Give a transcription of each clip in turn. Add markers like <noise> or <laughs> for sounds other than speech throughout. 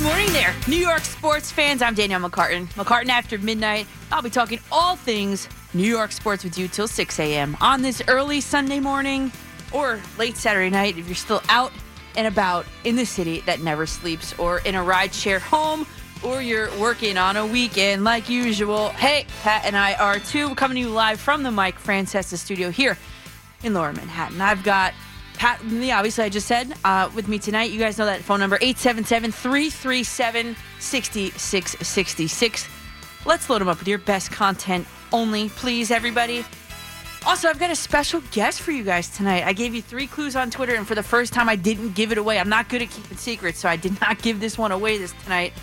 Good morning there, New York sports fans. I'm Danielle McCartan. McCartan after midnight. I'll be talking all things New York sports with you till 6 a.m. on this early Sunday morning or late Saturday night if you're still out and about in the city that never sleeps or in a ride share home or you're working on a weekend like usual. Hey, Pat and I are too coming to you live from the Mike Francesa studio here in Lower Manhattan. I've got Pat, obviously I just said, uh, with me tonight. You guys know that phone number 877 337 6666. Let's load them up with your best content only, please, everybody. Also, I've got a special guest for you guys tonight. I gave you three clues on Twitter, and for the first time, I didn't give it away. I'm not good at keeping secrets, so I did not <laughs> give this one away this tonight.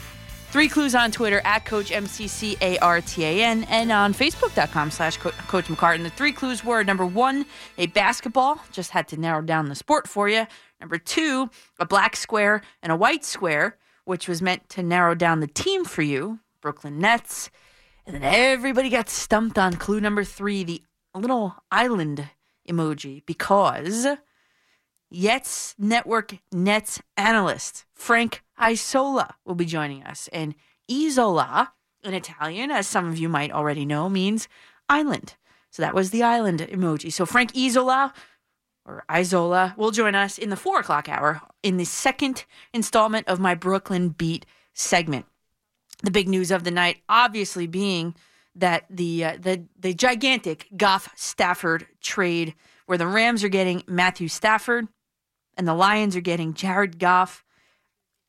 Three clues on Twitter at Coach M-C-C-A-R-T-A-N and on Facebook.com slash Coach McCartan. The three clues were number one, a basketball. Just had to narrow down the sport for you. Number two, a black square and a white square, which was meant to narrow down the team for you, Brooklyn Nets. And then everybody got stumped on clue number three, the little island emoji, because Yes Network Nets analyst Frank Isola will be joining us. And Isola in Italian, as some of you might already know, means island. So that was the island emoji. So Frank Isola or Isola will join us in the four o'clock hour in the second installment of my Brooklyn Beat segment. The big news of the night, obviously, being that the uh, the the gigantic Goff Stafford trade, where the Rams are getting Matthew Stafford and the Lions are getting Jared Goff,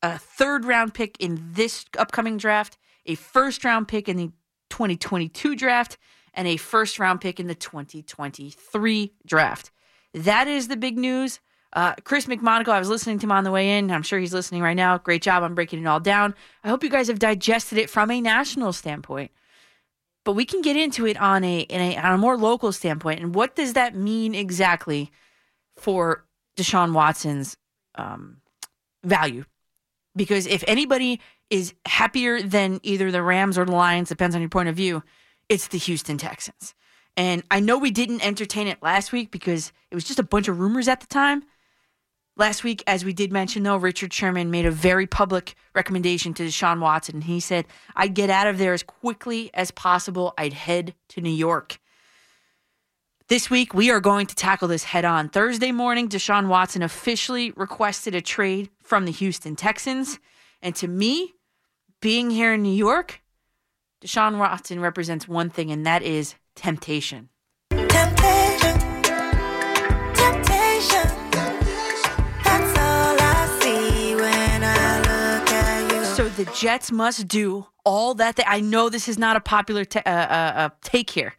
a third round pick in this upcoming draft, a first round pick in the 2022 draft, and a first round pick in the 2023 draft. That is the big news. Uh, Chris McMonigle, I was listening to him on the way in. I'm sure he's listening right now. Great job on breaking it all down. I hope you guys have digested it from a national standpoint. But we can get into it on a, a on a more local standpoint. And what does that mean exactly for Deshaun Watson's um, value. Because if anybody is happier than either the Rams or the Lions, depends on your point of view, it's the Houston Texans. And I know we didn't entertain it last week because it was just a bunch of rumors at the time. Last week, as we did mention, though, Richard Sherman made a very public recommendation to Deshaun Watson. He said, I'd get out of there as quickly as possible. I'd head to New York. This week, we are going to tackle this head on. Thursday morning, Deshaun Watson officially requested a trade from the Houston Texans. And to me, being here in New York, Deshaun Watson represents one thing, and that is temptation. Temptation. Temptation. So the Jets must do all that. They, I know this is not a popular uh, uh, uh, take here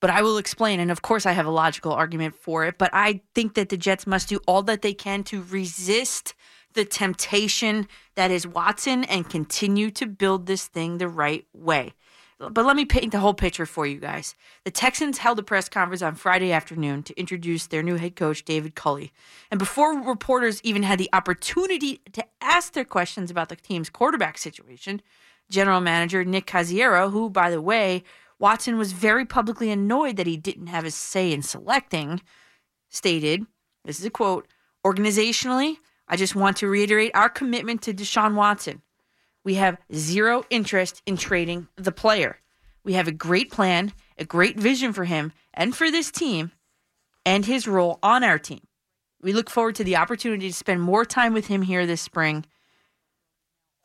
but I will explain. And of course, I have a logical argument for it. But I think that the Jets must do all that they can to resist the temptation that is Watson and continue to build this thing the right way. But let me paint the whole picture for you guys. The Texans held a press conference on Friday afternoon to introduce their new head coach, David Culley. And before reporters even had the opportunity to ask their questions about the team's quarterback situation, general manager Nick Caserio, who, by the way, Watson was very publicly annoyed that he didn't have a say in selecting, stated, this is a quote, organizationally, I just want to reiterate our commitment to Deshaun Watson. We have zero interest in trading the player. We have a great plan, a great vision for him and for this team and his role on our team. We look forward to the opportunity to spend more time with him here this spring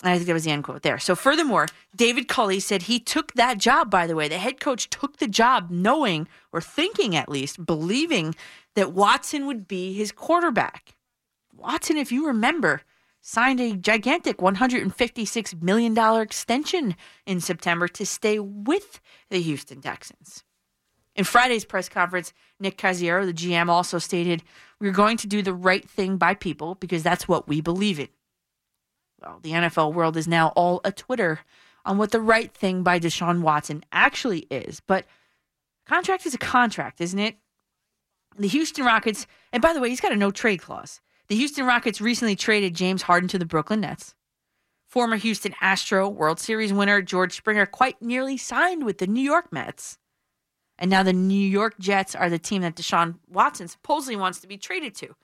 I think that was the end quote there. So, furthermore, David Culley said he took that job, by the way. The head coach took the job knowing, or thinking at least, believing that Watson would be his quarterback. Watson, if you remember, signed a gigantic $156 million extension in September to stay with the Houston Texans. In Friday's press conference, Nick Caserio, the GM, also stated, We're going to do the right thing by people because that's what we believe in well, the NFL world is now all a Twitter on what the right thing by Deshaun Watson actually is. But contract is a contract, isn't it? The Houston Rockets, and by the way, he's got a no trade clause. The Houston Rockets recently traded James Harden to the Brooklyn Nets. Former Houston Astro World Series winner George Springer quite nearly signed with the New York Mets. And now the New York Jets are the team that Deshaun Watson supposedly wants to be traded to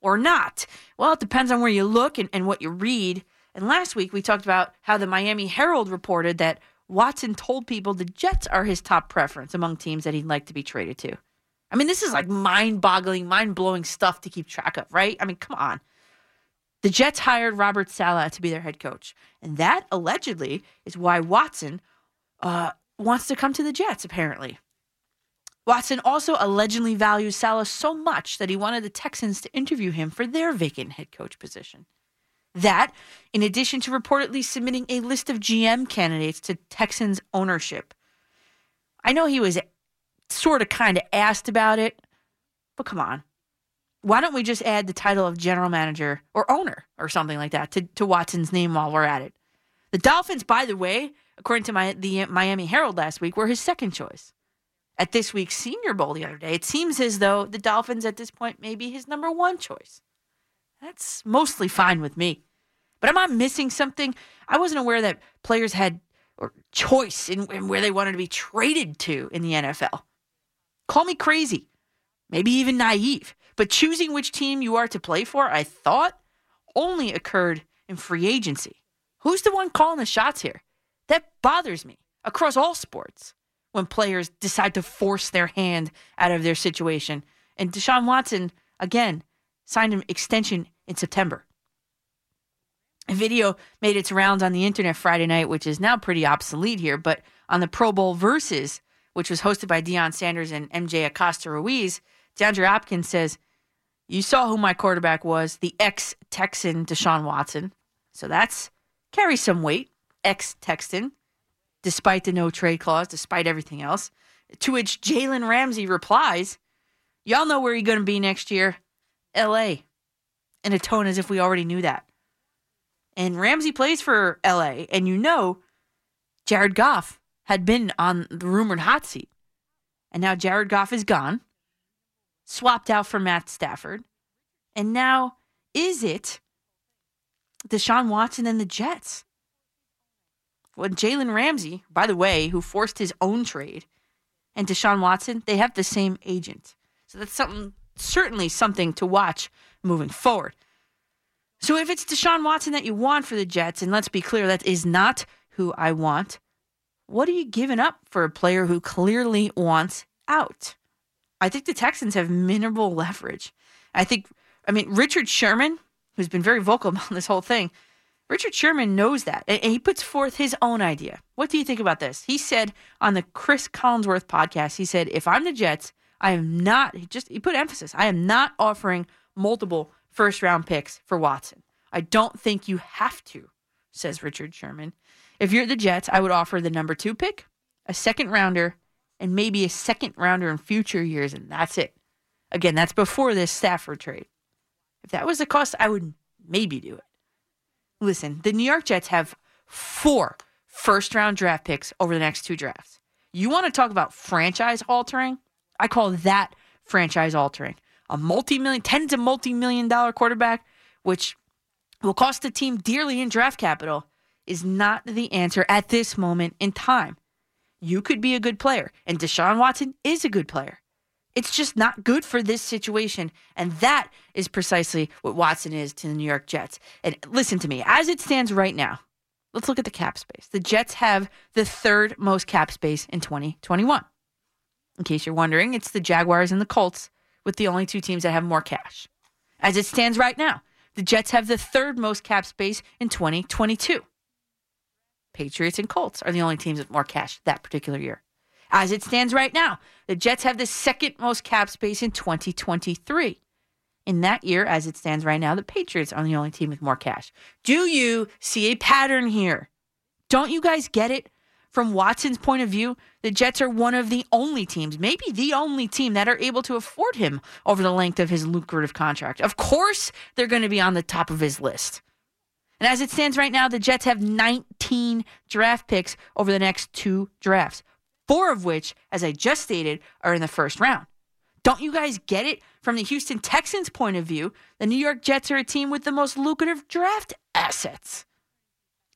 or not? Well, it depends on where you look and, and what you read And last week we talked about how the Miami Herald reported that Watson told people the Jets are his top preference among teams that he'd like to be traded to. I mean, this is like mind boggling, mind blowing stuff to keep track of, right? I mean, come on. The Jets hired Robert Saleh to be their head coach. And that allegedly is why Watson uh, wants to come to the Jets, apparently. Watson also allegedly values Saleh so much that he wanted the Texans to interview him for their vacant head coach position. That, in addition to reportedly submitting a list of GM candidates to Texans ownership. I know he was sort of kind of asked about it, but come on. Why don't we just add the title of general manager or owner or something like that to, to Watson's name while we're at it? The Dolphins, by the way, according to my, the Miami Herald last week, were his second choice. At this week's Senior Bowl the other day, it seems as though the Dolphins at this point may be his number one choice. That's mostly fine with me. But am I missing something? I wasn't aware that players had or choice in, in where they wanted to be traded to in the NFL. Call me crazy, maybe even naive, but choosing which team you are to play for, I thought, only occurred in free agency. Who's the one calling the shots here? That bothers me across all sports when players decide to force their hand out of their situation. And Deshaun Watson, again, signed an extension in September. A video made its rounds on the internet Friday night, which is now pretty obsolete here, but on the Pro Bowl Versus, which was hosted by Deion Sanders and MJ Acosta Ruiz, DeAndre Hopkins says, You saw who my quarterback was, the ex Texan Deshaun Watson. So that's carries some weight, ex Texan, despite the no trade clause, despite everything else. To which Jalen Ramsey replies, Y'all know where you're going to be next year LA. In a tone as if we already knew that. And Ramsey plays for LA, and you know Jared Goff had been on the rumored hot seat. And now Jared Goff is gone, swapped out for Matt Stafford. And now is it Deshaun Watson and the Jets? Well, Jalen Ramsey, by the way, who forced his own trade, and Deshaun Watson, they have the same agent. So that's something certainly something to watch moving forward. So if it's Deshaun Watson that you want for the Jets, and let's be clear, that is not who I want, what are you giving up for a player who clearly wants out? I think the Texans have minimal leverage. I think, I mean, Richard Sherman, who's been very vocal <laughs> about this whole thing, Richard Sherman knows that, and he puts forth his own idea. What do you think about this? He said on the Chris Collinsworth podcast, he said, "If I'm the Jets, I am not." He just he put emphasis. I am not offering multiple first round picks for Watson. I don't think you have to, says Richard Sherman. If you're the Jets, I would offer the number two pick, a second rounder, and maybe a second rounder in future years, and that's it. Again, that's before this Stafford trade. If that was the cost, I would maybe do it. Listen, the New York Jets have four first round draft picks over the next two drafts. You want to talk about franchise altering? I call that franchise altering. A multi million, tens of multi million dollar quarterback, which will cost the team dearly in draft capital, is not the answer at this moment in time. You could be a good player, and Deshaun Watson is a good player. It's just not good for this situation. And that is precisely what Watson is to the New York Jets. And listen to me, as it stands right now, let's look at the cap space. The Jets have the third most cap space in 2021. In case you're wondering, it's the Jaguars and the Colts with the only two teams that have more cash. As it stands right now, the Jets have the third most cap space in 2022. Patriots and Colts are the only teams with more cash that particular year. As it stands right now, the Jets have the second most cap space in 2023. In that year, as it stands right now, the Patriots are the only team with more cash. Do you see a pattern here? Don't you guys get it? From Watson's point of view, the Jets are one of the only teams, maybe the only team, that are able to afford him over the length of his lucrative contract. Of course, they're going to be on the top of his list. And as it stands right now, the Jets have 19 draft picks over the next two drafts four of which, as I just stated, are in the first round. Don't you guys get it? From the Houston Texans' point of view, the New York Jets are a team with the most lucrative draft assets.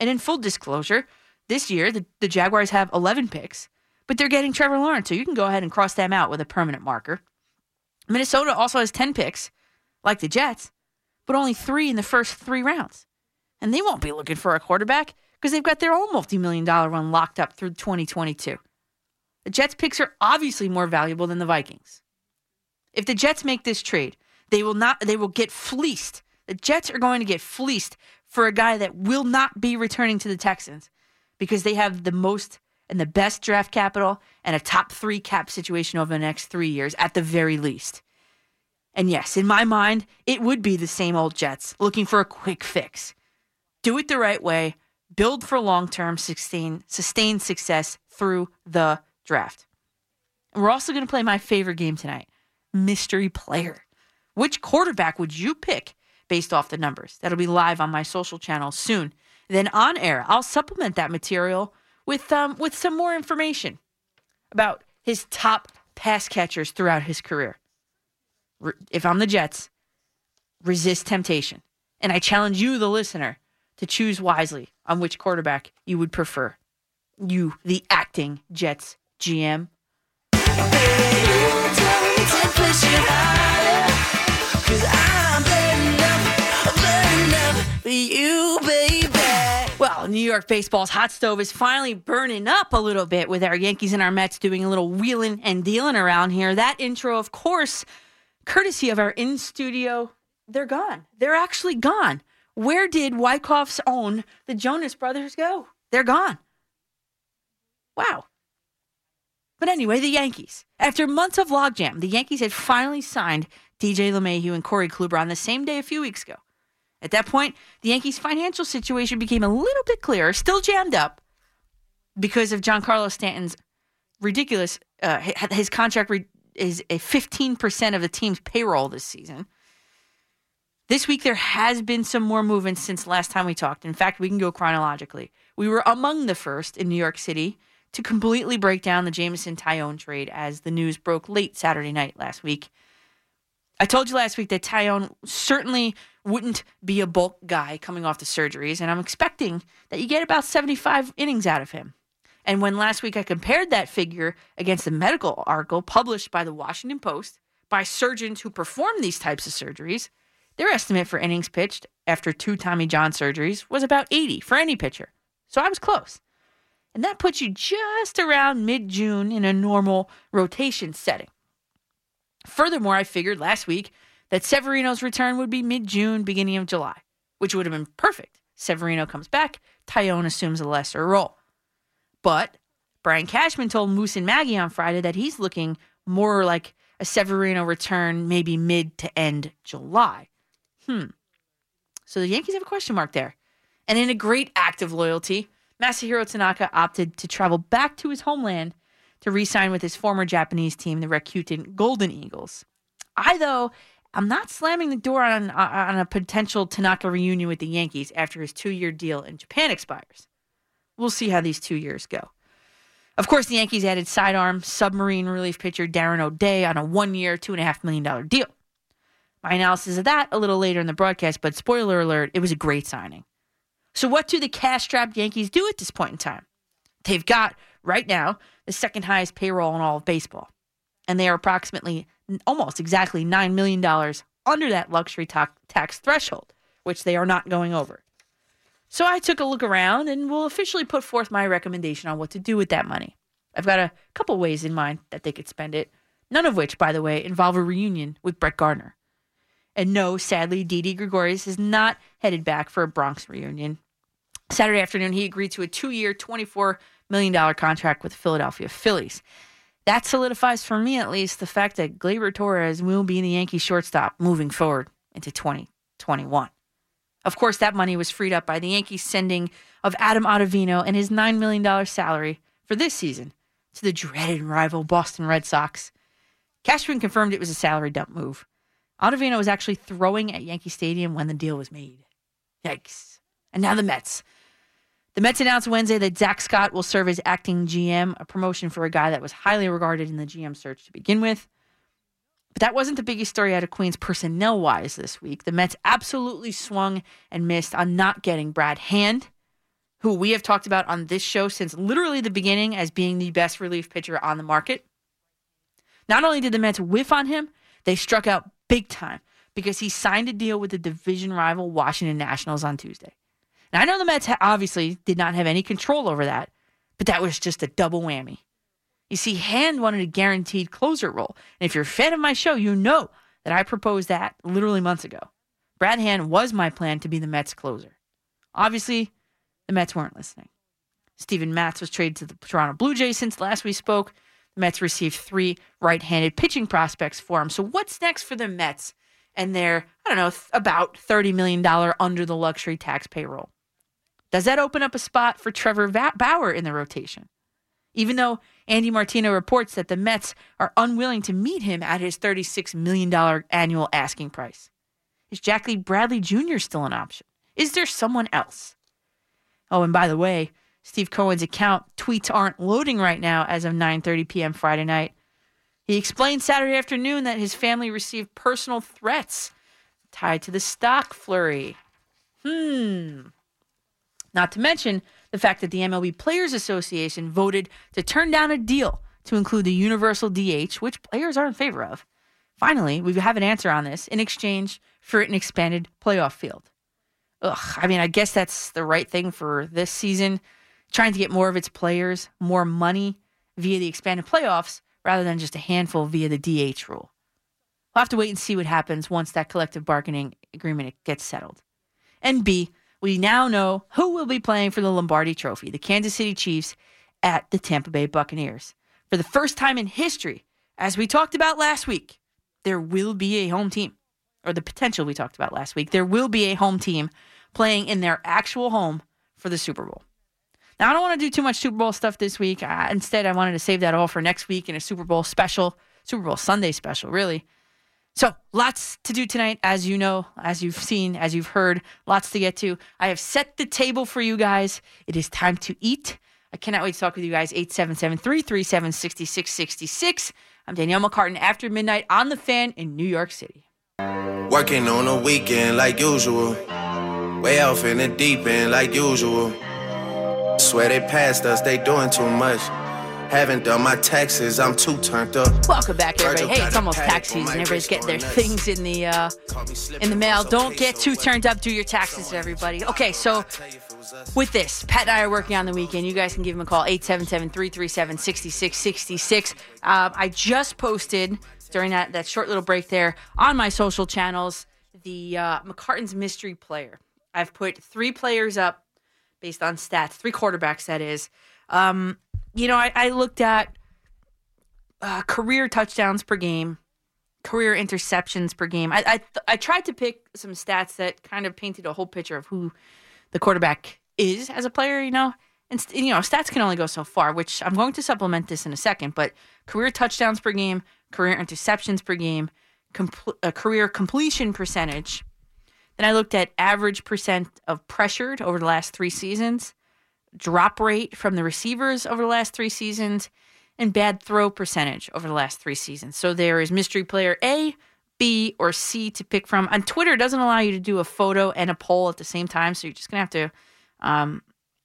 And in full disclosure, this year the, the Jaguars have 11 picks, but they're getting Trevor Lawrence, so you can go ahead and cross them out with a permanent marker. Minnesota also has 10 picks, like the Jets, but only three in the first three rounds. And they won't be looking for a quarterback because they've got their own multi million dollar one locked up through 2022. The Jets' picks are obviously more valuable than the Vikings. If the Jets make this trade, they will not they will get fleeced. The Jets are going to get fleeced for a guy that will not be returning to the Texans because they have the most and the best draft capital and a top 3 cap situation over the next 3 years at the very least. And yes, in my mind, it would be the same old Jets looking for a quick fix. Do it the right way, build for long-term sustain sustained success through the draft. We're also going to play my favorite game tonight mystery player. Which quarterback would you pick based off the numbers? That'll be live on my social channel soon. Then on air, I'll supplement that material with um, with some more information about his top pass catchers throughout his career. Re- if I'm the Jets, resist temptation. And I challenge you, the listener, to choose wisely on which quarterback you would prefer. You, the acting Jets GM. Well, New York baseball's hot stove is finally burning up a little bit with our Yankees and our Mets doing a little wheeling and dealing around here. That intro, of course, courtesy of our in studio, they're gone. They're actually gone. Where did Wyckoff's own the Jonas Brothers go? They're gone. Wow. But anyway, the Yankees. After months of logjam, the Yankees had finally signed DJ LeMahieu and Corey Kluber on the same day a few weeks ago. At that point, the Yankees' financial situation became a little bit clearer, still jammed up because of Giancarlo Stanton's ridiculous. Uh, his contract re- is a 15% of the team's payroll this season. This week, there has been some more movement since last time we talked. In fact, we can go chronologically. We were among the first in New York City to completely break down the Jameson Taillon trade as the news broke late Saturday night last week. I told you last week that Taillon certainly wouldn't be a bulk guy coming off the surgeries, and I'm expecting that you get about 75 innings out of him. And when last week I compared that figure against the medical article published by the Washington Post by surgeons who perform these types of surgeries, their estimate for innings pitched after two Tommy John surgeries was about 80 for any pitcher. So I was close. And that puts you just around mid June in a normal rotation setting. Furthermore, I figured last week that Severino's return would be mid June, beginning of July, which would have been perfect. Severino comes back, Taillon assumes a lesser role. But Brian Cashman told Moose and Maggie on Friday that he's looking more like a Severino return, maybe mid to end July. Hmm. So the Yankees have a question mark there. And in a great act of loyalty, Masahiro Tanaka opted to travel back to his homeland to re sign with his former Japanese team, the Rakuten Golden Eagles. I, though, I'm not slamming the door on, on a potential Tanaka reunion with the Yankees after his two year deal in Japan expires. We'll see how these two years go. Of course, the Yankees added sidearm submarine relief pitcher Darren O'Day on a one year, $2.5 million deal. My analysis of that a little later in the broadcast, but spoiler alert, it was a great signing. So, what do the cash strapped Yankees do at this point in time? They've got, right now, the second highest payroll in all of baseball. And they are approximately almost exactly $9 million under that luxury tax threshold, which they are not going over. So I took a look around and will officially put forth my recommendation on what to do with that money. I've got a couple ways in mind that they could spend it, none of which, by the way, involve a reunion with Brett Gardner. And no, sadly, Didi Gregorius is not headed back for a Bronx reunion. Saturday afternoon, he agreed to a two year, $24 million contract with the Philadelphia Phillies. That solidifies for me, at least, the fact that Gleyber Torres will be the Yankee shortstop moving forward into 2021. Of course, that money was freed up by the Yankees sending of Adam Ottavino and his $9 million salary for this season to the dreaded rival Boston Red Sox. Cashman confirmed it was a salary dump move. Ottavino was actually throwing at Yankee Stadium when the deal was made. Yikes. And now the Mets. The Mets announced Wednesday that Zack Scott will serve as acting GM, a promotion for a guy that was highly regarded in the GM search to begin with. But that wasn't the biggest story out of Queens personnel wise this week. The Mets absolutely swung and missed on not getting Brad Hand, who we have talked about on this show since literally the beginning as being the best relief pitcher on the market. Not only did the Mets whiff on him, they struck out big time because he signed a deal with the division rival Washington Nationals on Tuesday. And I know the Mets obviously did not have any control over that, but that was just a double whammy. You see, Hand wanted a guaranteed closer role. And if you're a fan of my show, you know that I proposed that literally months ago. Brad Hand was my plan to be the Mets closer. Obviously, the Mets weren't listening. Steven Matz was traded to the Toronto Blue Jays since last we spoke. Mets received three right handed pitching prospects for him. So, what's next for the Mets and their, I don't know, about $30 million under the luxury tax payroll? Does that open up a spot for Trevor Bauer in the rotation? Even though Andy Martino reports that the Mets are unwilling to meet him at his $36 million annual asking price. Is Jackie Bradley Jr. still an option? Is there someone else? Oh, and by the way, Steve Cohen's account tweets aren't loading right now as of 9:30 p.m. Friday night. He explained Saturday afternoon that his family received personal threats tied to the stock flurry. Hmm. Not to mention the fact that the MLB Players Association voted to turn down a deal to include the universal DH, which players are in favor of. Finally, we have an answer on this in exchange for an expanded playoff field. Ugh, I mean, I guess that's the right thing for this season, trying to get more of its players more money via the expanded playoffs rather than just a handful via the DH rule. We'll have to wait and see what happens once that collective bargaining agreement gets settled. And B, we now know who will be playing for the Lombardi Trophy, the Kansas City Chiefs at the Tampa Bay Buccaneers. For the first time in history, as we talked about last week, there will be a home team, or the potential we talked about last week. There will be a home team playing in their actual home for the Super Bowl. Now, I don't want to do too much Super Bowl stuff this week. Uh, instead, I wanted to save that all for next week in a Super Bowl special, Super Bowl Sunday special, really. So, lots to do tonight, as you know, as you've seen, as you've heard, lots to get to. I have set the table for you guys. It is time to eat. I cannot wait to talk with you guys. 877 337 6666. I'm Danielle McCartan after midnight on the fan in New York City. Working on a weekend like usual. Way off in the deep end like usual. Swear they passed us, they doing too much. Haven't done my taxes, I'm too turned up. Welcome back, everybody. Hey, it's almost tax season. Everybody's getting their things in the uh, in the mail. Don't get too turned up. Do your taxes, everybody. Okay, so with this, Pat and I are working on the weekend. You guys can give him a call, 877-337-6666. Uh, I just posted during that, that short little break there on my social channels the uh, McCartan's mystery player. I've put three players up based on stats, three quarterbacks, that is. Um, you know, I, I looked at uh, career touchdowns per game, career interceptions per game. I, I I tried to pick some stats that kind of painted a whole picture of who the quarterback is as a player. You know, and you know, stats can only go so far. Which I'm going to supplement this in a second. But career touchdowns per game, career interceptions per game, compl- a career completion percentage. Then I looked at average percent of pressured over the last three seasons drop rate from the receivers over the last three seasons, and bad throw percentage over the last three seasons. So there is mystery player A, B, or C to pick from. On Twitter, it doesn't allow you to do a photo and a poll at the same time, so you're just gonna have to um,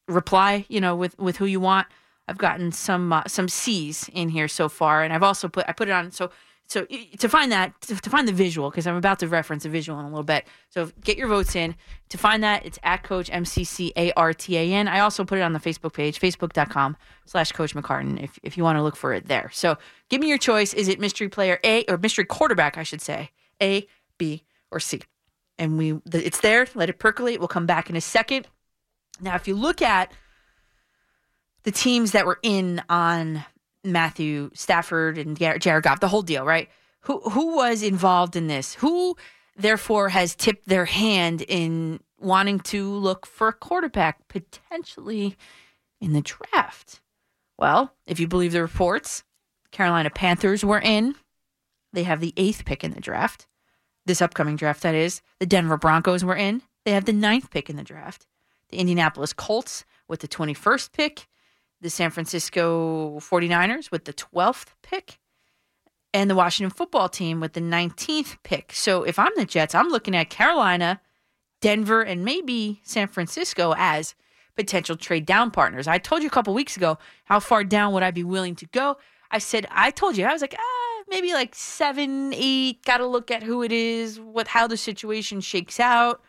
reply, you know, with with who you want. I've gotten some uh, some C's in here so far, and I've also put I put it on so so to find that to, find the visual because i'm about to reference a visual in a little bit. So get your votes in. To find that it's at coach m-c-c-a-r-t-a-n i also put it on the facebook page facebook.com slash coach mccartan if, if you want to look for it there. So give me your choice. Is it mystery player a or mystery quarterback i should say a b or c? And we it's there. Let it percolate. We'll come back in a second. Now if you look at the teams that were in on Matthew Stafford and Jared Goff, the whole deal, right? Who who was involved in this? Who therefore has tipped their hand in wanting to look for a quarterback potentially in the draft? Well, if you believe the reports, Carolina Panthers were in. They have the eighth pick in the draft. This upcoming draft, that is. The Denver Broncos were in. They have the ninth pick in the draft. The Indianapolis Colts with the 21st pick the San Francisco 49ers with the 12th pick and the Washington football team with the 19th pick. So if I'm the Jets, I'm looking at Carolina, Denver, and maybe San Francisco as potential trade down partners. I told you a couple weeks ago how far down would I be willing to go. I said I told you I was like ah maybe like seven eight. Got to look at who it is, what how the situation shakes out.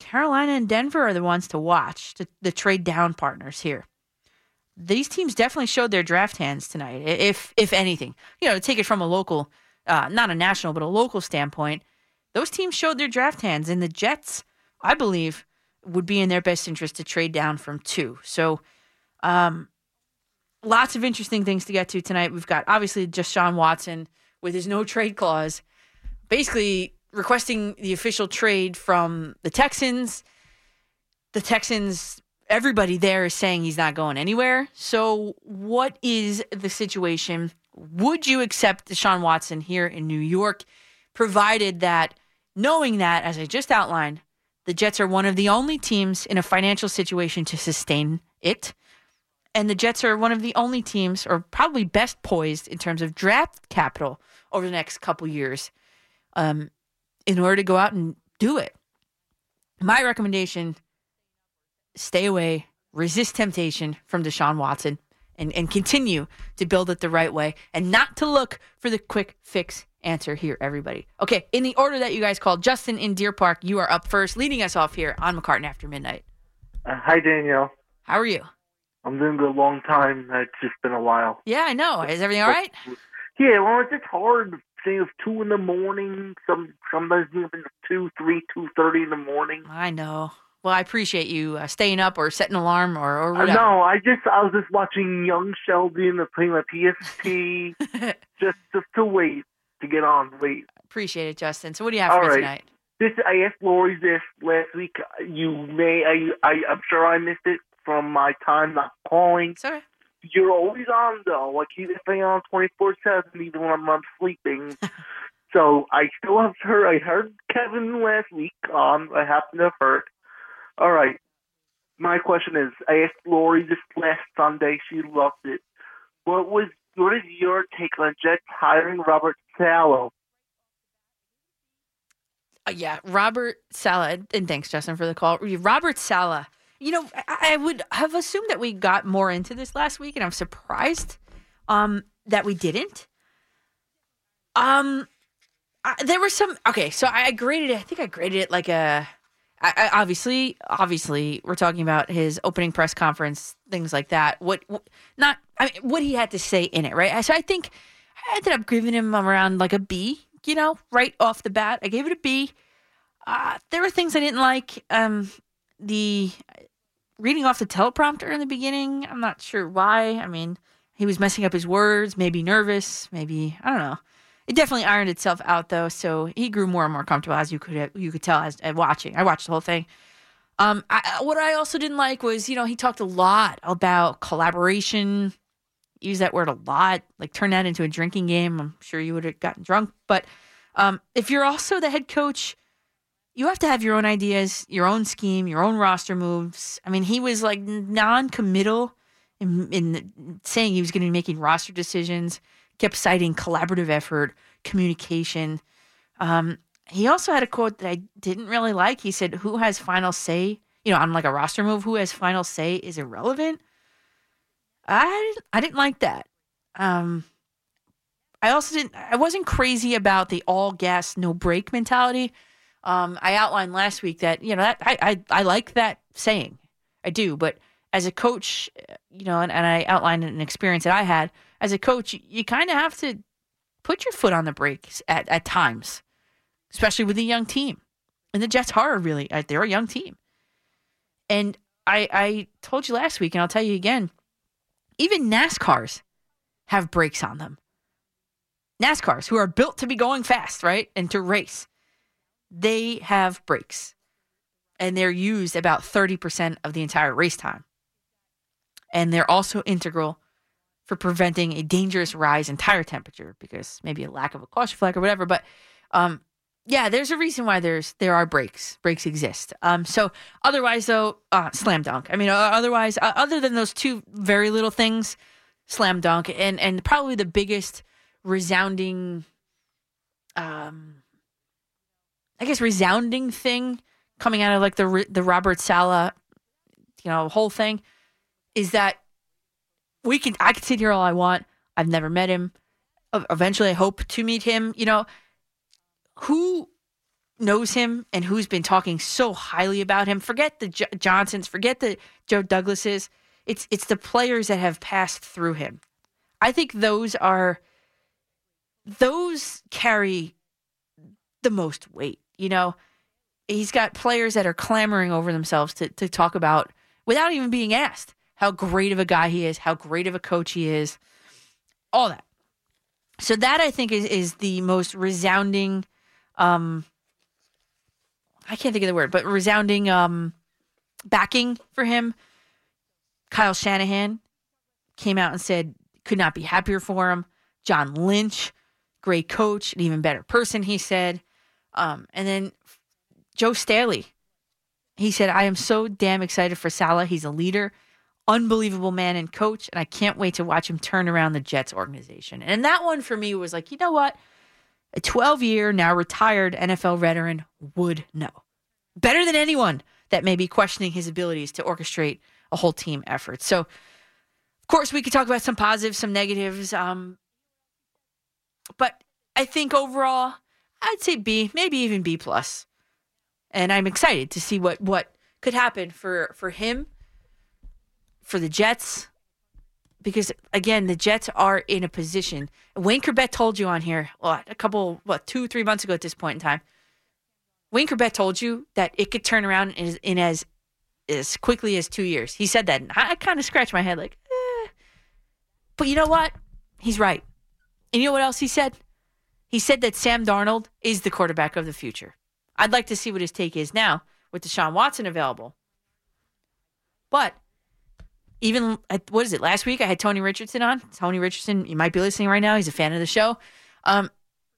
Carolina and Denver are the ones to watch, the, the trade down partners here. These teams definitely showed their draft hands tonight, if if anything. You know, to take it from a local, uh, not a national, but a local standpoint, those teams showed their draft hands, and the Jets, I believe, would be in their best interest to trade down from two. So, um, lots of interesting things to get to tonight. We've got obviously Deshaun Watson with his no trade clause, basically requesting the official trade from the Texans. The Texans, everybody there is saying he's not going anywhere. So, what is the situation? Would you accept Deshaun Watson here in New York, provided that, knowing that, as I just outlined, the Jets are one of the only teams in a financial situation to sustain it? And the Jets are one of the only teams, or probably best poised in terms of draft capital over the next couple years. Um, in order to go out and do it. My recommendation stay away, resist temptation from Deshaun Watson, and, and continue to build it the right way and not to look for the quick fix answer here, everybody. Okay, in the order that you guys called, Justin in Deer Park, you are up first, leading us off here on McCartan After Midnight. Uh, hi, Danielle. How are you? I'm doing good. Long time. It's just been a while. Yeah, I know. Is everything all right? Yeah, well, it's just hard saying it's two in the morning. Some sometimes even two, three, two thirty in the morning. I know. Well, I appreciate you uh, staying up or setting an alarm or, or Uh, whatever. no, I just I was just watching Young Sheldon and playing my PSP <laughs> just just to wait to get on. Wait. appreciate it, Justin. So, what do you have for All me right. tonight? This I asked Lori this last week. You may I I I'm sure I missed it from my time not calling. Sorry. You're always on though. Like you stay on twenty four seven even when I'm, I'm sleeping. <laughs> so I still have heard. I heard Kevin last week. Um, I happened to have heard. All right. My question is, I asked Lori this last Sunday. She loved it. What was what is your take on Jets hiring Robert Saleh? Uh, yeah, Robert Saleh, and thanks, Justin, for the call. Robert Saleh, you know, I, I would have assumed that we got more into this last week, and I'm surprised um, that we didn't. Um, I, there were some. Okay, so I graded it. I think I graded it like a. I, I, obviously, obviously, we're talking about his opening press conference, things like that. What, what not? I mean, what he had to say in it, right? So I think I ended up giving him around like a B. You know, right off the bat, I gave it a B. Uh, there were things I didn't like. Um, the reading off the teleprompter in the beginning, I'm not sure why. I mean, he was messing up his words, maybe nervous, maybe I don't know. It definitely ironed itself out though, so he grew more and more comfortable as you could you could tell as, as watching. I watched the whole thing. Um, I, what I also didn't like was you know he talked a lot about collaboration. Use that word a lot, like turn that into a drinking game. I'm sure you would have gotten drunk, but um, if you're also the head coach, you have to have your own ideas, your own scheme, your own roster moves. I mean, he was like non-committal in, in saying he was going to be making roster decisions. Kept citing collaborative effort, communication. Um, he also had a quote that I didn't really like. He said, "Who has final say? You know, on like a roster move, who has final say is irrelevant." I I didn't like that. Um, I also didn't. I wasn't crazy about the all gas no brake mentality. Um, I outlined last week that you know that I I, I like that saying, I do. But as a coach, you know, and, and I outlined an experience that I had as a coach. You, you kind of have to put your foot on the brakes at at times, especially with a young team. And the Jets are really uh, they're a young team. And I I told you last week, and I'll tell you again. Even NASCARs have brakes on them. NASCARs, who are built to be going fast, right? And to race, they have brakes. And they're used about 30% of the entire race time. And they're also integral for preventing a dangerous rise in tire temperature because maybe a lack of a caution flag or whatever. But um, yeah, there's a reason why there's there are brakes. Brakes exist. Um, so otherwise, though, uh, slam dunk. I mean, otherwise, uh, other than those two very little things, slam dunk, and and probably the biggest resounding, um, I guess resounding thing coming out of like the the Robert Saleh, you know, whole thing, is that we can I can sit here all I want. I've never met him. Eventually, I hope to meet him. You know, who knows him and who's been talking so highly about him. Forget the J- Johnsons, forget the Joe Douglases. It's it's the players that have passed through him. I think those are those carry the most weight. You know, he's got players that are clamoring over themselves to to talk about without even being asked how great of a guy he is, how great of a coach he is, all that. So that I think is is the most resounding um I can't think of the word, but resounding um backing for him. Kyle Shanahan came out and said could not be happier for him. John Lynch, great coach, an even better person, he said. Um, and then Joe Staley, he said, I am so damn excited for Saleh. He's a leader, unbelievable man and coach, and I can't wait to watch him turn around the Jets organization. And that one for me was like, you know what? A 12 year, now retired NFL veteran would know better than anyone that may be questioning his abilities to orchestrate a whole team effort. So, of course, we could talk about some positives, some negatives. Um, but I think overall, I'd say B, maybe even B plus. And I'm excited to see what what could happen for for him, for the Jets, because again, the Jets are in a position. Wayne Chrebet told you on here what a couple what two three months ago at this point in time. Wayne Chrebet told you that it could turn around in, in as as quickly as two years. He said that. And I, I kind of scratched my head like, eh. but you know what? He's right. And you know what else he said? He said that Sam Darnold is the quarterback of the future. I'd like to see what his take is now with Deshaun Watson available. But even what is it? Last week I had Tony Richardson on. Tony Richardson, you might be listening right now. He's a fan of the show. Um,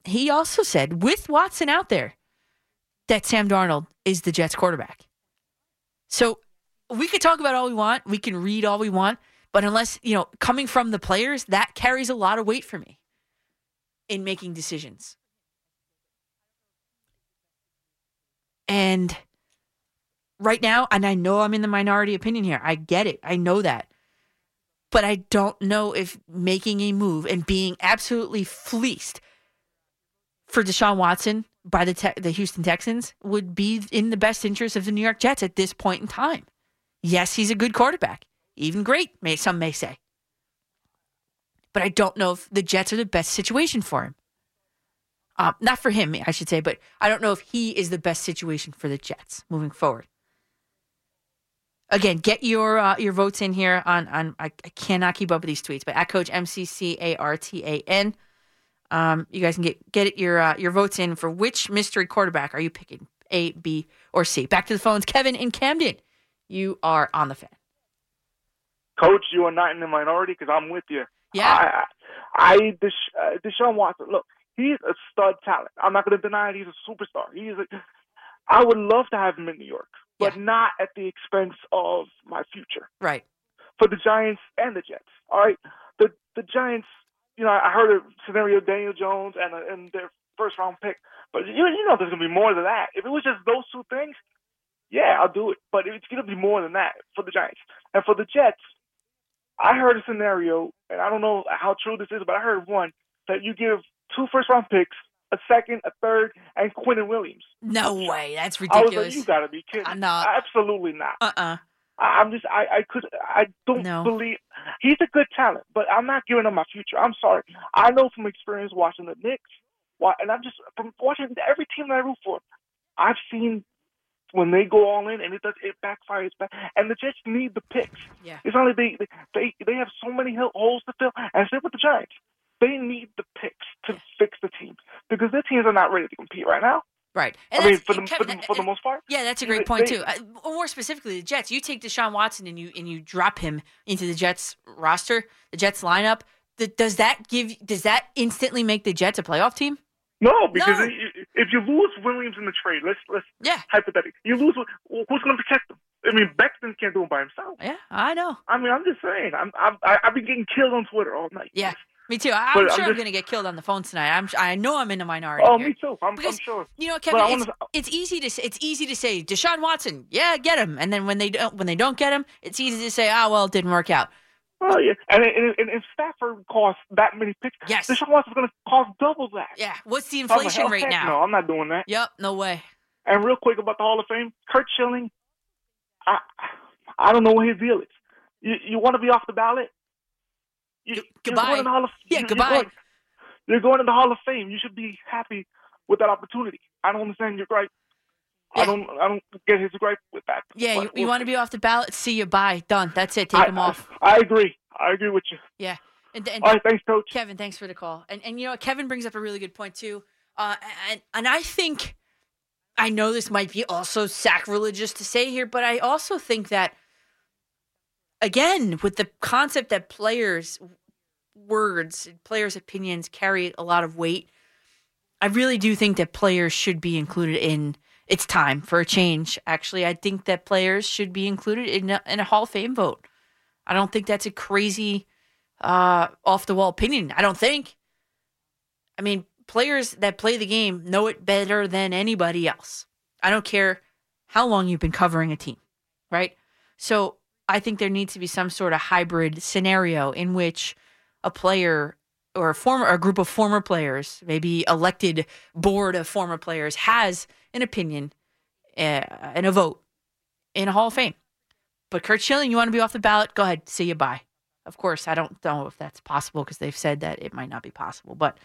he also said with Watson out there that Sam Darnold is the Jets quarterback. So we could talk about all we want. We can read all we want. But unless, you know, coming from the players, that carries a lot of weight for me in making decisions. And right now, and I know I'm in the minority opinion here. I get it. I know that. But I don't know if making a move and being absolutely fleeced for Deshaun Watson by the te- the Houston Texans would be in the best interest of the New York Jets at this point in time. Yes, he's a good quarterback, even great, may some may say. But I don't know if the Jets are the best situation for him. Um, not for him, I should say, but I don't know if he is the best situation for the Jets moving forward. Again, get your uh, your votes in here on on. I, I cannot keep up with these tweets, but at Coach M C C A R T A N. Um, you guys can get get your uh, your votes in for which mystery quarterback are you picking? A, B, or C? Back to the phones, Kevin in Camden. You are on the fan. Coach, you are not in the minority because I'm with you. Yeah. I, I Desha, uh, Deshaun Watson. Look, he's a stud talent. I'm not going to deny it. He's a superstar. He's a. I would love to have him in New York, but Yeah. not at the expense of my future Right. for the Giants and the Jets. All right, the the Giants. You know, I heard a scenario Daniel Jones and a, and their first round pick, but you you know there's gonna be more than that. If it was just those two things, yeah, I'll do it. But it's gonna be more than that for the Giants and for the Jets. I heard a scenario, and I don't know how true this is, but I heard one that you give two first round picks, a second, a third, and Quinnen Williams. No way. That's ridiculous. I was like, you gotta be kidding! Uh, no. Absolutely not. Uh uh I- I'm just I, I could I don't No. believe he's a good talent, but I'm not giving him my future. I'm sorry. I know from experience watching the Knicks, and I'm just from watching every team that I root for. I've seen when they go all in and it does it backfires back, and the Jets need the picks. Yeah. It's not like they they they have so many holes to fill, and same with the Giants. They need the picks to fix the team because their teams are not ready to compete right now. Right. And I mean, for the, Kevin, for the for the most part. Yeah, that's a great point they- too. Uh, more specifically, the Jets. You take Deshaun Watson and you and you drop him into the Jets roster, the Jets lineup. Th- does that give? Does that instantly make the Jets a playoff team? No, because No. if you lose Williams in the trade, let's let's Yeah, hypothetically, you lose. Who's going to protect them? I mean, Becton can't do it by himself. yeah, I know. I mean, I'm just saying. I'm, I'm I've been getting killed on Twitter all night. Yeah, me too. I, But I'm I'm sure I'm going to get killed on the phone tonight. I'm. I know I'm in the minority. Oh, here. me too. I'm, I'm Because- sure. You know, Kevin, it's, wanna- it's easy to say, it's easy to say Deshaun Watson, yeah, get him, and then when they don't when they don't get him, it's easy to say, oh well, it didn't work out. Oh yeah, and, and, and if Stafford costs that many picks, Yes. Deshaun Watson's going to cost double that. Yeah. What's the like, inflation oh, rate now? No, I'm not doing that. Yep. No way. And real quick about the Hall of Fame, Curt Schilling, I I don't know what his deal is. You you want to be off the ballot? You, G- you're going in the Hall of, Yeah, you're. Going, you're going in the Hall of Fame. You should be happy with that opportunity. I don't understand your gripe. Yeah. I don't I don't get his gripe with that. Yeah. But You, you want to be off the ballot? See you. Bye. Done. That's it. Take I, him off. I, I agree. I agree with you. Yeah. And, and All right, thanks, Coach. Kevin, thanks for the call. And and you know? Kevin brings up a really good point too. Uh, and and I think I know this might be also sacrilegious to say here, but I also think that again with the concept that players words, players' opinions carry a lot of weight. I really do think that players should be included in. It's time for a change. Actually, I think that players should be included in a, in a Hall of Fame vote. I don't think that's a crazy uh, off the wall opinion. I don't think. I mean, players that play the game know it better than anybody else. I don't care how long you've been covering a team, right? So I think there needs to be some sort of hybrid scenario in which a player or a former a group of former players, maybe elected board of former players, has an opinion uh, and a vote in a Hall of Fame. But Curt Schilling, you want to be off the ballot? Go ahead, see you bye. Of course, I don't know if that's possible because they've said that it might not be possible. But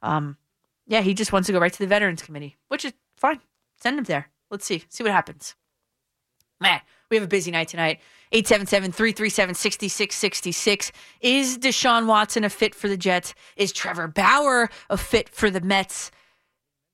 um, yeah, he just wants to go right to the Veterans Committee, which is fine. Send him there. Let's see. See what happens. Man, we have a busy night tonight. 877 337 6666. Is Deshaun Watson a fit for the Jets? Is Trevor Bauer a fit for the Mets?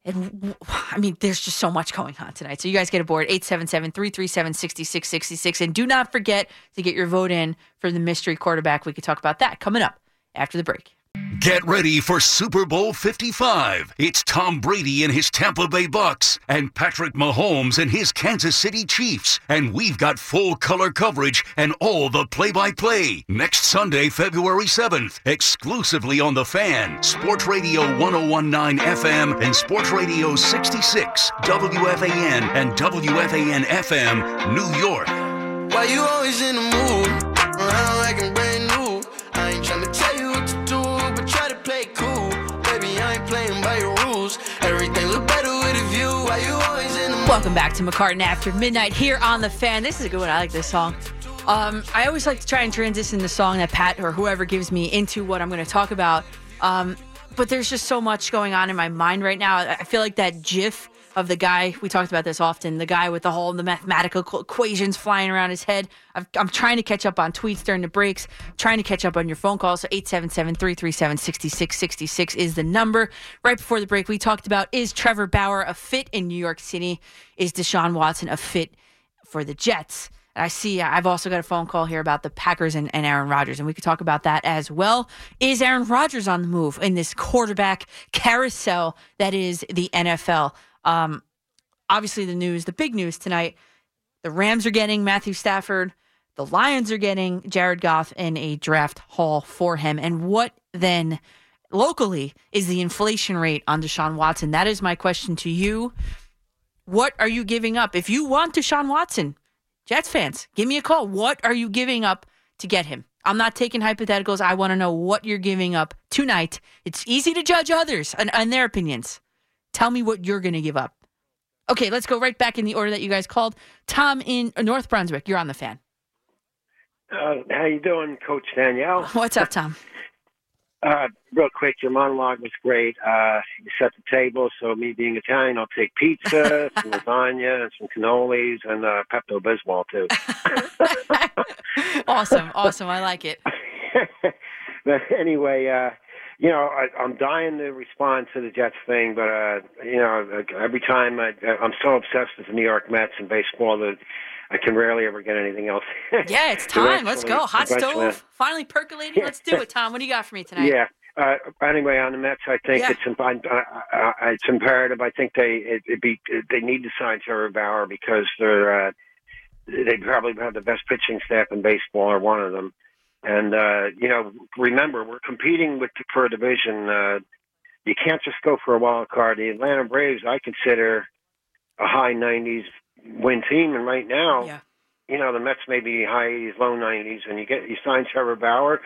And I mean, there's just so much going on tonight. So you guys get aboard 877 337 6666. And do not forget to get your vote in for the mystery quarterback. We could talk about that coming up after the break. Get ready for Super Bowl 55. It's Tom Brady and his Tampa Bay Bucks and Patrick Mahomes and his Kansas City Chiefs. And we've got full color coverage and all the play by play next Sunday, February 7th, exclusively on The Fan, Sports Radio 1019 FM and Sports Radio 66, WFAN and WFAN FM, New York. Why you always in the mood? Around like I'm Welcome back to McCartan After Midnight here on The Fan. This is a good one. I like this song. Um, I always like to try and transition the song that Pat or whoever gives me into what I'm going to talk about. Um, but there's just so much going on in my mind right now. I I feel like that GIF of the guy we talked about this often, the guy with the whole the mathematical equations flying around his head. I've, I'm trying to catch up on tweets during the breaks, trying to catch up on your phone calls. So 877-337-6666 is the number. Right before the break, we talked about is Trevor Bauer a fit in New York City? Is Deshaun Watson a fit for the Jets? I see uh, I've also got a phone call here about the Packers and, and Aaron Rodgers, and we could talk about that as well. Is Aaron Rodgers on the move in this quarterback carousel that is the NFL? Um, obviously, the news, the big news tonight the Rams are getting Matthew Stafford, the Lions are getting Jared Goff in a draft haul for him. And what then locally is the inflation rate on Deshaun Watson? That is my question to you. What are you giving up? If you want Deshaun Watson, Jets fans, give me a call. What are you giving up to get him? I'm not taking hypotheticals. I want to know what you're giving up tonight. It's easy to judge others and, and their opinions. Tell me what you're going to give up. Okay, let's go right back in the order that you guys called. Tom in North Brunswick, you're on the fan. Uh, how you doing, Coach Danielle? <laughs> What's up, Tom? <laughs> Uh, real quick, your monologue was great. Uh, you set the table, so me being Italian, I'll take pizza, <laughs> some lasagna, and some cannolis, and uh, Pepto Bismol too. awesome, awesome. I like it. but anyway, uh, you know, I, I'm dying to respond to the Jets thing, but uh, you know, every time I, I'm so obsessed with the New York Mets and baseball that I can rarely ever get anything else. <laughs> Yeah, it's time. Let's go. Hot stove, finally percolating. Let's do it, Tom. What do you got for me tonight? Yeah. Uh, anyway, on the Mets, I think Yeah. it's imp- I, I, I, it's imperative. I think they it, it be they need to sign Trevor Bauer because they're uh, they probably have the best pitching staff in baseball, or one of them. And uh, you know, remember we're competing with for a division. Uh, you can't just go for a wild card. The Atlanta Braves, I consider a high 90s win team, and right now, Yeah. you know the Mets may be high 80s, low 90s, and you get you sign Trevor Bauer,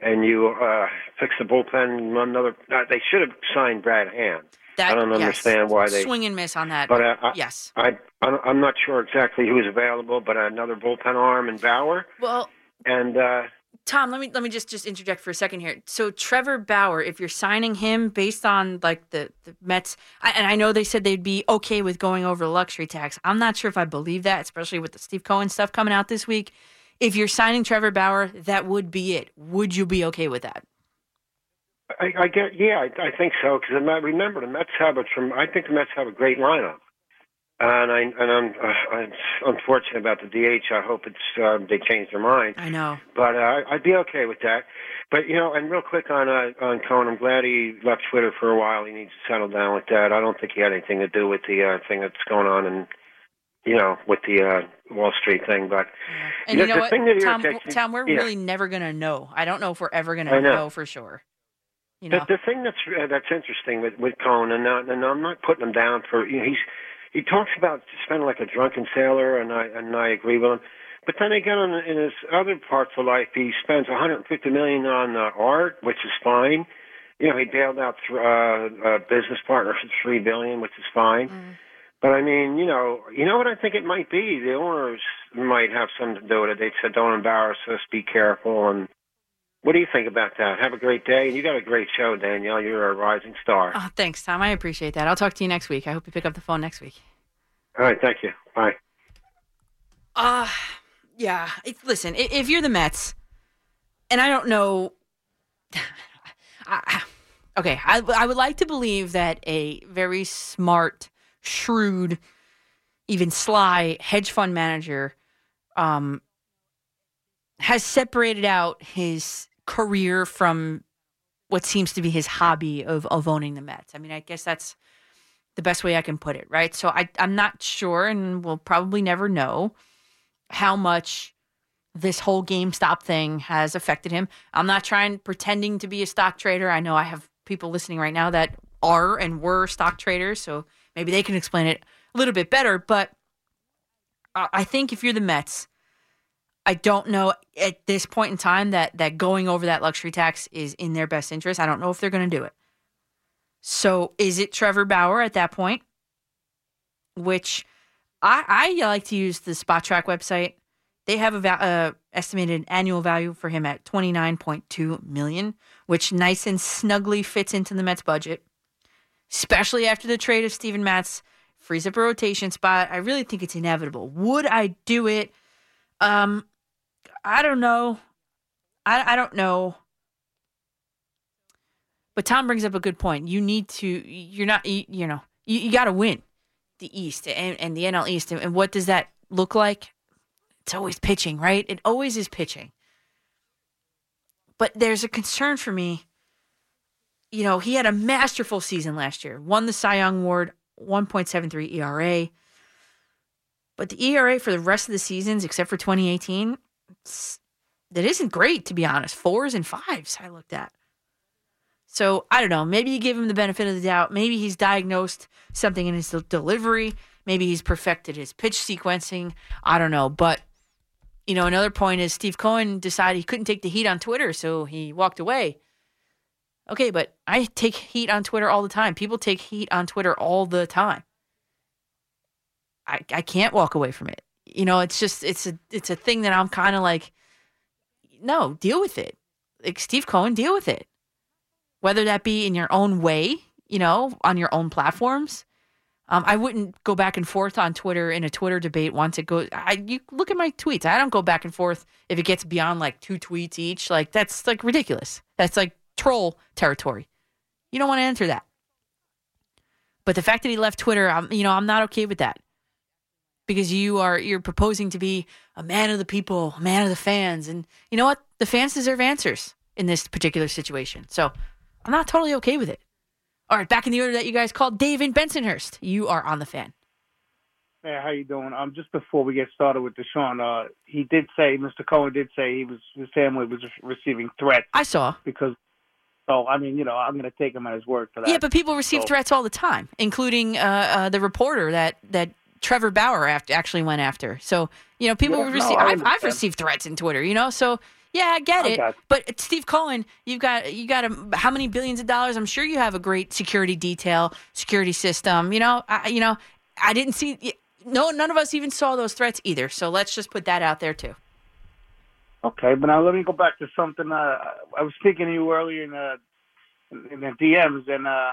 and you uh, fix the bullpen. Another. Uh, they should have signed Brad Hand. That, I don't yes. understand why they. swing and miss on that. But uh, I, yes. I, I I'm not sure exactly who's available, but another bullpen arm and Bauer, Well, and uh, Tom, let me let me just just interject for a second here. So Trevor Bauer, if you're signing him based on like the the Mets, I, and I know they said they'd be okay with going over luxury tax. I'm not sure if I believe that, especially with the Steve Cohen stuff coming out this week. If you're signing Trevor Bauer, that would be it. Would you be okay with that? I, I get, yeah, I, I think so. Because remember, the Mets have a, trem- I think the Mets have a great lineup, and I and I'm, uh, I'm unfortunate about the DH. I hope it's uh, they change their mind. I know. But uh, I'd be okay with that. But you know, and real quick on uh, on Cohen, I'm glad he left Twitter for a while. He needs to settle down with that. I don't think he had anything to do with the uh, thing that's going on, and you know, with the uh, Wall Street thing. But And The- you know the what, thing that Tom? Tom, we're yeah. really never gonna know. I don't know if we're ever gonna know. know for sure. You know. The, the thing that's uh, that's interesting with with Cohen, and, and I'm not putting him down for you know, he's he talks about spending like a drunken sailor, and I and I agree with him. But then again, in, in his other parts of life, he spends 150 million on uh, art, which is fine. You know, he bailed out th- uh, a business partner for three billion, which is fine. Mm. But I mean, you know, you know what I think it might be. The owners might have something to do with it. They said, "Don't embarrass us. Be careful." And what do you think about that? Have a great day. And You got a great show, Danielle. You're a rising star. Oh, thanks, Tom. I appreciate that. I'll talk to you next week. I hope you pick up the phone next week. All right, thank you. Bye. Uh yeah. It, listen, i- if you're the Mets, and I don't know, <laughs> I, okay, I, I would like to believe that a very smart, shrewd, even sly hedge fund manager, um, has separated out his career from what seems to be his hobby of of owning the Mets. I mean, I guess that's the best way I can put it, right? So I I'm not sure, and we'll probably never know how much this whole GameStop thing has affected him. I'm not trying pretending to be a stock trader. I know I have people listening right now that are and were stock traders, so maybe they can explain it a little bit better. But I I think if you're the Mets, I don't know at this point in time that that going over that luxury tax is in their best interest. I don't know if they're going to do it. So is it Trevor Bauer at that point? Which I, I like to use the Spotrac website. They have a uh, estimated annual value for him at twenty nine point two million, which nice and snugly fits into the Mets budget. Especially after the trade of Steven Matz, frees up a rotation spot. I really think it's inevitable. Would I do it? Um, I don't know. I I don't know. But Tom brings up a good point. You need to. You're not. You, you know. You, you got to win the East and, and the NL East. And, what does that look like? It's always pitching, right? It always is pitching. But there's a concern for me. You know, he had a masterful season last year. Won the Cy Young Award, 1.73 ERA. But the ERA for the rest of the seasons, except for 2018, it's, that isn't great, to be honest. Fours and fives, I looked at. So I don't know. Maybe you give him the benefit of the doubt. Maybe he's diagnosed something in his del- delivery. Maybe he's perfected his pitch sequencing. I don't know. But, you know, another point is Steve Cohen decided he couldn't take the heat on Twitter, so he walked away. Okay, but I take heat on Twitter all the time. People take heat on Twitter all the time. I, I can't walk away from it. You know, it's just it's a it's a thing that I'm kind of like, no, deal with it. Like Steve Cohen, deal with it. Whether that be in your own way, you know, on your own platforms. Um, I wouldn't go back and forth on Twitter in a Twitter debate once it goes. I you look at my tweets. I don't go back and forth if it gets beyond like two tweets each. Like that's like ridiculous. That's like troll territory. You don't want to enter that. But the fact that he left Twitter, I'm you know I'm not okay with that because you are you're proposing to be a man of the people, a man of the fans, and you know what? The fans deserve answers in this particular situation. So I'm not totally okay with it. All right, back in the order that you guys called, Dave in Bensonhurst. You are on the fan. Hey, how you doing? Um, just before we get started with Deshaun, uh, he did say, Mr. Cohen did say he was his family was receiving threats I saw. because. So I mean, you know, I'm going to take him at his word for that. Yeah, but people receive So- threats all the time, including uh, uh, the reporter that that Trevor Bauer aft- actually went after. So You know, people Yeah, no, receive. I've, I've received threats in Twitter. You know, so yeah, I get I it. But Steve Cohen, you've got you got a, how many billions of dollars? I'm sure you have a great security detail, security system. You know, I, you know, I didn't see. No, none of us even saw those threats either. So let's just put that out there too. Okay, but now let me go back to something. Uh, I was speaking to you earlier in the in the DMs, and uh,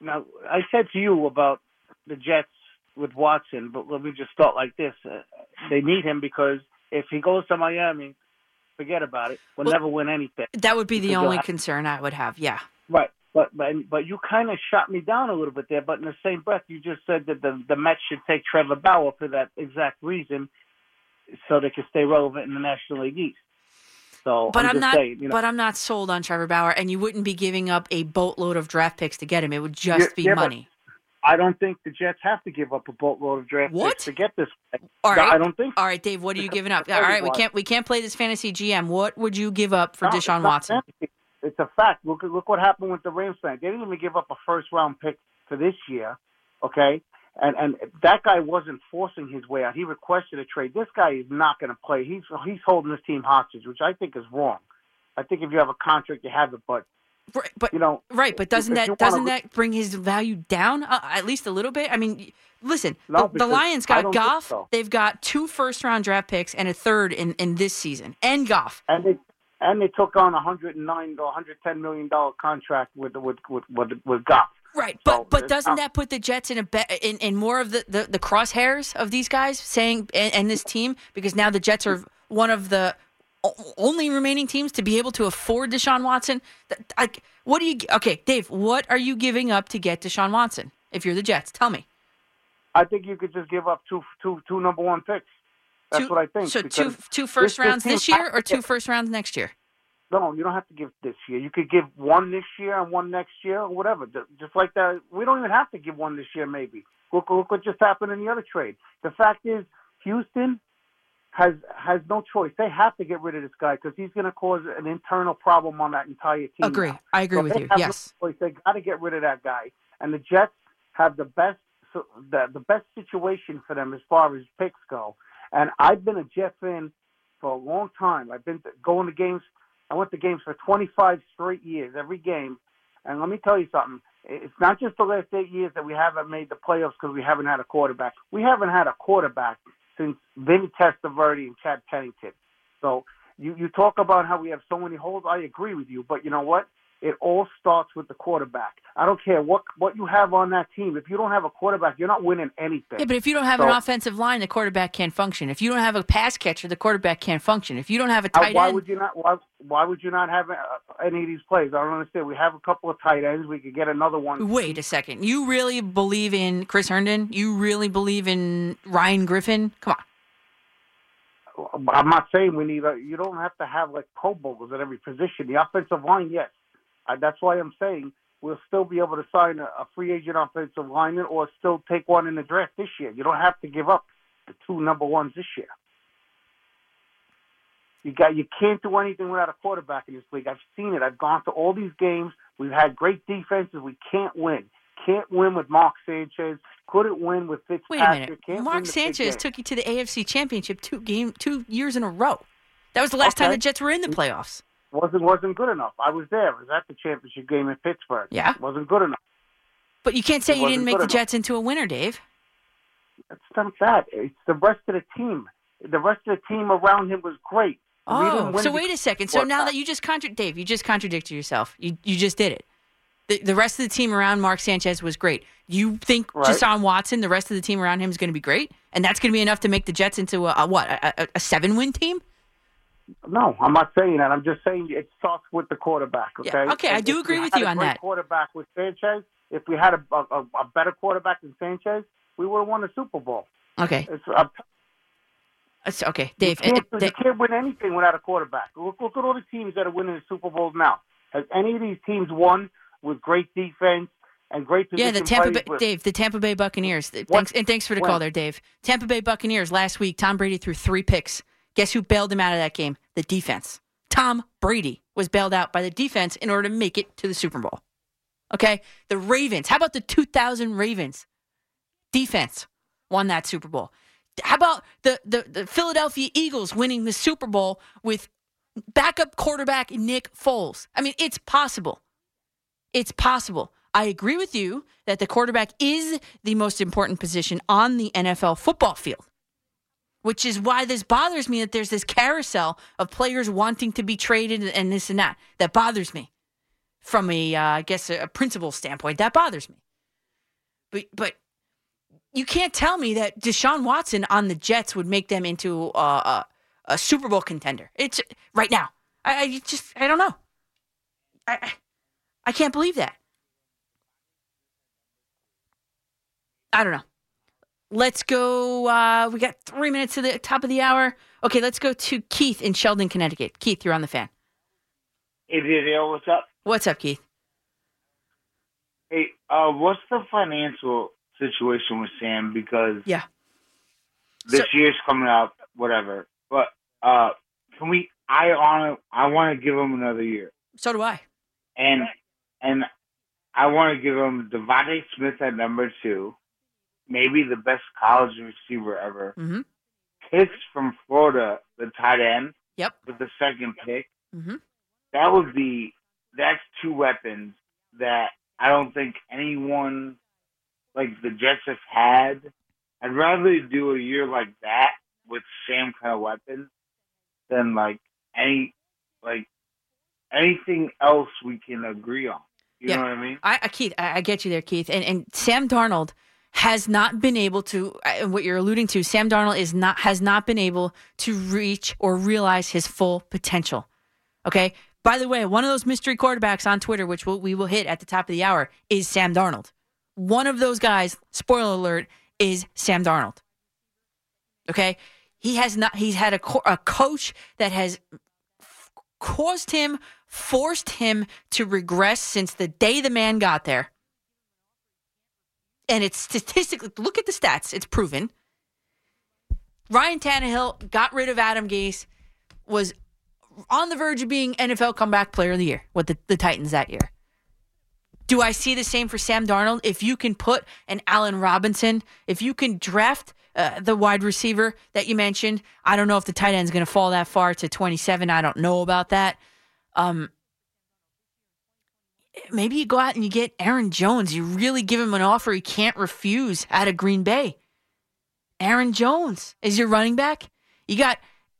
now I said to you about the Jets with Watson, but let me just start like this: uh, they need him because if he goes to Miami, forget about it. We'll, Well- never win anything. That would be the only concern I would have. Yeah. Right. But but but you kind of shot me down a little bit there. But in the same breath, you just said that the the Mets should take Trevor Bauer for that exact reason, so they can stay relevant in the National League East. So But I'm, I'm, not. saying, you know, But I'm not sold on Trevor Bauer, and you wouldn't be giving up a boatload of draft picks to get him. It would just Yeah, be yeah, but- money. I don't think the Jets have to give up a boatload of draft What? picks to get this. All right. I don't think. All right, Dave. What are you giving up? <laughs> All right, we can't we can't play this fantasy GM. What would you give up for No, Deshaun Watson? fantasy. It's a fact. Look look what happened with the Rams tonight. They didn't even give up a first round pick for this year. Okay, and and that guy wasn't forcing his way out. He requested a trade. This guy is not going to play. He's he's holding his team hostage, which I think is wrong. I think if you have a contract, you have it. But Right, but you know, right, but doesn't that doesn't re- that bring his value down uh, at least a little bit? I mean, listen, No, the, the Lions got Goff. so. They've got two first round draft picks and a third in in this season, and Goff. and they and they took on a hundred and nine or hundred ten million dollar contract with with with with, with Goff. Right, but So, but doesn't that put the Jets in a be- in, in more of the, the, the crosshairs of these guys saying and, and this team because now the Jets are one of the only remaining teams to be able to afford Deshaun Watson. Like, what do you? Okay, Dave, what are you giving up to get Deshaun Watson? If you're the Jets, tell me. I think you could just give up two two two number one picks. That's two, what I think. So two two first this rounds team this year or two first rounds next year? No, you don't have to give this year. You could give one this year and one next year or whatever. Just like that. We don't even have to give one this year, maybe. Look, look what just happened in the other trade. The fact is, Houston has has no choice. They have to get rid of this guy because he's going to cause an internal problem on that entire team. Agree. now. I agree So with you. no Yes. choice. They got to get rid of that guy. And the Jets have the best the the best situation for them as far as picks go. And I've been a Jet fan for a long time. I've been going to games. I went to games for 25 straight years, every game. And let me tell you something. It's not just the last eight years that we haven't made the playoffs because we haven't had a quarterback. We haven't had a quarterback since Vinny Testaverde and Chad Pennington. So you, you talk about how we have so many holes. I agree with you, but you know what? It all starts with the quarterback. I don't care what what you have on that team. If you don't have a quarterback, you're not winning anything. Yeah, but if you don't have an offensive line, the quarterback can't function. If you don't have a pass catcher, the quarterback can't function. If you don't have a tight why end, would you not? Why, why would you not have uh, any of these plays? I don't understand. We have a couple of tight ends. We could get another one. Wait a second. You really believe in Chris Herndon? You really believe in Ryan Griffin? Come on. I'm not saying we need. A, you don't have to have like Pro Bowlers at every position. The offensive line, yes. Uh, that's why I'm saying we'll still be able to sign a, a free agent offensive lineman or still take one in the draft this year. You don't have to give up the two number ones this year. You got you can't do anything without a quarterback in this league. I've seen it. I've gone to all these games. We've had great defenses. We can't win. Can't win with Mark Sanchez. Couldn't win with Fitzpatrick. Wait a minute. Mark Sanchez took you to the AFC Championship two game two years in a row. That was the last time the Jets were in the playoffs. Wasn't wasn't good enough. I was there. I was at the championship game in Pittsburgh. Yeah. wasn't good enough. But you can't say It you didn't make the enough. Jets into a winner, Dave. It's not that. It's the rest of the team. The rest of the team around him was great. Oh, so wait a second. So now uh, that you just contra- Dave, you just contradicted yourself. You you just did it. The, the rest of the team around Mark Sanchez was great. You think Right. Deshaun Watson, the rest of the team around him is going to be great, and that's going to be enough to make the Jets into a, a what a, a, a seven win team? No, I'm not saying that. I'm just saying it starts with the quarterback. Okay. Yeah, okay, I do agree with you on that. Quarterback with Sanchez. If we had a, a, a better quarterback than Sanchez, we would have won the Super Bowl. Okay, It's, uh, It's- okay, Dave. you, can't, you can't win anything without a quarterback. Look, look at all the teams that are winning the Super Bowls now. Has any of these teams won with great defense and great Yeah, the Tampa Bay, with- Dave, the Tampa Bay Buccaneers. Th- Thanks, and thanks for the When? call there, Dave. Tampa Bay Buccaneers last week. Tom Brady threw three picks. Guess who bailed him out of that game? The defense. Tom Brady was bailed out by the defense in order to make it to the Super Bowl. Okay, the Ravens. How about the 2000 Ravens? Defense won that Super Bowl. How about the, the, the Philadelphia Eagles winning the Super Bowl with backup quarterback Nick Foles? I mean, it's possible. It's possible. I agree with you that the quarterback is the most important position on the NFL football field, which is why this bothers me that there's this carousel of players wanting to be traded and this and that. That bothers me from a, uh, I guess, a principle standpoint. That bothers me. But, but you can't tell me that Deshaun Watson on the Jets would make them into a, a, a Super Bowl contender. It's right now. I, I just, I don't know. I, I can't believe that. I don't know. Let's go. Uh, we got three minutes to the top of the hour. Okay, let's go to Keith in Shelton, Connecticut. Keith, you're on the fan. Hey, Daniel, what's up? What's up, Keith? Hey, uh, what's the financial situation with Sam? Because yeah, this So- year's coming up, whatever. But uh, can we? I on I want to give him another year, So do I. and and I want to give him DeVonta Smith at number two, maybe the best college receiver ever. Mm-hmm. From Florida, the tight end, Yep. with the second pick. Mm-hmm. that would be that's two weapons that I don't think anyone like the Jets have had. I'd rather do a year like that with Sam kind of weapons than like any like anything else we can agree on. You Yeah. know what I mean? I, I Keith, I, I get you there, Keith. And and Sam Darnold has not been able to. uh, What you're alluding to, Sam Darnold is not has not been able to reach or realize his full potential. Okay. By the way, one of those mystery quarterbacks on Twitter, which we will hit at the top of the hour, is Sam Darnold. One of those guys, spoiler alert, is Sam Darnold. Okay, he has not. He's had a co- a coach that has caused him, forced him to regress since the day the man got there. And it's statistically, look at the stats, it's proven. Ryan Tannehill got rid of Adam Gase, was on the verge of being NFL comeback player of the year with the, the Titans that year. Do I see the same for Sam Darnold? If you can put an Allen Robinson, if you can draft uh, the wide receiver that you mentioned, I don't know if the tight end is going to fall that far to 27. I don't know about that. Um, maybe you go out and you get Aaron Jones. You really give him an offer he can't refuse out of Green Bay. Aaron Jones is your running back. You got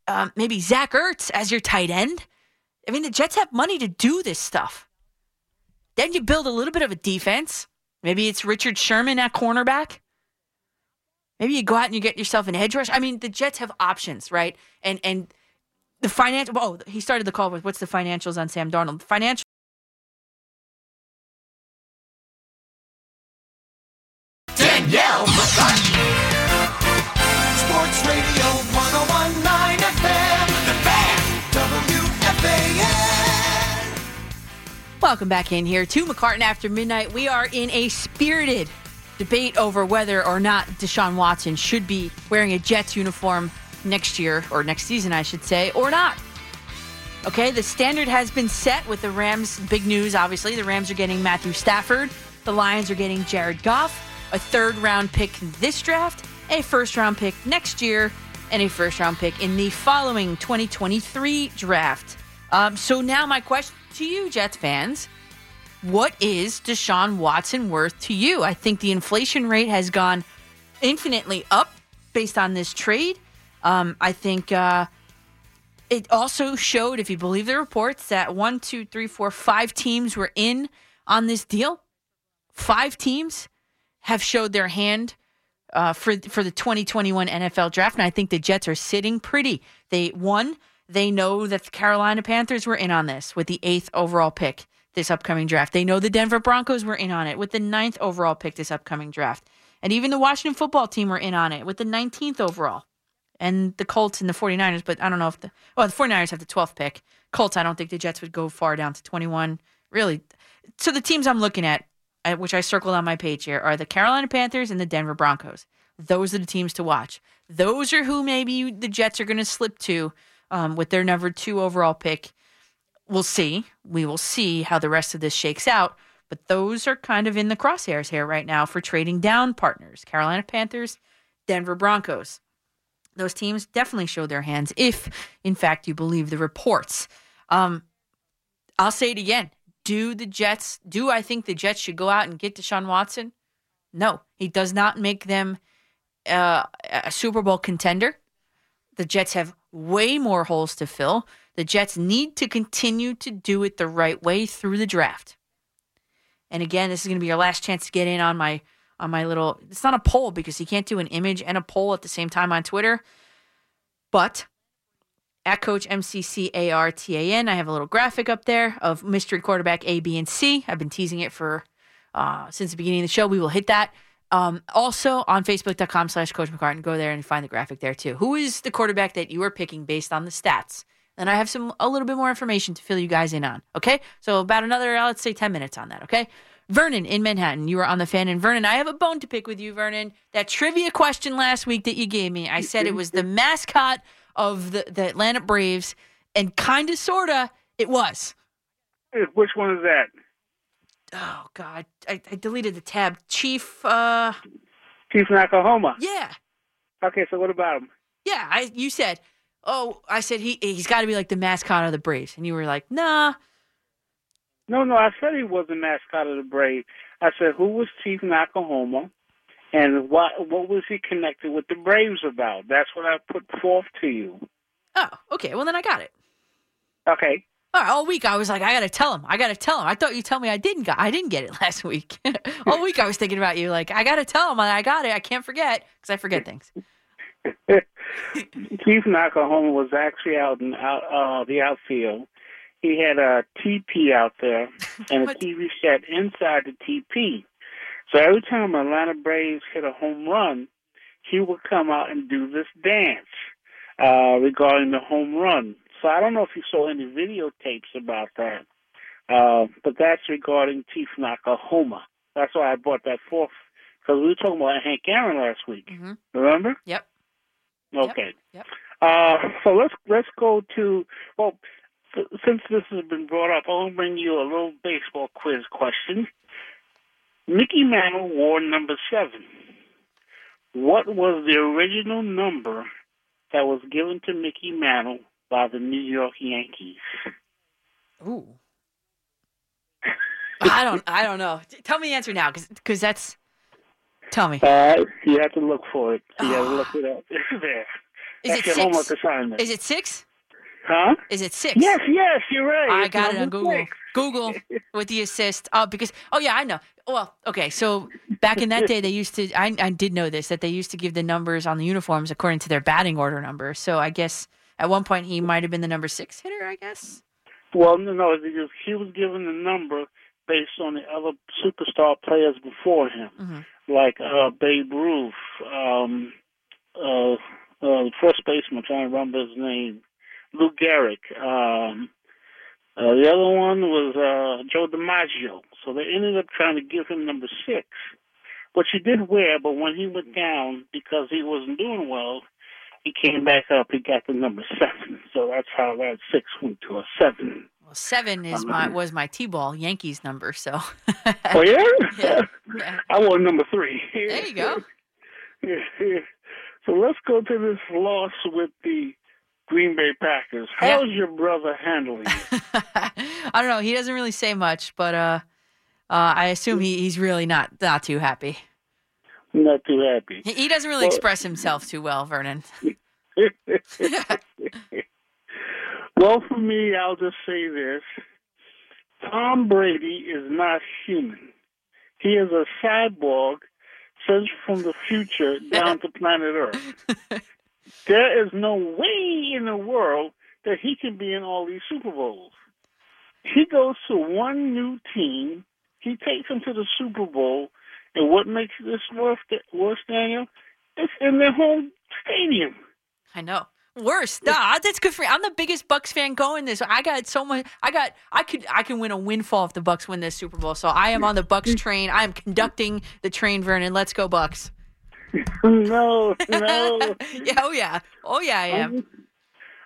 um, maybe Zach Ertz as your tight end. I mean, the Jets have money to do this stuff. Then you build a little bit of a defense. Maybe it's Richard Sherman at cornerback. Maybe you go out and you get yourself an edge rush. I mean, the Jets have options, right? And and the financial. Oh, he started the call with what's the financials on Sam Darnold? Financial. Welcome back in here to McCartan after midnight. We are in a spirited debate over whether or not Deshaun Watson should be wearing a Jets uniform next year or next season, I should say, or not. Okay, the standard has been set with the Rams. Big news, obviously. The Rams are getting Matthew Stafford. The Lions are getting Jared Goff, a third round pick this draft, a first round pick next year, and a first round pick in the following 2023 draft. Um, so now, my question to you, Jets fans what is Deshaun Watson worth to you? I think the inflation rate has gone infinitely up based on this trade. Um, I think uh, it also showed, if you believe the reports, that one, two, three, four, five teams were in on this deal. Five teams have showed their hand uh, for for the 2021 NFL draft, and I think the Jets are sitting pretty. They one, they know that the Carolina Panthers were in on this with the eighth overall pick this upcoming draft. They know the Denver Broncos were in on it with the ninth overall pick this upcoming draft, and even the Washington Football Team were in on it with the 19th overall and the Colts and the 49ers, but I don't know if the well, the 49ers have the 12th pick. Colts, I don't think the Jets would go far down to 21. Really. So the teams I'm looking at, uh, which I circled on my page here, are the Carolina Panthers and the Denver Broncos. Those are the teams to watch. Those are who maybe the Jets are going to slip to um, with their number two overall pick. We'll see. We will see how the rest of this shakes out. But those are kind of in the crosshairs here right now for trading down partners Carolina Panthers, Denver Broncos. those teams definitely show their hands if, in fact, you believe the reports. Um, I'll say it again. Do the Jets, do I think the Jets should go out and get Deshaun Watson? No, he does not make them uh, a Super Bowl contender. The Jets have way more holes to fill. The Jets need to continue to do it the right way through the draft. And again, this is going to be your last chance to get in on my on my little. It's not a poll because you can't do an image and a poll at the same time on Twitter. But at Coach MCCARTAN, I have a little graphic up there of mystery quarterback A, B, and C. I've been teasing it for uh, since the beginning of the show. We will hit that. Um, also on Facebook.com slash Coach McCartan, go there and find the graphic there too. Who is the quarterback that you are picking based on the stats? And I have some a little bit more information to fill you guys in on. Okay, so about another uh, let's say ten minutes on that. Okay, Vernon in Manhattan, you were on the fan, and Vernon, I have a bone to pick with you, Vernon. That trivia question last week that you gave me, I said it was the <laughs> mascot of the the Atlanta Braves, and kind of sorta it was. Which one is that? Oh God, I, I deleted the tab. Chief, uh, Chief Noc-A-Homa. yeah, Okay, so what about him? yeah. I you said, oh, I said he he's got to be like the mascot of the Braves, and you were like, nah. No, no, I said he was the mascot of the Braves. I said who was Chief Noc-A-Homa, and what what was he connected with the Braves about? That's what I put forth to you. Oh, okay. Well, then I got it. Okay. All, week I was like, I gotta tell him. I gotta tell him. I thought you tell me I didn't got. I didn't get it <laughs> last week. <laughs> all week I was thinking about you. Like I gotta tell him I got it. I can't forget because I forget things. <laughs> Chief Noc-A-Homa was actually out in out, uh, the outfield. He had a TP out there and a TV set inside the TP. So every time Atlanta Braves hit a home run, he would come out and do this dance uh, regarding the home run. So I don't know if you saw any videotapes about that, uh, but that's regarding Chief Noc-A-Homa. That's why I brought that forth because we were talking about Hank Aaron last week. Remember? Yep. Okay. Yep. Uh, so let's let's go to well, since this has been brought up, I'll bring you a little baseball quiz question. Mickey Mantle wore number seven. What was the original number that was given to Mickey Mantle by the New York Yankees? Ooh. <laughs> I don't. I don't know. Tell me the answer now, because that's. Tell me. Uh, you have to look for it. You have to look it up. It's there. Is That's it your six? homework assignment. Is it six? Huh? Is it six? Yes, yes, you're right. I It's got it on Google. six. Google <laughs> with the assist. Oh, because oh yeah, I know. Well, okay. So back in that day, they used to. I I did know this that they used to give the numbers on the uniforms according to their batting order number. So I guess at one point he might have been the number six hitter. I guess. Well, no, no, because he was given the number based on the other superstar players before him, Mm-hmm. like uh, Babe Ruth, um, uh, uh, first baseman, trying to remember his name, Lou Gehrig. Um, uh, the other one was uh, Joe DiMaggio. So they ended up trying to give him number six, which he did wear, but when he went down because he wasn't doing well, he came back up. He got the number seven. So that's how that six went to a seven. Well, seven is my was my T-ball Yankees number. So. <laughs> Oh yeah? Yeah, yeah. <laughs> I want number three. There you go. <laughs> so let's go to this loss with the Green Bay Packers. How's your brother handling it? I don't know. He doesn't really say much, but uh, uh, I assume he, he's really not not too happy. Not too happy. He, he doesn't really Well- express himself too well, Vernon. <laughs> <laughs> well, for me, I'll just say this. Tom Brady is not human. He is a cyborg sent from the future down to planet Earth. <laughs> There is no way in the world that he can be in all these Super Bowls. He goes to one new team, he takes them to the Super Bowl, and what makes this worse, worse Daniel? It's in their home stadium. I know. Worse. Nah, that's good for me. I'm the biggest Bucks fan going this. I got so much. I got. I could. I can win a windfall if the Bucks win this Super Bowl. So I am on the Bucks <laughs> train. I am conducting the train, Vernon. Let's go Bucks. <laughs> no, no. <laughs> yeah. Oh yeah. Oh yeah. I am.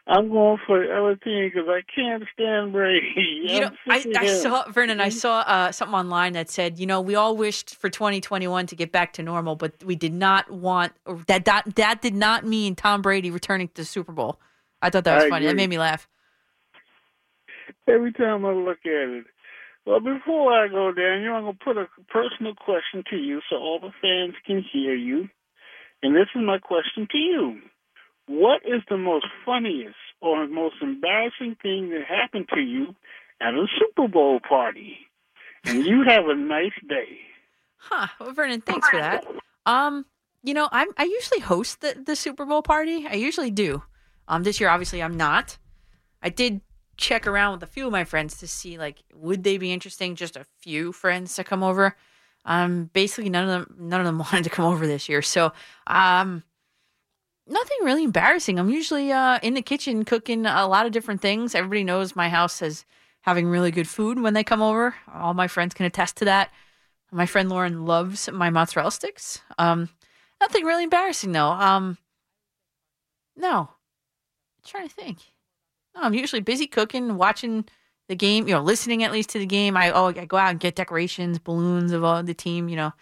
I'm going for team because I can't stand Brady. <laughs> You know, I, I saw Vernon. I saw uh, something online that said, you know, we all wished for 2021 to get back to normal, but we did not want that. That that did not mean Tom Brady returning to the Super Bowl. I thought that was I funny. That made me laugh. Every time I look at it. Well, before I go, Daniel, I'm going to put a personal question to you so all the fans can hear you. And this is my question to you. What is the most funniest or most embarrassing thing that happened to you at a Super Bowl party? And you <laughs> have a nice day. Huh. Well, Vernon, thanks for that. Um, you know, I'm I usually host the, the Super Bowl party. I usually do. Um, this year obviously I'm not. I did check around with a few of my friends to see like would they be interesting. Just a few friends to come over. Um, basically none of them none of them <laughs> wanted to come over this year. So, um, nothing really embarrassing. I'm usually uh in the kitchen cooking a lot of different things. Everybody knows my house is having really good food when they come over. All my friends can attest to that. My friend Lauren loves my mozzarella sticks. Um, nothing really embarrassing though. Um, no, I'm trying to think. No, I'm usually busy cooking, watching the game. You know, listening at least to the game. I oh, I go out and get decorations, balloons of all the team. You know,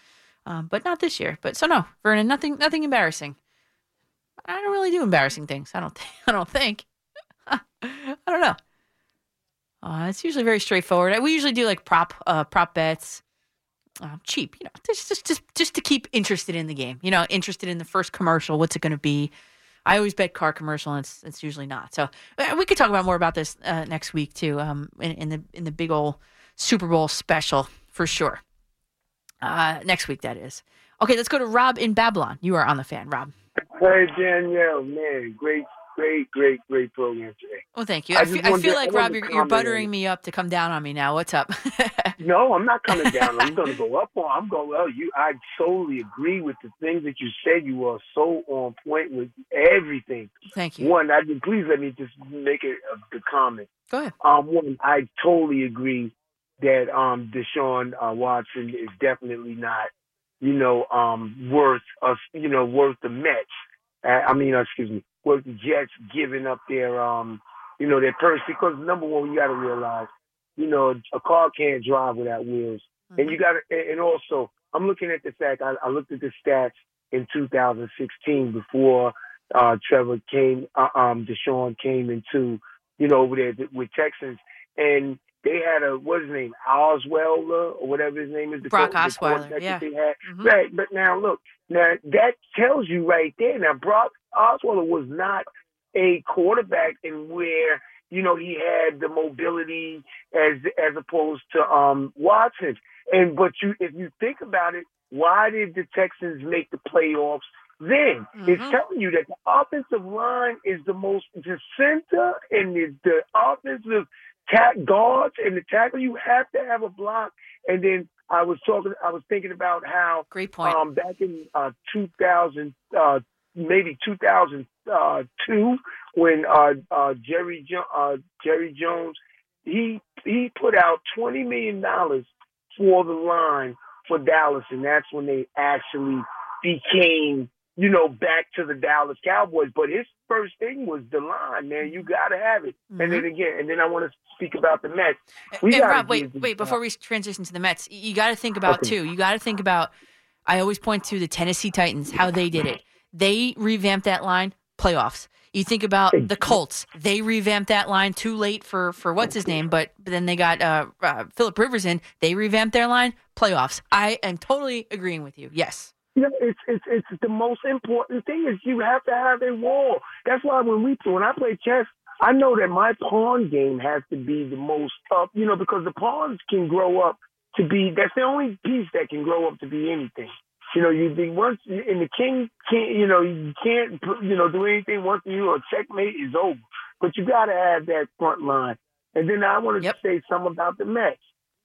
um, but not this year. But so no, Vernon, nothing, nothing embarrassing. I don't really do embarrassing things. I don't think. <laughs> I don't think. <laughs> I don't know. Uh, it's usually very straightforward. We usually do like prop uh, prop bets, uh, cheap, you know, just just just just to keep interested in the game. You know, interested in the first commercial. What's it going to be? I always bet car commercial, and it's it's usually not. So uh, we could talk about more about this uh, next week too. Um, in, in the in the big old Super Bowl special for sure. Uh, next week that is. Okay, let's go to Rob in Babylon. You are on the fan, Rob. Hey Danielle, man, great, great, great, great program today. Oh, thank you. I I, feel, I feel to- like Rob, you're, you're buttering me up to come down on me now. What's up? <laughs> No, I'm not coming down. I'm going to go up on. I'm going. Well, you. I totally agree with the things that you said. You are so on point with everything. Thank you. One, I please let me just make it a, the comment. Go ahead. Um, one, I totally agree that um Deshaun uh, Watson is definitely not, you know, um worth us, you know, worth the Mets. Uh, I mean, uh, excuse me, worth the Jets giving up their um, you know, their purse because number one, you got to realize, you know, a car can't drive without wheels, and you got to, and also, I'm looking at the fact I, I looked at the stats in 2016 before uh Trevor came, uh, um, Deshaun came into, you know, over there with Texans, and they had a what's his name, Osweiler or whatever his name is, the Brock Osweiler, yeah. they had. Mhm. Right, but now look, now that tells you right there. Now Brock Osweiler was not a quarterback in where you know he had the mobility as as opposed to um Watson. And but you if you think about it, why did the Texans make the playoffs then? It's Mhm. telling you that the offensive line is the most the center and the, the offensive tack guards and the tackle. You have to have a block. And then I was talking I was thinking about how Great point. um, back in uh, 2000, uh, maybe 2002, when uh, uh, Jerry jo- uh, Jerry Jones he he put out 20 million dollars for the line for Dallas, and that's when they actually became you know back to the Dallas Cowboys. But his first thing was the line, man. You got to have it. And then again, and then I want to speak about the Mets. We and gotta Rob, wait, give the- wait. Before we transition to the Mets, you got to think about Okay. too. You got to think about. I always point to the Tennessee Titans, how they did it. They revamped that line, playoffs. You think about the Colts. They revamped that line too late for for what's his name, but, but then they got uh, uh, Philip Rivers in. They revamped their line, playoffs. I am totally agreeing with you. Yes. Yeah, it's it's it's the most important thing is you have to have a wall. That's why when we when I play chess, I know that my pawn game has to be the most up, you know, because the pawns can grow up to be that's the only piece that can grow up to be anything. You know, you be once and the king can't, you know, you can't, you know, do anything once you a checkmate is over. But you got to have that front line. And then I wanted to say something about the Mets.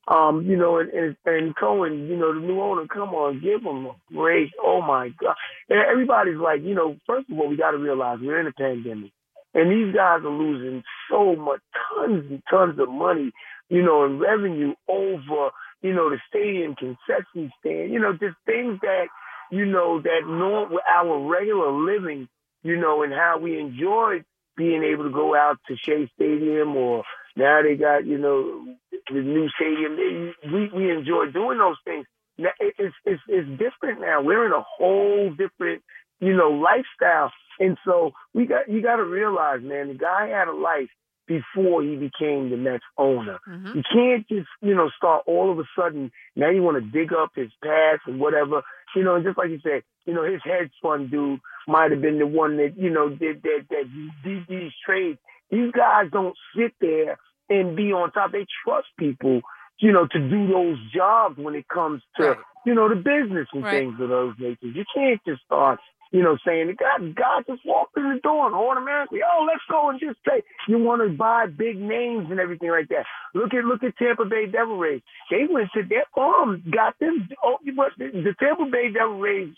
Um, you know, and, and and Cohen, you know, the new owner, come on, give him a break. Oh my God! And everybody's like, you know, first of all, we got to realize we're in a pandemic, and these guys are losing so much, tons and tons of money, you know, in revenue over, you know, the stadium concession stand, you know, just things that, you know, that norm, our regular living, you know, and how we enjoy being able to go out to Shea Stadium or now they got, you know, the new stadium. We we enjoy doing those things. Now, It's it's it's different now. We're in a whole different, you know, lifestyle. And so we got you got to realize, man, the guy had a life before he became the Mets owner. Mhm. You can't just, you know, start all of a sudden. Now you want to dig up his past and whatever. You know, and just like you said, you know, his hedge fund dude might have been the one that, you know, did that that did these trades. These guys don't sit there and be on top. They trust people, you know, to do those jobs when it comes to, Right. you know, the business and Right. things of those natures. You can't just start, you know, saying guy, God just walked in the door and automatically, oh, let's go and just say you want to buy big names and everything like that. Look at look at Tampa Bay Devil Rays. They went to their farm, got them. Oh, the, Tampa Bay Devil Rays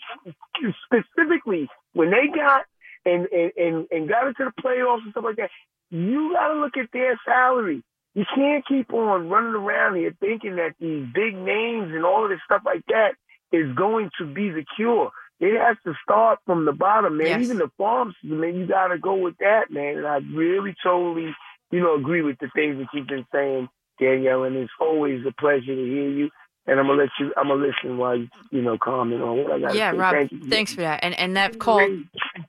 specifically when they got and and and got into the playoffs and stuff like that. You got to look at their salary. You can't keep on running around here thinking that these big names and all of this stuff like that is going to be the cure. It has to start from the bottom, man. Yes. Even the farm system, man, you got to go with that, man. And I really totally, you know, agree with the things that you've been saying, Danielle. And it's always a pleasure to hear you. And I'm gonna let you. I'm gonna listen while you, you know, comment on what I got. Yeah, say. Rob. Thank you. Thanks for that. And and that call,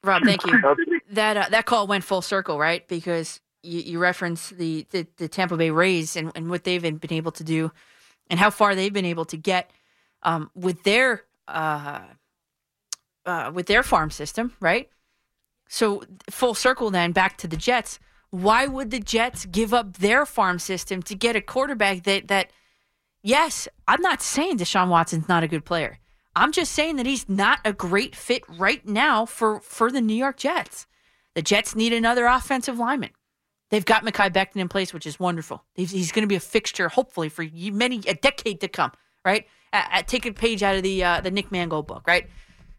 Rob. Thank you. That uh, that call went full circle, right? Because you, you referenced the, the the Tampa Bay Rays and, and what they've been, been able to do, and how far they've been able to get um, with their uh, uh, with their farm system, right? So full circle then back to the Jets. Why would the Jets give up their farm system to get a quarterback that that yes, I'm not saying Deshaun Watson's not a good player. I'm just saying that he's not a great fit right now for for the New York Jets. The Jets need another offensive lineman. They've got Mekhi Becton in place, which is wonderful. He's, he's going to be a fixture, hopefully, for many a decade to come. Right? Uh, take a page out of the uh, the Nick Mangold book, right?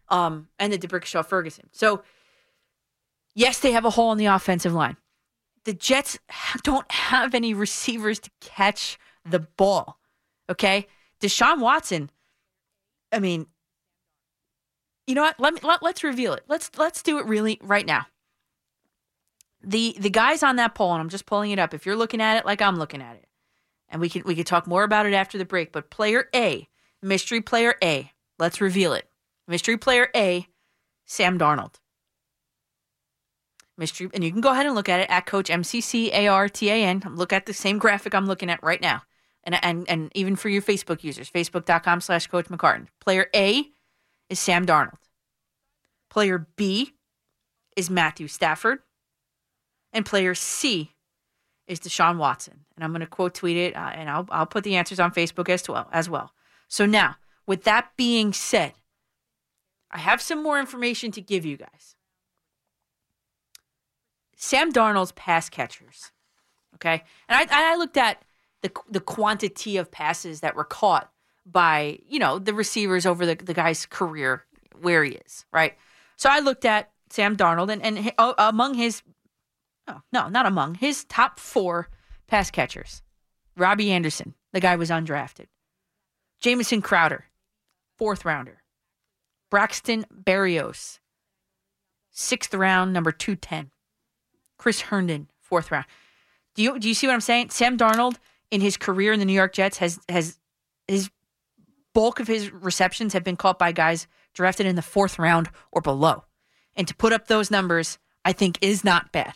Um, and the DeBrickashaw Ferguson. So, yes, they have a hole in the offensive line. The Jets don't have any receivers to catch the ball. Okay, Deshaun Watson. I mean, you know what? Let me let, let's reveal it. Let's let's do it really right now. The the guys on that poll, and I'm just pulling it up. If you're looking at it like I'm looking at it, and we can we can talk more about it after the break. But player A, mystery player A, let's reveal it. Mystery player A, Sam Darnold. Mystery, and you can go ahead and look at it at Coach MCCARTAN. Look at the same graphic I'm looking at right now, and and and even for your Facebook users, Facebook.com/slash Coach McCartan. Player A is Sam Darnold. Player B is Matthew Stafford, and player C is Deshaun Watson. And I'm going to quote tweet it, uh, and I'll I'll put the answers on Facebook as well as well. So now, with that being said, I have some more information to give you guys. Sam Darnold's pass catchers. Okay. And I, I looked at the, the quantity of passes that were caught by, you know, the receivers over the, the guy's career, where he is, right? So I looked at Sam Darnold and, and uh, among his, oh, no, not among, his top four pass catchers Robbie Anderson, the guy was undrafted. Jamison Crowder, fourth rounder. Braxton Berrios, sixth round, number 210. Chris Herndon, fourth round. Do you do you see what I'm saying? Sam Darnold in his career in the New York Jets has has his bulk of his receptions have been caught by guys drafted in the fourth round or below. And to put up those numbers, I think is not bad.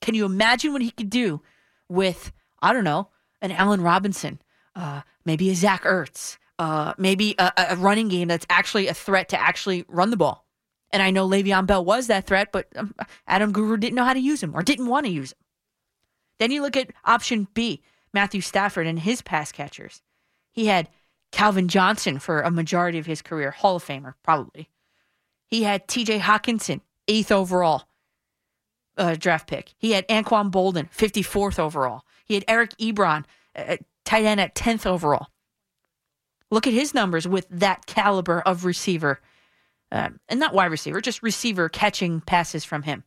Can you imagine what he could do with, I don't know, an Allen Robinson, uh, maybe a Zach Ertz, uh, maybe a, a running game that's actually a threat to actually run the ball? And I know Le'Veon Bell was that threat, but um, Adam Guru didn't know how to use him or didn't want to use him. Then you look at option B, Matthew Stafford and his pass catchers. He had Calvin Johnson for a majority of his career, Hall of Famer, probably. He had TJ Hockenson, eighth overall uh, draft pick. He had Anquan Boldin, 54th overall. He had Eric Ebron, uh, tight end at 10th overall. Look at his numbers with that caliber of receiver, um, and not wide receiver, just receiver catching passes from him,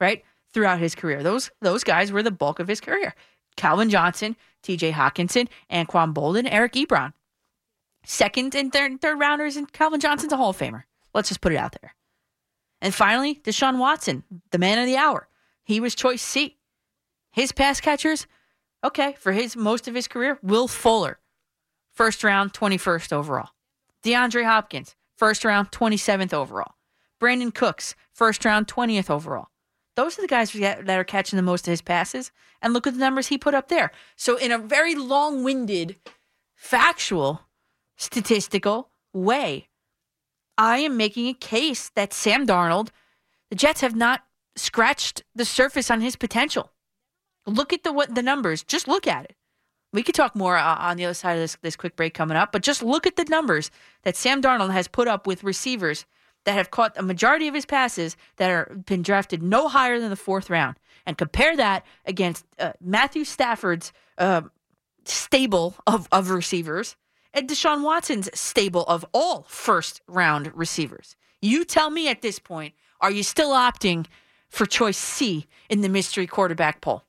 right? Throughout his career. Those those guys were the bulk of his career. Calvin Johnson, TJ Hockenson, Anquan Boldin, Eric Ebron. Second and third, third rounders, and Calvin Johnson's a Hall of Famer. Let's just put it out there. And finally, Deshaun Watson, the man of the hour. He was choice C. His pass catchers, okay, for his most of his career, Will Fuller, first round, 21st overall. DeAndre Hopkins, first round, 27th overall. Brandin Cooks, first round, 20th overall. Those are the guys that are catching the most of his passes. And look at the numbers he put up there. So, in a very long winded, factual, statistical way, I am making a case that Sam Darnold, the Jets have not scratched the surface on his potential. Look at the what the numbers. Just look at it. We could talk more uh, on the other side of this this quick break coming up, but just look at the numbers that Sam Darnold has put up with receivers that have caught a majority of his passes that are been drafted no higher than the fourth round, and compare that against uh, Matthew Stafford's uh, stable of of receivers and Deshaun Watson's stable of all first round receivers. You tell me at this point, are you still opting for choice C in the mystery quarterback poll?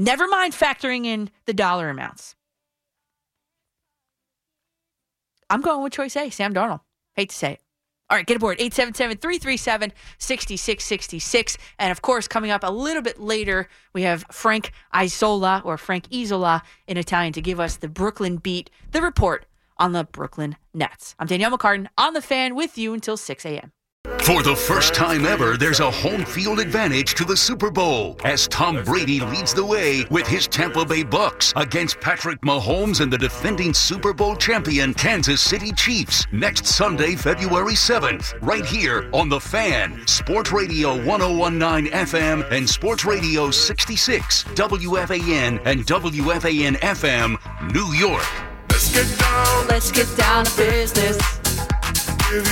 Never mind factoring in the dollar amounts. I'm going with choice A, Sam Darnold. Hate to say it. All right, get aboard 877 337 6666. And of course, coming up a little bit later, we have Frank Isola or Frank Isola in Italian to give us the Brooklyn beat, the report on the Brooklyn Nets. I'm Danielle McCartan on the fan with you until 6 a.m. For the first time ever, there's a home field advantage to the Super Bowl as Tom Brady leads the way with his Tampa Bay Bucks against Patrick Mahomes and the defending Super Bowl champion Kansas City Chiefs next Sunday, February 7th, right here on The Fan, Sports Radio 1019 FM and Sports Radio 66, WFAN and WFAN FM, New York. Let's get down. Let's get down to business. That's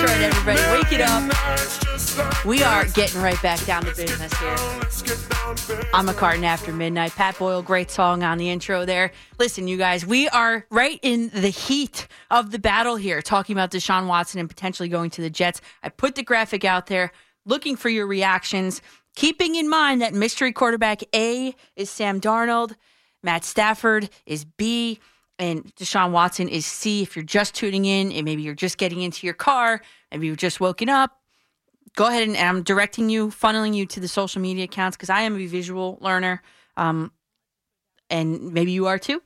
right, everybody. Wake it up. We are getting right back down to business here. Let's get down. I'm a Carton after midnight. Pat Boyle, great song on the intro there. Listen, you guys, we are right in the heat of the battle here, talking about Deshaun Watson and potentially going to the Jets. I put the graphic out there, looking for your reactions, keeping in mind that mystery quarterback A is Sam Darnold, Matt Stafford is B, and Deshaun Watson is C. If you're just tuning in, and maybe you're just getting into your car, maybe you've just woken up, go ahead and I'm directing you, funneling you to the social media accounts because I am a visual learner, um, and maybe you are too.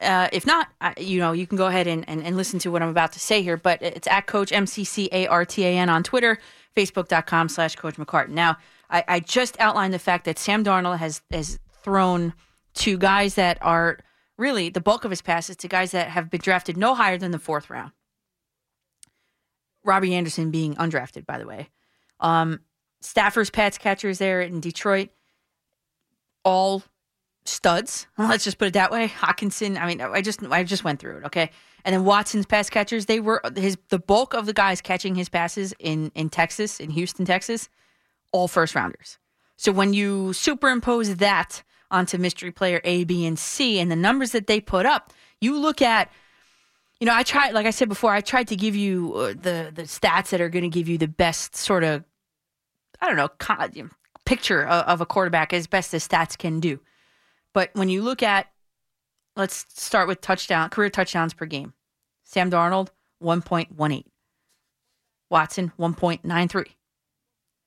Uh, if not, I, you know, you can go ahead and, and, and listen to what I'm about to say here. But it's at Coach M C C A R T A N on Twitter, Facebook.com slash Coach McCartan. Now, I, I just outlined the fact that Sam Darnold has has thrown to guys that are really the bulk of his passes to guys that have been drafted no higher than the fourth round. Robbie Anderson being undrafted, by the way. Um, Stafford's pass catchers there in Detroit, all studs. <laughs> Let's just put it that way. Hockenson. I mean, I just I just went through it. Okay, and then Watson's pass catchers. They were his the bulk of the guys catching his passes in in Texas, in Houston, Texas, all first rounders. So when you superimpose that onto mystery player A, B, and C, and the numbers that they put up, you look at you know, I tried, like I said before, I tried to give you uh, the the stats that are going to give you the best sort of, I don't know, co- you know, picture of, of a quarterback as best as stats can do. But when you look at, let's start with touchdown career touchdowns per game. Sam Darnold one point one eight, Watson one point nine three,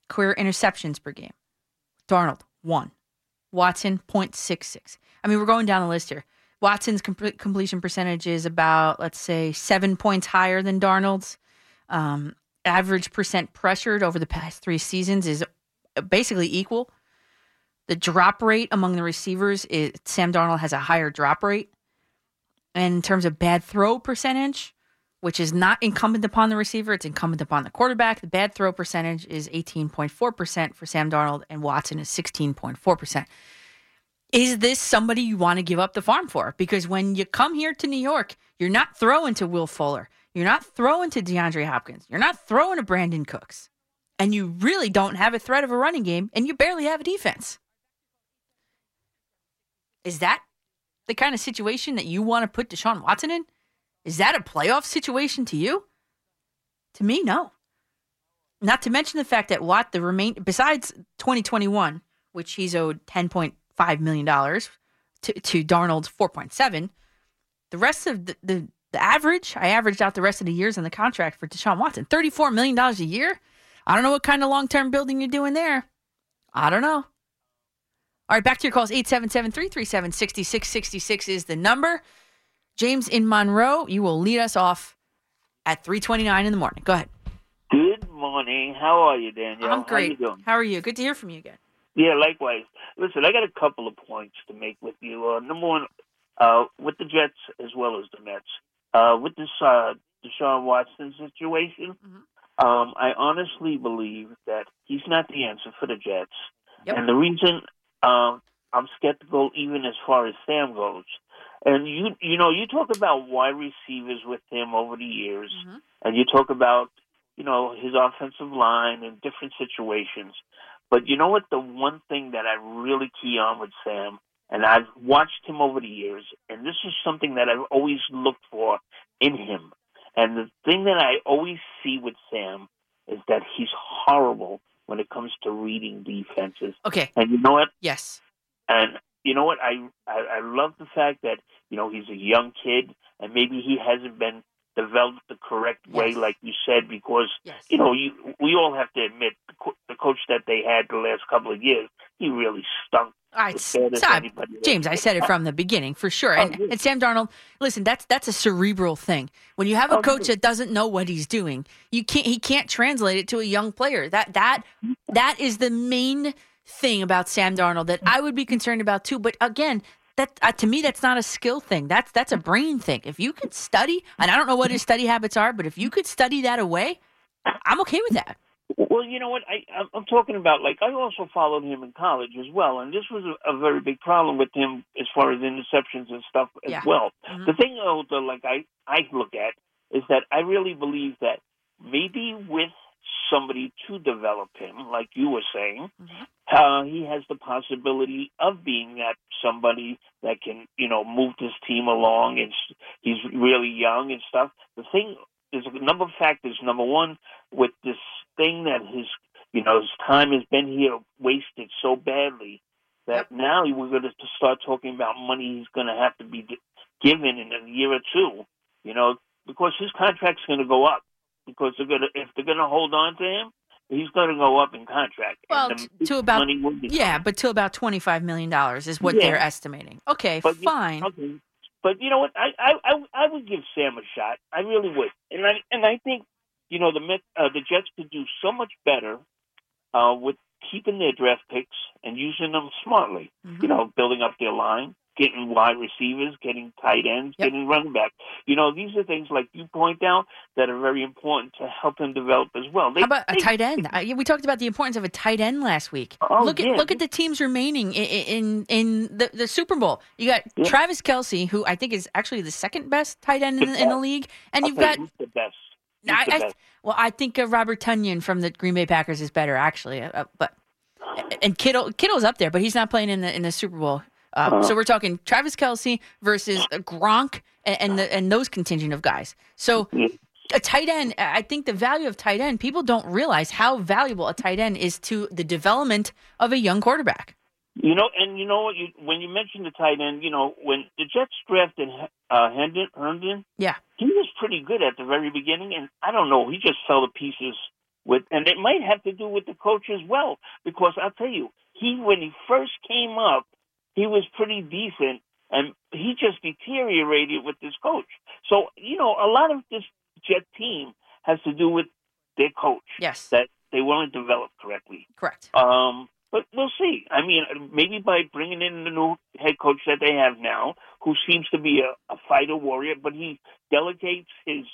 career interceptions per game. Darnold one, Watson 0.66. I mean, we're going down the list here. Watson's com- completion percentage is about, let's say, seven points higher than Darnold's. Um, average percent pressured over the past three seasons is basically equal. The drop rate among the receivers is Sam Darnold has a higher drop rate. And in terms of bad throw percentage, which is not incumbent upon the receiver, it's incumbent upon the quarterback. The bad throw percentage is 18.4% for Sam Darnold, and Watson is 16.4% is this somebody you want to give up the farm for? Because when you come here to New York, you're not throwing to Will Fuller. You're not throwing to DeAndre Hopkins. You're not throwing to Brandin Cooks. And you really don't have a threat of a running game, and you barely have a defense. Is that the kind of situation that you want to put Deshaun Watson in? Is that a playoff situation to you? To me, no. Not to mention the fact that Watt, the remain besides 2021, which he's owed 10.5 $5 million to, to Darnold's 4.7. The rest of the, the the average. I averaged out the rest of the years on the contract for Deshaun Watson. $34 million a year? I don't know what kind of long term building you're doing there. I don't know. All right, back to your calls. 877 337 6666 is the number. James in Monroe, you will lead us off at 329 in the morning. Go ahead. Good morning. How are you, Daniel? I'm great. How you doing? How are you? Good to hear from you again. Yeah, likewise. Listen, I got a couple of points to make with you. Uh, number one, uh, with the Jets as well as the Mets, uh, with this uh, Deshaun Watson situation, um, I honestly believe that he's not the answer for the Jets. And the reason um, I'm skeptical, even as far as Sam goes, and you you know you talk about wide receivers with him over the years, mm-hmm. and you talk about you know his offensive line in different situations. But you know what? The one thing that I really key on with Sam, and I've watched him over the years, and this is something that I've always looked for in him. And the thing that I always see with Sam is that he's horrible when it comes to reading defenses. Okay. And you know what? Yes. And you know what? I, I I love the fact that you know he's a young kid, and maybe he hasn't been developed the correct way, like you said, because you know you we all have to admit the, co- the coach that they had the last couple of years, he really stunk. All right, as bad as stop. James, I said it from the beginning for sure. <laughs> Oh, And, and Sam Darnold, listen, that's that's a cerebral thing. When you have Oh, a coach that doesn't know what he's doing, you can't he can't translate it to a young player. That that that is the main thing about Sam Darnold that I would be concerned about too. But again, that uh, to me that's not a skill thing. That's that's a brain thing. If you could study, and I don't know what his study habits are, but if you could study that away, I'm okay with that. Well, you know what? I, I'm- talking about like I also followed him in college as well, and this was a, a very big problem with him as far as interceptions and stuff as Yeah. well. Mhm. The thing, though, that like I I look at is that I really believe that maybe with somebody to develop him, like you were saying, uh, he has the possibility of being that somebody that can, you know, move this team along. And he's really young and stuff. The thing there's a number of factors. Number one, with this thing that his, you know, his time has been here wasted so badly that now we're going to start talking about money he's going to have to be given in a year or two. You know, because his contract's going to go up because they're going to if they're going to hold on to him, he's going to go up in contract. Well, the to about money will be yeah, but to about twenty five million dollars is what Yeah. they're estimating. Okay, But fine. okay. But you know what? I, I I I would give Sam a shot. I really would. And I and I think you know the uh, the Jets could do so much better uh, with keeping their draft picks and using them smartly. Mm-hmm. You know, building up their line, getting wide receivers, getting tight ends, getting running back. You know, these are things like you point out that are very important to help them develop as well. They, How about a tight end? Uh, yeah, we talked about the importance of a tight end last week. Oh, look at yeah. look at the teams remaining in in, in the, the Super Bowl. You got Travis Kelce, who I think is actually the second best tight end in, the- in the league, and I'll you've got the best. Who's I, the I, well, I think uh, Robert Tonyan from the Green Bay Packers is better actually, uh, but and Kittle Kittle's up there, but he's not playing in the in the Super Bowl. Uh, Uh-huh. So we're talking Travis Kelce versus Gronk and and, the, and those contingent of guys. So a tight end, I think the value of tight end, people don't realize how valuable a tight end is to the development of a young quarterback. You know, and you know what? You, when you mentioned the tight end, you know, when the Jets drafted uh, Herndon, Herndon, Yeah. he was pretty good at the very beginning, and I don't know, he just fell to pieces with, and it might have to do with the coach as well, because I'll tell you, he when he first came up, he was pretty decent, and he just deteriorated with this coach. So you know, a lot of this Jet team has to do with their coach. Yes, that they weren't developed correctly. Correct. Um, but we'll see. I mean, maybe by bringing in the new head coach that they have now, who seems to be a, a fighter warrior, but he delegates his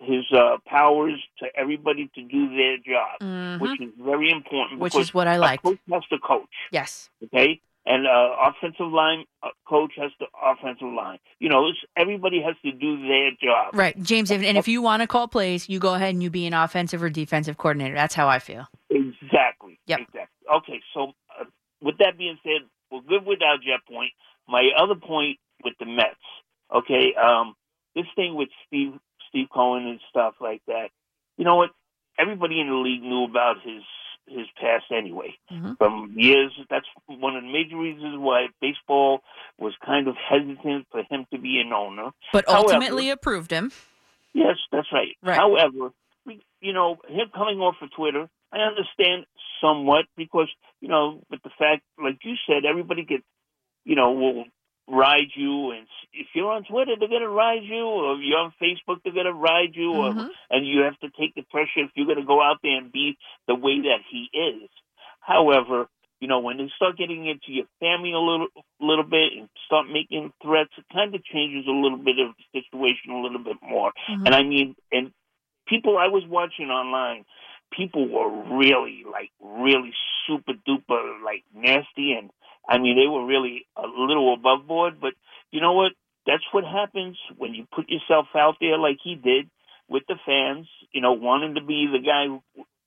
his uh, powers to everybody to do their job, Mhm. which is very important. Which is what I like. coach has to coach. Yes. Okay. And uh, offensive line uh, coach has the offensive line. You know, it's, everybody has to do their job. Right, James. If, and if you want to call plays, you go ahead and you be an offensive or defensive coordinator. That's how I feel. Exactly. Yep. Exactly. Okay. So, uh, with that being said, we're good without jet point. My other point with the Mets. Okay. Um, this thing with Steve Steve Cohen and stuff like that. You know what? Everybody in the league knew about his his past anyway. Mhm. From years, that's one of the major reasons why baseball was kind of hesitant for him to be an owner. But However- ultimately approved him. Yes, that's right. Right. However, you know, him coming off of Twitter, I understand somewhat because, you know, with the fact, like you said, everybody gets, you know, will ride you, and if you're on Twitter, they're gonna ride you, or if you're on Facebook, they're gonna ride you, or, Mhm. and you have to take the pressure if you're gonna go out there and be the way that he is. However, you know, when they start getting into your family a little, little bit and start making threats, it kind of changes a little bit of the situation a little bit more. Mhm. And I mean, and people I was watching online, people were really like really super duper like nasty, and I mean they were really a little above board. But you know what? That's what happens when you put yourself out there like he did with the fans. You know, wanting to be the guy who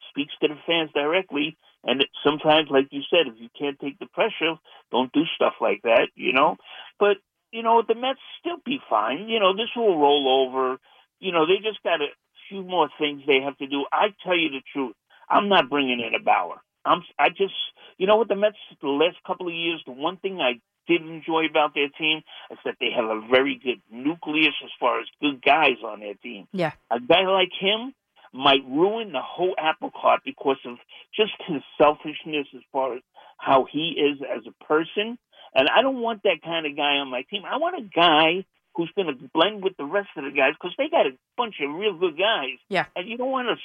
speaks to the fans directly. And sometimes, like you said, if you can't take the pressure, don't do stuff like that. You know, but you know the Mets still be fine. You know, this will roll over. You know, they just got a few more things they have to do. I tell you the truth, I'm not bringing in a Bauer. I'm. I just, you know, what the Mets the last couple of years, the one thing I did enjoy about their team is that they have a very good nucleus as far as good guys on their team. Yeah. A guy like him might ruin the whole apple cart because of just his selfishness as far as how he is as a person. And I don't want that kind of guy on my team. I want a guy who's going to blend with the rest of the guys because they got a bunch of real good guys. Yeah. And you don't want to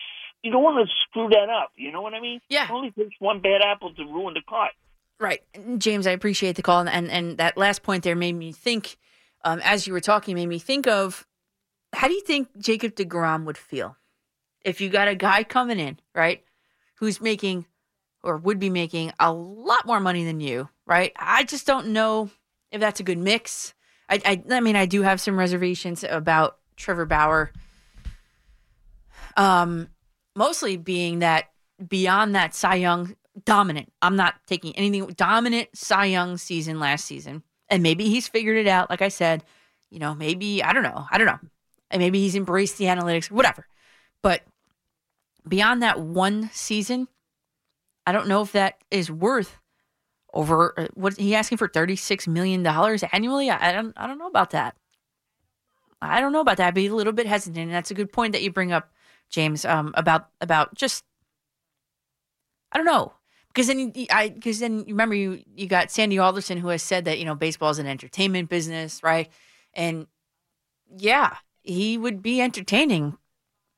you don't want to screw that up. You know what I mean? Yeah. It only takes one bad apple to ruin the cart. Right. James, I appreciate the call. And, and, and that last point there made me think, um, as you were talking, made me think of how do you think Jacob DeGrom would feel if you got a guy coming in, right, who's making or would be making a lot more money than you, right? I just don't know if that's a good mix. I, I, I mean, I do have some reservations about Trevor Bauer. Um, mostly being that beyond that Cy Young dominant. I'm not taking anything dominant Cy Young season last season, and maybe he's figured it out. Like I said, you know, maybe I don't know, I don't know, and maybe he's embraced the analytics, whatever. But beyond that one season, I don't know if that is worth over uh, what he asking for thirty six million dollars annually. I, I don't, I don't know about that. I don't know about that. I'd be a little bit hesitant, and that's a good point that you bring up, James, um, about about just I don't know because then you, I because then remember you you got Sandy Alderson who has said that you know baseball is an entertainment business, right? And yeah, he would be entertaining,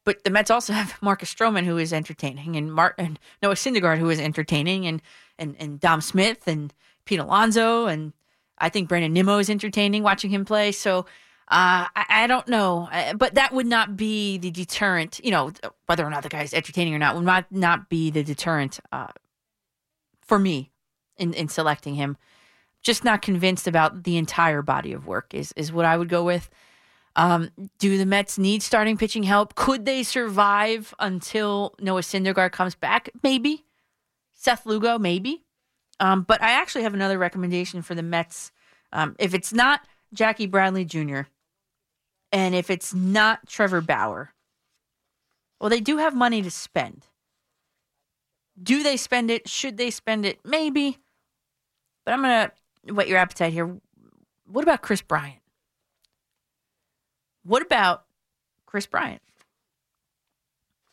but the Mets also <laughs> have Marcus Stroman who is entertaining, and Martin Noah Syndergaard who is entertaining, and and and Dom Smith and Pete Alonso, and I think Brandon Nimmo is entertaining watching him play. So. Uh, I, I don't know, Uh, but that would not be the deterrent. You know, whether or not the guy's entertaining or not would not not be the deterrent uh, for me in in selecting him. Just not convinced about the entire body of work is is what I would go with. Um, do the Mets need starting pitching help? Could they survive until Noah Syndergaard comes back? Maybe. Seth Lugo, maybe. Um, but I actually have another recommendation for the Mets. Um, if it's not Jackie Bradley Jr. and if it's not Trevor Bauer, well, they do have money to spend. Do they spend it? Should they spend it? Maybe. But I'm going to whet your appetite here. What about Kris Bryant? What about Kris Bryant?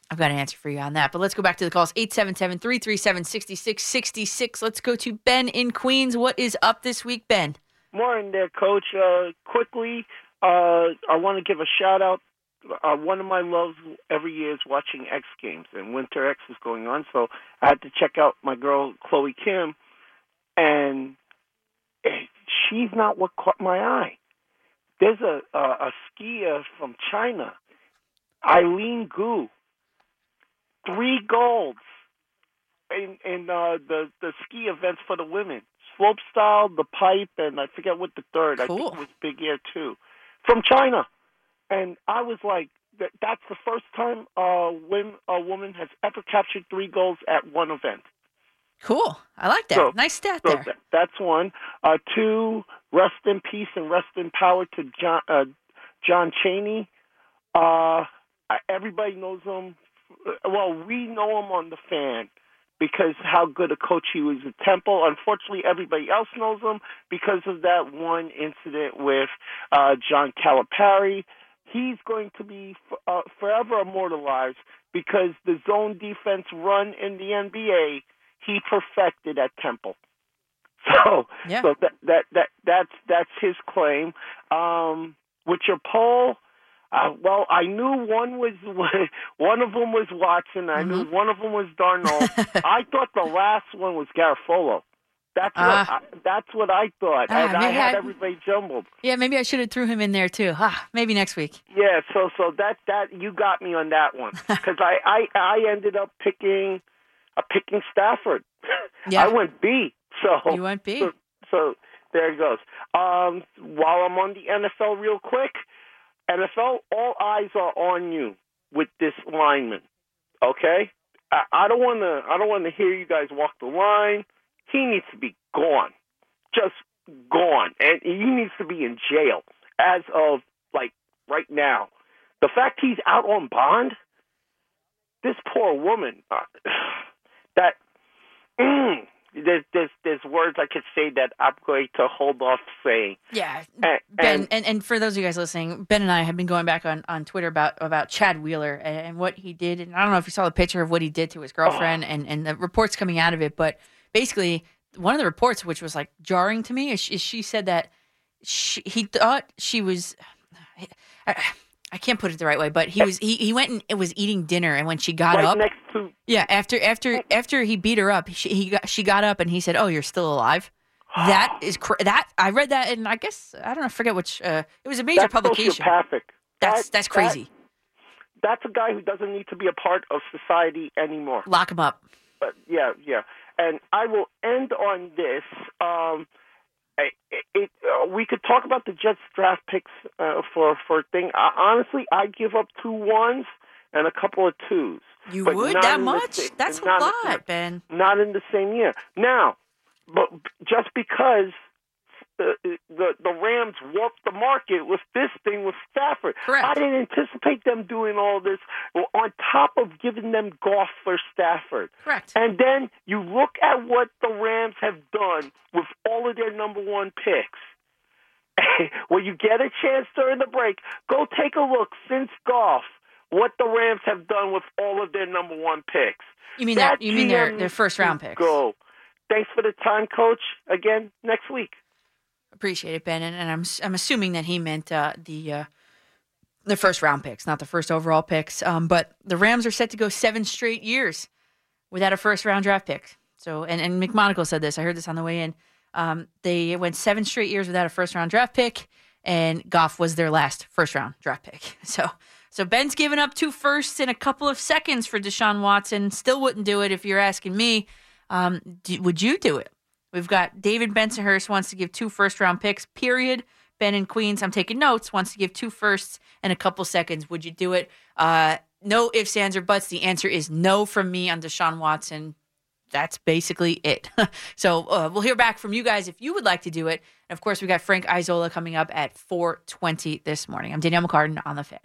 I've got an answer for you on that. But let's go back to the calls 877 337 6666. Let's go to Ben in Queens. What is up this week, Ben? Morning there, Coach. Uh, quickly, uh, I want to give a shout out. Uh, one of my loves every year is watching X Games, and Winter X is going on, so I had to check out my girl Chloe Kim, and she's not what caught my eye. There's a a, a skier from China, Eileen Gu, three golds in in uh, the the ski events for the women. Slope style, the pipe, and I forget what the third. Cool. I think it was big air too, from China. And I was like, that, that's the first time uh, when a woman has ever captured three goals at one event. Cool. I like that. So- nice stat So there. that, that's one. Uh, two, rest in peace and rest in power to John uh, John Cheney. Uh, everybody knows him. Well, we know him on the fan because how good a coach he was at Temple. Unfortunately, everybody else knows him because of that one incident with uh, John Calipari. He's going to be f- uh, forever immortalized because the zone defense run in the NBA he perfected at Temple. <laughs> So, Yeah. so that that that that's that's his claim. Um, with your poll, uh, well, I knew one was <laughs> one of them was Watson. I knew one of them was Darnold. <laughs> I thought the last one was Garofalo. That's what Ah. I, that's what I thought, Ah, and I had I- everybody jumbled. Yeah, maybe I should have threw him in there too. Ah, maybe next week. Yeah, so so that that you got me on that one <laughs> because I, I I ended up picking uh, picking Stafford. Yeah. I went B. So You went B. So, so there it goes. Um, while I'm on the NFL, real quick, NFL, all eyes are on you with this lineman. Okay, I, I don't want to. I don't want to hear you guys walk the line. He needs to be gone, just gone, and he needs to be in jail as of like right now. The fact he's out on bond, this poor woman, uh, <sighs> that mm, <clears throat> there's there's there's words I could say that I'm going to hold off saying. Yeah, And, Ben, and- and, for those of you guys listening, Ben and I have been going back on, on Twitter about about Chad Wheeler and, and what he did. And I don't know if you saw the picture of what he did to his girlfriend Oh. and, and the reports coming out of it. But basically, one of the reports, which was like jarring to me, is she, is she said that she, he thought she was. <sighs> I, I can't put it the right way, but he was he, he went and it was eating dinner, and when she got right up, next to yeah, after after after he beat her up, she he got, she got up and he said, "Oh, you're still alive." That <gasps> is cr- that I read that and I guess I don't know, forget which. Uh, it was a major that's publication. sociopathic. That's That- that's that- crazy. that's a guy who doesn't need to be a part of society anymore. Lock him up. But yeah, yeah. And I will end on this. Um, it, it, uh, we could talk about the Jets draft picks uh, for for a thing. Uh, honestly, I give up two ones and a couple of twos. You would that the much? That's a lot, Ben. Not in the same year. Now, but just because the the, the Rams warped the market with this thing with Stafford, Correct. I didn't anticipate them doing all this. On top of giving them Goff for Stafford, Correct. and then you look at what the Rams have done with all of their number one picks. <laughs> when you get a chance during the break, go take a look since Goff what the Rams have done with all of their number one picks. You mean their That you mean their their first round picks? Go. Thanks for the time, Coach. Again next week. Appreciate it, Ben. And, and I'm I'm assuming that he meant uh, the uh, the first round picks, not the first overall picks. Um, but the Rams are set to go seven straight years without a first round draft pick. So and and McMonigle said this. I heard this on the way in. Um, they went seven straight years without a first round draft pick, and Goff was their last first round draft pick. <laughs> So so Ben's given up two firsts in a couple of seconds for Deshaun Watson. Still wouldn't do it if you're asking me. Um, do, would you do it? We've got David Bensonhurst wants to give two first round picks, period. Ben in Queens, I'm taking notes, wants to give two firsts and a couple seconds. Would you do it? Uh, no ifs, ands, or buts. The answer is no from me on Deshaun Watson. That's basically it. <laughs> so uh, we'll hear back from you guys if you would like to do it. And of course, we got Frank Isola coming up at 4:20 this morning. I'm Danielle McCartan on the fan.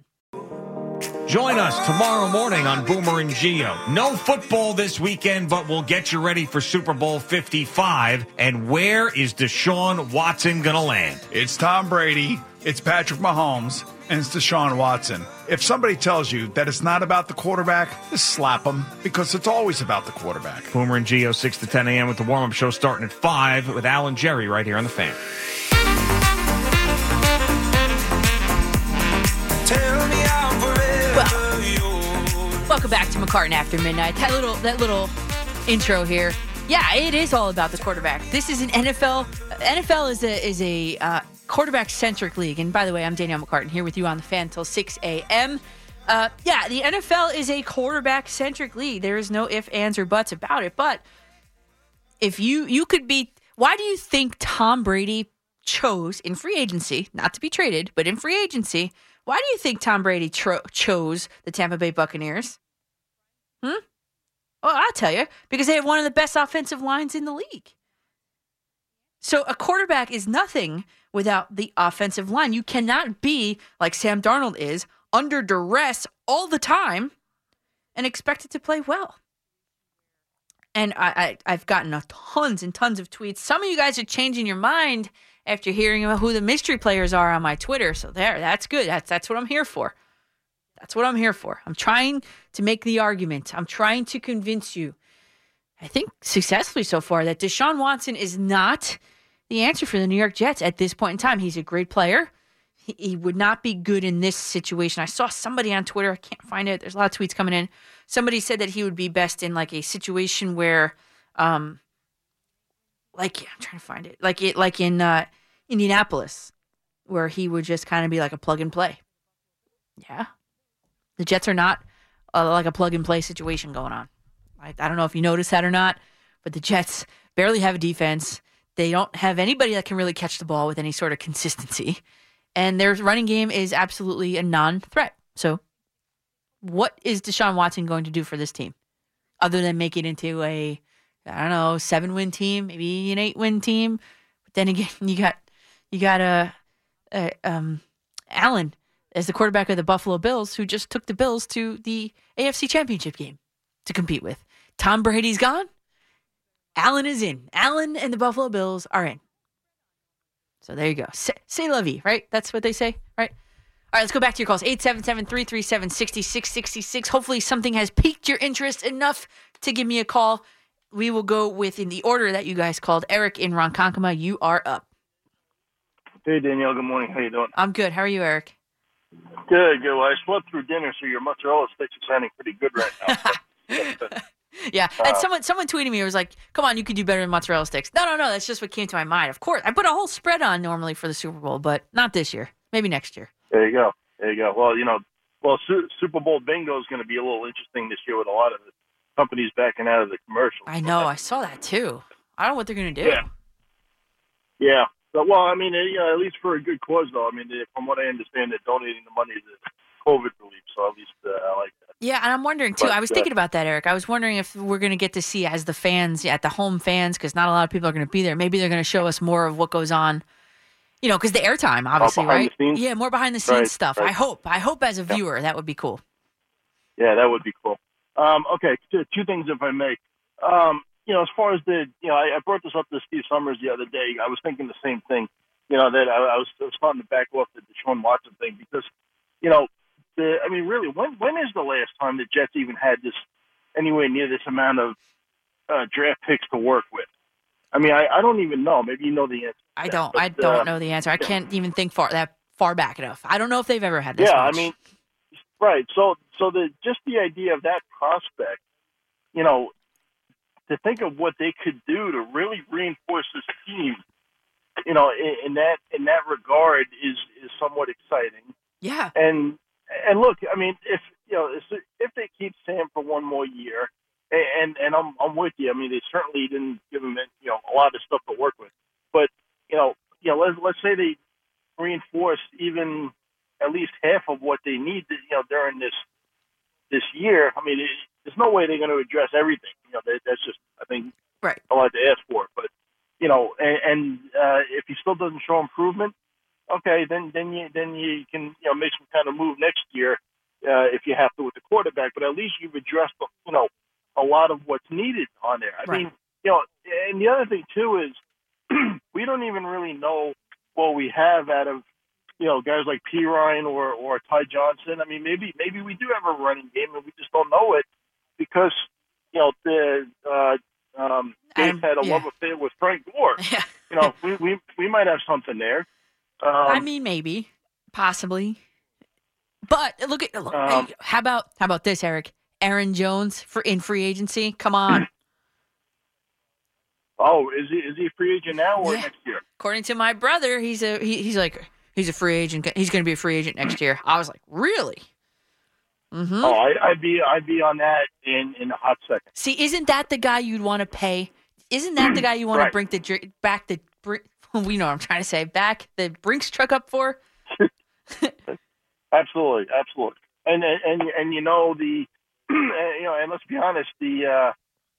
Join us tomorrow morning on Boomer and Geo. No football this weekend, but we'll get you ready for Super Bowl 55. And where is Deshaun Watson going to land? It's Tom Brady, it's Patrick Mahomes, and it's Deshaun Watson. If somebody tells you that it's not about the quarterback, just slap them because it's always about the quarterback. Boomer and Geo, 6 to 10 a.m. with the warm up show starting at 5 with Alan Jerry right here on the fan. Welcome back to McCartan After Midnight. That little that little intro here. Yeah, it is all about the quarterback. This is an NFL. NFL is a is a uh, quarterback centric league. And by the way, I'm Danielle McCartan here with you on the fan till 6 a.m. Uh, yeah, the NFL is a quarterback centric league. There is no ifs, ands, or buts about it. But if you you could be, why do you think Tom Brady chose in free agency, not to be traded, but in free agency? Why do you think Tom Brady tro- chose the Tampa Bay Buccaneers? Hmm. Well, I'll tell you because they have one of the best offensive lines in the league. So a quarterback is nothing without the offensive line. You cannot be like Sam Darnold is under duress all the time and expect it to play well. And I, I, I've gotten a tons and tons of tweets. Some of you guys are changing your mind after hearing about who the mystery players are on my Twitter. So there, that's good. That's that's what I'm here for. That's what I'm here for. I'm trying to make the argument. I'm trying to convince you. I think successfully so far that Deshaun Watson is not the answer for the New York Jets at this point in time. He's a great player. He, he would not be good in this situation. I saw somebody on Twitter. I can't find it. There's a lot of tweets coming in. Somebody said that he would be best in like a situation where, um, like yeah, I'm trying to find it, like it, like in uh, Indianapolis, where he would just kind of be like a plug and play. Yeah, the Jets are not uh, like a plug and play situation going on. I, I don't know if you noticed that or not, but the Jets barely have a defense. They don't have anybody that can really catch the ball with any sort of consistency. And their running game is absolutely a non threat. So, what is Deshaun Watson going to do for this team other than make it into a, I don't know, seven win team, maybe an eight win team? But then again, <laughs> you got, you got a, a um, Allen as the quarterback of the Buffalo Bills, who just took the Bills to the AFC Championship game to compete with. Tom Brady's gone. Allen is in. Allen and the Buffalo Bills are in. So there you go. Say, say la right? That's what they say, right? All right, let's go back to your calls. 877 337 6666. Hopefully, something has piqued your interest enough to give me a call. We will go with in the order that you guys called. Eric in Ronkonkoma, you are up. Hey Danielle, good morning. How you doing? I'm good. How are you, Eric? Good, good. Well, I slept through dinner, so your mozzarella sticks are sounding pretty good right now. <laughs> Yeah, and Uh, someone someone tweeted me. It was like, "Come on, you could do better than mozzarella sticks." No, no, no. That's just what came to my mind. Of course, I put a whole spread on normally for the Super Bowl, but not this year. Maybe next year. there you go. There you go. Well, you know, well, Su- Super Bowl bingo is going to be a little interesting this year with a lot of the companies backing out of the commercials. I know. I saw that too. I don't know what they're gonna do. Yeah. Yeah. But, well, I mean, uh, you know, at least for a good cause, though. I mean, they, from what I understand, they're donating the money to COVID relief, so at least uh, I like that. Yeah, and I'm wondering too. But, I was uh, thinking about that, Eric. I was wondering if we're going to get to see as the fans, at the home fans, because not a lot of people are going to be there. Maybe they're going to show us more of what goes on. You know, because the airtime, obviously, behind right? Yeah, more behind the scenes Right, stuff. right. I hope. I hope as a Yeah. viewer that would be cool. Yeah, that would be cool. Um, okay, two, two things, if I may. Um, you know, as far as the, you know, I, I brought this up to Steve Somers the other day. I was thinking the same thing. You know, that I, I, was, I was starting to back off the Deshaun Watson thing because, you know, the, I mean, really, when when is the last time the Jets even had this anywhere near this amount of uh, draft picks to work with? I mean, I, I don't even know. Maybe you know the answer. I don't. but, I don't uh, know the answer. I can't even think far that far back enough. I don't know if they've ever had this. Yeah, much. I mean, right. So, so the just the idea of that prospect, you know, to think of what they could do to really reinforce this team, you know, in, in that in that regard is is somewhat exciting. Yeah. And and look, I mean, if you know, if, if they keep Sam for one more year, and and I'm I'm with you. I mean, they certainly didn't give him you know a lot of stuff to work with, but you know, you know, let's let's say they reinforce even at least half of what they need, to, you know, during this this year. I mean, it, there's no way they're going to address everything. You know, that, that's just I think right. a lot to ask for. But you know, and, and uh, if he still doesn't show improvement, okay, then then you then you can you know make some kind of move next year uh, if you have to with the quarterback. But at least you've addressed you know a lot of what's needed on there. I Right. mean, you know, and the other thing too is <clears throat> we don't even really know what we have out of you know guys like Perine or or Ty Johnson. I mean, maybe maybe we do have a running game and we just don't know it because you know the uh, um, Dave Um, had a yeah. love affair with Frank Gore. <laughs> You know, we, we we might have something there. Um, I mean, maybe, possibly, but look at look, Um, how about how about this, Eric? Aaron Jones for in free agency. Come on. <clears throat> oh, is he is he a free agent now or Yeah. next year? According to my brother, he's a he, he's like he's a free agent. He's going to be a free agent next year. I was like, really? Mm-hmm. Oh, I, I'd be I'd be on that in in a hot second. See, isn't that the guy you'd want to pay? Isn't that the guy you want to bring the back the <laughs> we know what I'm trying to say back the Brinks truck up for? <laughs> Absolutely, absolutely. And and and, and you know the <clears throat> you know and let's be honest the. uh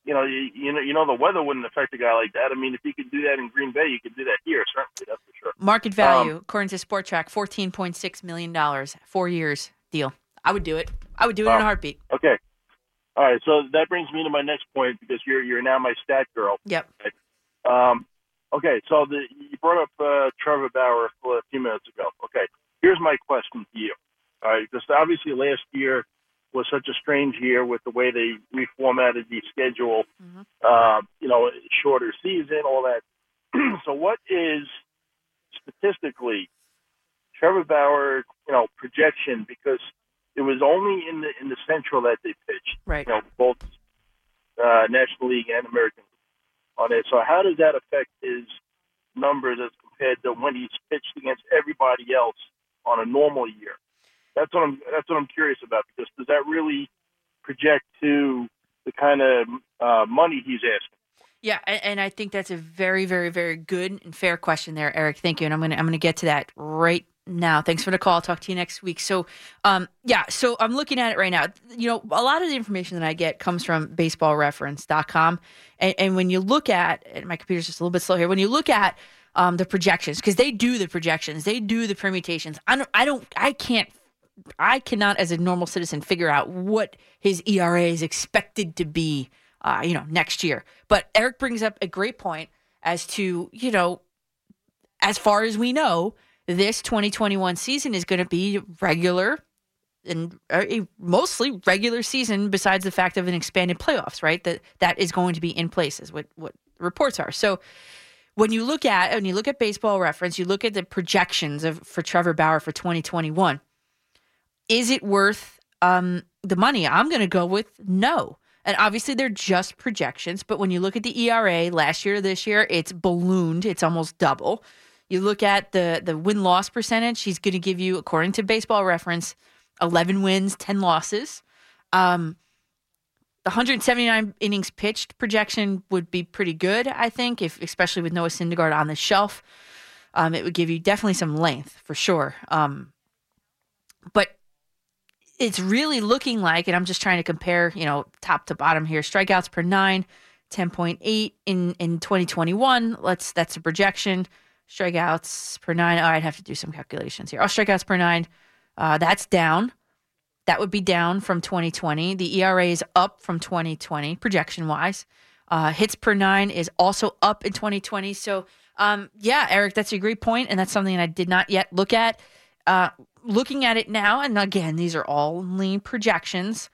you know, you, you know, you know, the weather wouldn't affect a guy like that. I mean, if you could do that in Green Bay, you could do that here, certainly. That's for sure. Market value, Um, according to Spotrac, fourteen point six million dollars, four years deal. I would do it. I would do it in a heartbeat. Okay. All right, so that brings me to my next point because you're you're now my stat girl. Yep. Um, okay, so the, you brought up uh, Trevor Bauer a few minutes ago. Okay, here's my question to you. All right, because obviously last year was such a strange year with the way they reformatted the schedule. Uh, you know, shorter season, all that. <clears throat> so, what is statistically Trevor Bauer, you know, projection? Because it was only in the in the Central that they pitched. Right. You know, both uh, National League and American League on it. So, how does that affect his numbers as compared to when he's pitched against everybody else on a normal year? That's what I'm. That's what I'm curious about because does that really project to the kind of uh, money he's asking? Yeah, and, and I think that's a very, very, very good and fair question there, Eric. Thank you, and I'm gonna I'm gonna get to that right now. Thanks for the call. I'll talk to you next week. So, um, yeah, so I'm looking at it right now. You know, a lot of the information that I get comes from BaseballReference.com, and, and when you look at and my computer's just a little bit slow here. When you look at um, the projections, because they do the projections, they do the permutations. I don't, I don't, I can't I cannot, as a normal citizen, figure out what his ERA is expected to be, uh, you know, next year. But Eric brings up a great point as to, you know, as far as we know, this 2021 season is going to be regular and uh, a mostly regular season besides the fact of an expanded playoffs, right? That that is going to be in place is what what reports are. So when you look at when you look at baseball reference, you look at the projections of for Trevor Bauer for 2021 is it worth um, the money? I'm going to go with no. And obviously, they're just projections. But when you look at the ERA last year this year, it's ballooned. It's almost double. You look at the the win loss percentage. He's going to give you, according to Baseball Reference, 11 wins, 10 losses. Um, the 179 innings pitched projection would be pretty good, I think, if especially with Noah Syndergaard on the shelf. Um, it would give you definitely some length for sure. Um, but it's really looking like, and I'm just trying to compare, you know, top to bottom here. Strikeouts per nine, 10.8 in in 2021. Let's that's a projection. Strikeouts per nine. Oh, I'd have to do some calculations here. Oh, strikeouts per nine. Uh, that's down. That would be down from 2020. The ERA is up from 2020 projection wise. Uh, hits per nine is also up in 2020. So, um, yeah, Eric, that's a great point, and that's something I did not yet look at. Uh, looking at it now, and again, these are all only projections.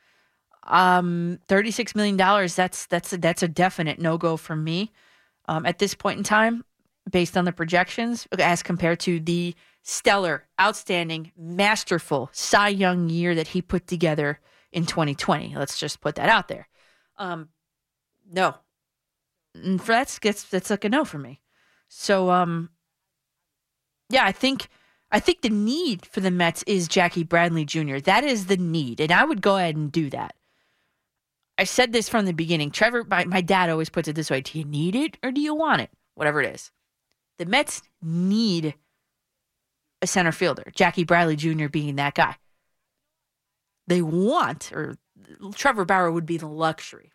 Um, thirty-six million dollars. That's that's a, that's a definite no go for me um, at this point in time, based on the projections, as compared to the stellar, outstanding, masterful Cy Young year that he put together in 2020. Let's just put that out there. Um, no, And for that's that's that's like a no for me. So um, yeah, I think I think the need for the Mets is Jackie Bradley Jr. That is the need, and I would go ahead and do that. I said this from the beginning. Trevor, my, my dad always puts it this way: Do you need it or do you want it? Whatever it is, the Mets need a center fielder. Jackie Bradley Jr. being that guy. They want, or Trevor Bauer would be the luxury.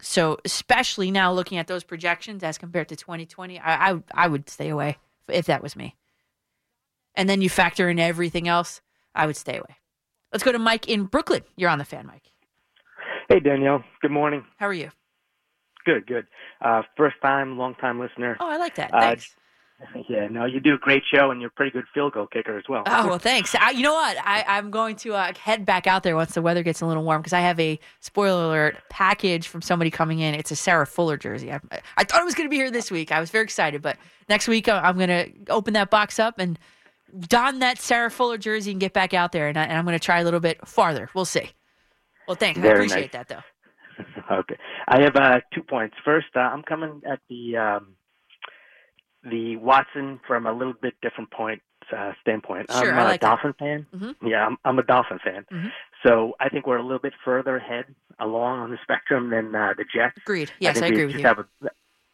So, especially now looking at those projections as compared to 2020, I, I I would stay away if that was me. And then you factor in everything else, I would stay away. Let's go to Mike in Brooklyn. You're on the fan, Mike. Hey, Danielle. Good morning. How are you? Good, good. Uh, first time, long time listener. Oh, I like that. Uh, Thanks. <laughs> Yeah, no, you do a great show, and you're a pretty good field goal kicker as well. Oh well, thanks. I, you know what? I, I'm going to uh, head back out there once the weather gets a little warm because I have a spoiler alert package from somebody coming in. It's a Sarah Fuller jersey. I, I thought it was going to be here this week. I was very excited, but next week uh, I'm going to open that box up and don that Sarah Fuller jersey and get back out there, and, I, and I'm going to try a little bit farther. We'll see. Well, thanks. I appreciate nice. that though. Okay, I have uh, two points. First, uh, I'm coming at the um, the Watson from a little bit different point uh, standpoint. Sure, I'm I a like that. Dolphin fan. Mhm. Yeah, I'm, I'm a Dolphin fan. Mhm. So I think we're a little bit further ahead along on the spectrum than uh, the Jets. Agreed. Yes, I we agree with you. A,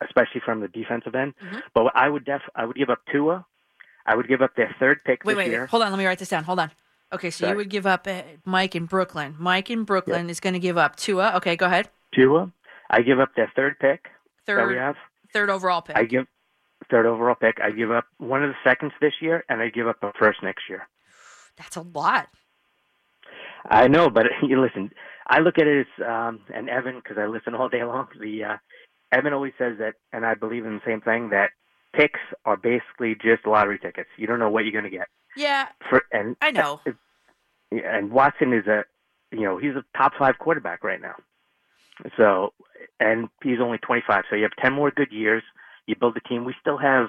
especially from the defensive end. Mhm. But I would def I would give up Tua. I would give up their third pick Wait, this wait, year. wait. Hold on. Let me write this down. Hold on. Okay, so you would give up uh, Mike in Brooklyn. Mike in Brooklyn is going to give up Tua. Okay, go ahead. Tua. I give up their third pick that we Third, have. third overall pick. I give third overall pick. I give up one of the seconds this year, and I give up a first next year. That's a lot. I know, but <laughs> you listen. I look at it as, um, and Evan, because I listen all day <laughs> long. The uh, Evan always says that, and I believe in the same thing that picks are basically just lottery tickets. You don't know what you're going to get. Yeah, For and I know. and Watson is a, you know, he's a top five quarterback right now. So, and he's only 25. So you have 10 more good years. You build a team. We still have,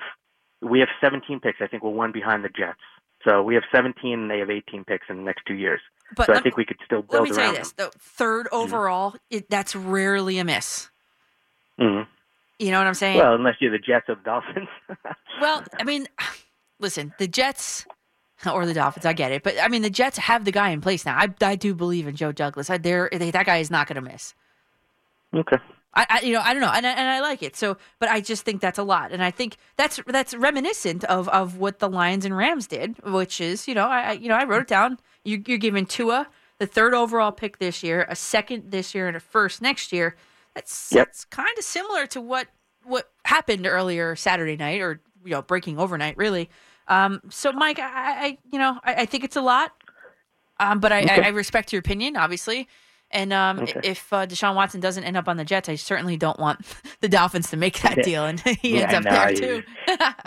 we have 17 picks. I think we're one behind the Jets. So we have 17 and they have 18 picks in the next two years. But so I think we could still Let build me tell you around this: the third mm-hmm. overall, it, that's rarely a miss. them. You know what I'm saying? Well, unless you're the Jets or the Dolphins. <laughs> Well, I mean, listen, the Jets or the Dolphins, I get it, but I mean, the Jets have the guy in place now. I, I do believe in Joe Douglas. I, they, that guy is not going to miss. Okay. I, I, you know, I don't know, and I, and I like it. So, but I just think that's a lot, and I think that's that's reminiscent of of what the Lions and Rams did, which is, you know, I, you know, I wrote it down. You, you're giving Tua the third overall pick this year, a second this year, and a first next year. That's Yep. that's kind of similar to what what happened earlier Saturday night, or you know, breaking overnight, really. Um, so, Mike, I, I you know, I, I think it's a lot, um, but I, Okay. I, I respect your opinion, obviously. And um, Okay. if uh, Deshaun Watson doesn't end up on the Jets, I certainly don't want <laughs> the Dolphins to make that deal, and <laughs> he ends up no, there too.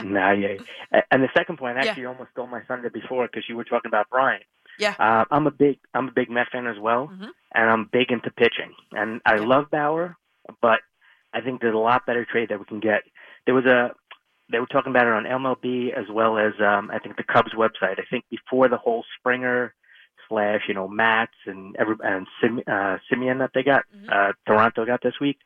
nah, yeah. And the second point, Yeah. actually, you almost stole my thunder before because you were talking about Brian. Yeah. Uh, I'm a big, I'm a big Met fan as well, Mhm. and I'm big into pitching. And I love Bauer, but I think there's a lot better trade that we can get. There was a, they were talking about it on MLB as well as um, I think the Cubs website. I think before the whole Springer slash you know Mats and every and Sim, uh, Semien that they got, uh, Toronto got this week.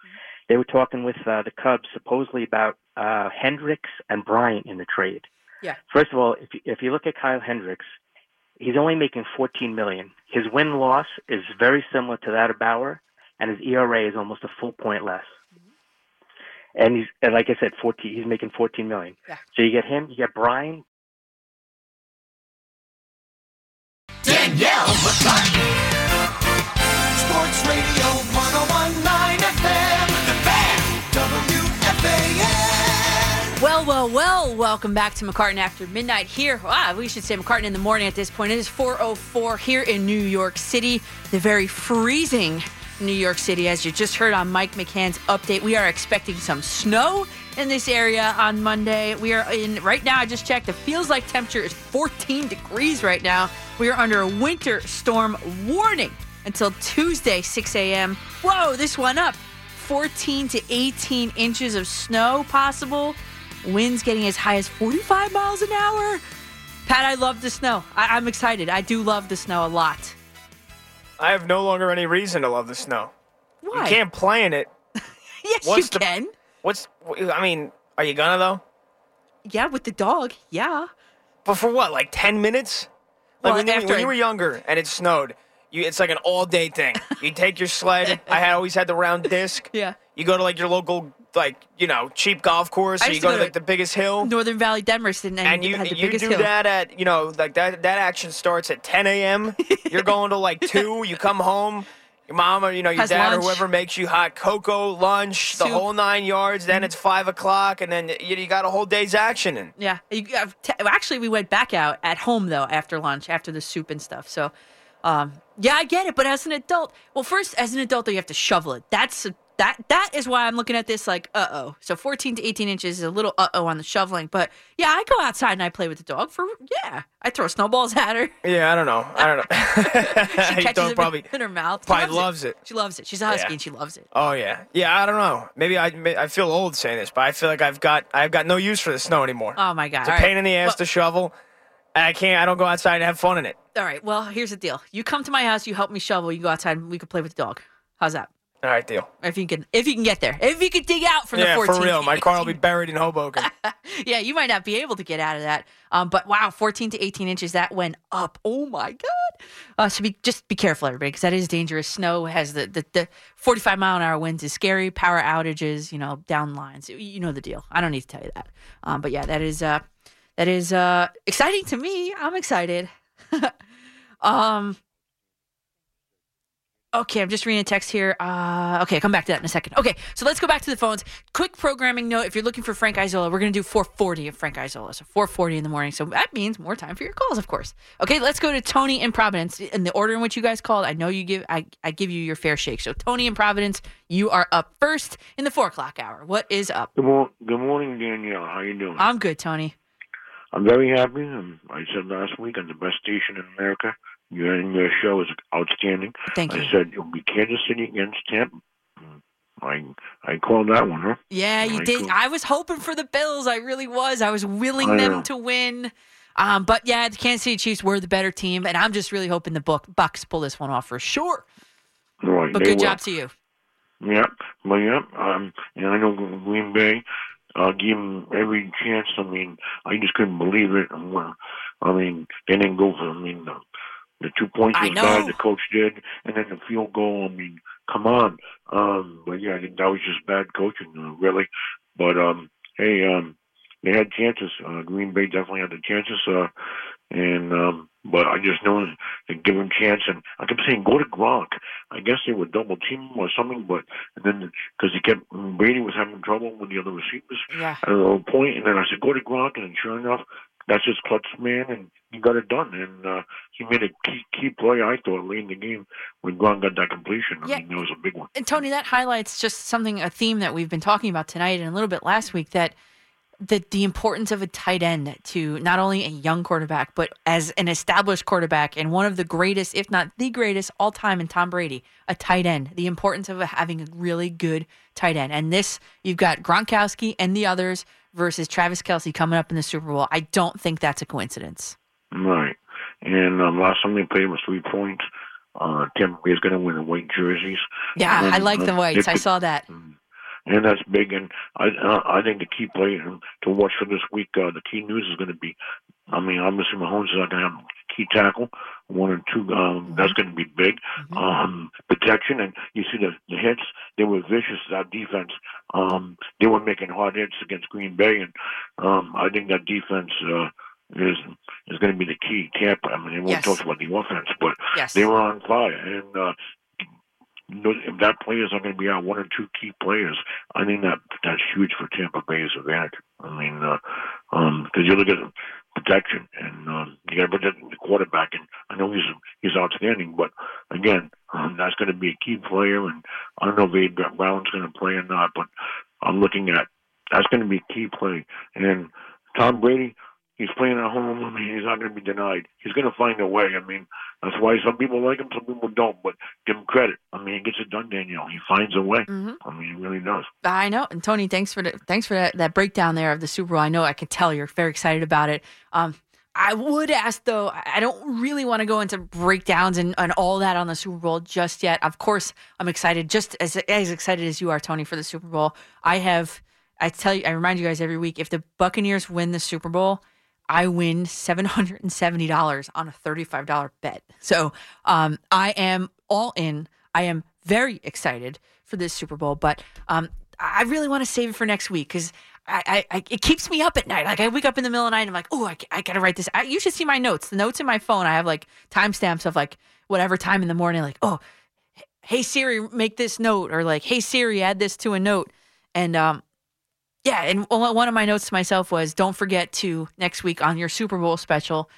They were talking with uh, the Cubs supposedly about uh, Hendricks and Bryant in the trade. Yeah. First of all, if you, if you look at Kyle Hendricks, he's only making 14 million. His win loss is very similar to that of Bauer, and his ERA is almost a full point less. And he's and like I said, 14. He's making 14 million. Yeah. So you get him, you get Bryant. Danielle McCartan. Sports Radio 1019 FM. The Fan. WFAN. Well, well, well, welcome back to McCartan After Midnight here. Ah, we should say McCartan in the morning at this point. It is 4.04 here in New York City, the very freezing New York City. As you just heard on Mike McCann's update, we are expecting some snow in this area on Monday. We are in, right now, I just checked, it feels like temperature is 14 degrees right now. We are under a winter storm warning until Tuesday, 6 a.m. Whoa, this went up. 14 to 18 inches of snow possible. Winds getting as high as 45 miles an hour. Pat, I love the snow. I- I'm excited. I do love the snow a lot. I have no longer any reason to love the snow. Why? You can't play in it. <laughs> Yes, What's you the- can. What's I mean, are you gonna though? Yeah, with the dog. Yeah. But for what? Like ten minutes? Like Well, when, you, after when you were younger and it snowed, you it's like an all day thing. <laughs> You take your sled. I had always had the round disc. <laughs> Yeah. You go to like your local like you know cheap golf course. You used go to to like the biggest hill. Northern Valley Demarest and, And you had the you biggest do hill. that at you know like that that action starts at 10 a.m. <laughs> You're going to like two. You come home. Your mom or you know your Has dad lunch. or whoever makes you hot cocoa, lunch, the Soup. whole nine yards. Then it's five o'clock, and then you, you got a whole day's action in. Yeah. You, t- actually, we went back out at home though after lunch, after the soup and stuff. So, um, yeah, I get it. But as an adult, well, first as an adult, though, you have to shovel it. That's that. That is why I'm looking at this like, uh oh. So 14 to 18 inches is a little uh oh on the shoveling. But yeah, I go outside and I play with the dog. For yeah, I throw snowballs at her. <laughs> Yeah, I don't know. I don't know. <laughs> She <laughs> catches it probably. in her mouth. She probably loves it. She loves it. She's a husky Yeah. and she loves it. Oh yeah, yeah. I don't know. Maybe I may- I feel old saying this, but I feel like I've got I've got no use for the snow anymore. Oh my god! It's a All right. pain in the ass Well- to shovel. And I can't. I don't go outside and have fun in it. All right. Well, here's the deal. You come to my house. You help me shovel. You go outside. and We can play with the dog. How's that? All right, deal. If you can, if you can get there, if you can dig out from yeah, the 14. for real. My car will be buried in Hoboken. <laughs> yeah, you might not be able to get out of that. Um, but wow, 14 to 18 inches that went up. Oh my god! Uh, so be just be careful, everybody, because that is dangerous. Snow has the, the the 45 mile an hour winds is scary. Power outages, you know, down lines. You- You know the deal. I don't need to tell you that. Um, but yeah, that is uh, that is uh, exciting to me. I'm excited. <laughs> um. Okay, I'm just reading a text here. Uh, okay, I'll come back to that in a second. Okay, so let's go back to the phones. Quick programming note: If you're looking for Frank Isola, we're going to do 4:40 of Frank Isola, so 4:40 in the morning. So that means more time for your calls, of course. Okay, let's go to Tony in Providence in the order in which you guys called. I know you give I, I give you your fair shake. So Tony in Providence, you are up first in the four o'clock hour. What is up? Good, mor- good morning, Danielle. How you doing? I'm good, Tony. I'm very happy. Um, I said last week on the best station in America, your your show is outstanding. Thank you. I said it'll be Kansas City against Tampa. Mm, I I called that one, huh? Yeah, you I did. called- I was hoping for the Bills. I really was. I was willing I them know. to win. Um, but yeah, the Kansas City Chiefs were the better team, and I'm just really hoping the book Bucks pull this one off for sure. Right, But good will. job to you. Yeah, but yeah, um, and I know Green Bay. Uh, give them every chance. I mean, I just couldn't believe it. I mean, they didn't go for. I mean, the, the two points was bad. The coach did, and then the field goal. I mean, come on. Um, but yeah, I think that was just bad coaching, uh, really. But um, hey, um, they had chances. Uh, Green Bay definitely had the chances. Uh, and um, but I just know they give him a chance, and I kept saying go to Gronk. I guess they would double team him or something, but and then because he kept Brady was having trouble with the other receivers Yeah. at a little point, and then I said go to Gronk, and sure enough, that's his clutch man, and he got it done, and uh, he made a key key play I thought late in the game when Gronk got that completion. I Yeah. mean, that was a big one. And Tony, that highlights just something, a theme that we've been talking about tonight and a little bit last week that the, the importance of a tight end to not only a young quarterback, but as an established quarterback and one of the greatest, if not the greatest all time in Tom Brady, a tight end. The importance of having a really good tight end. And this, you've got Gronkowski and the others versus Travis Kelce coming up in the Super Bowl. I don't think that's a coincidence. Right. And um, last time they played was three points. Uh, Tampa Bay is going to win the white jerseys. Yeah, I And, like the uh, whites. I saw that. and that's big. And I uh, I think the key play to watch for this week, uh, the key news is going to be. I mean, obviously Mahomes is not going to have key tackle, one or two. Um, That's going to be big. Um, protection, and you see the, the hits. They were vicious. That defense. Um, they were making hard hits against Green Bay, and um, I think that defense. Uh, is is going to be the key. Tampa. I mean, they won't Yes. talk about the offense, but Yes. they were on fire, and uh, if that players are going to be out one or two key players, I think that that's huge for Tampa Bay's advantage. I mean, because um 'cause you look at protection and um, you got to protect the quarterback, and I know he's he's outstanding, but again, um, that's going to be a key player, and I don't know if Abe Brown's going to play or not, but I'm looking at that's going to be a key play, and Tom Brady. He's playing at home. I mean, he's not going to be denied. He's going to find a way. I mean, that's why some people like him, some people don't. But give him credit. I mean, he gets it done, Danielle. He finds a way. Mm-hmm. I mean, he really does. I know. And Tony, thanks for the, thanks for that, that breakdown there of the Super Bowl. I know I can tell you're very excited about it. Um, I would ask though, I don't really want to go into breakdowns and, and all that on the Super Bowl just yet. Of course, I'm excited, just as as excited as you are, Tony, for the Super Bowl. I have, I tell you, I remind you guys every week, if the Buccaneers win the Super Bowl, I win seven hundred and seventy dollars on a thirty-five dollar bet. So um, I am all in. I am very excited for this Super Bowl, but um, I really want to save it for next week because I, I, I it keeps me up at night. Like I wake up in the middle of the night, and I'm like, oh, I, I gotta write this. I, you should see my notes. The notes in my phone, I have like timestamps of like whatever time in the morning. Like, oh, hey Siri, make this note, or like, hey Siri, add this to a note, and um, yeah, and one of my notes to myself was don't forget to next week on your Super Bowl special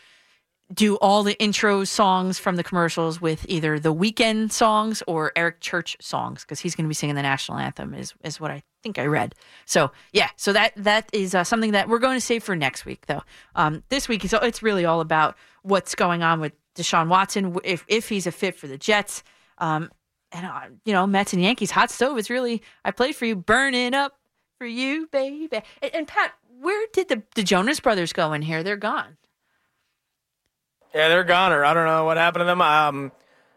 do all the intro songs from the commercials with either the Weeknd songs or Eric Church songs because he's going to be singing the national anthem is is what I think I read. So yeah, so that that is uh, something that we're going to save for next week though. Um, this week is it's really all about what's going on with Deshaun Watson if if he's a fit for the Jets. Um, and uh, you know Mets and Yankees hot stove is really I played for you burning up for you baby and, and Pat where did the the Jonas Brothers go in here they're gone Yeah, they're gone, or I don't know what happened to them. Um,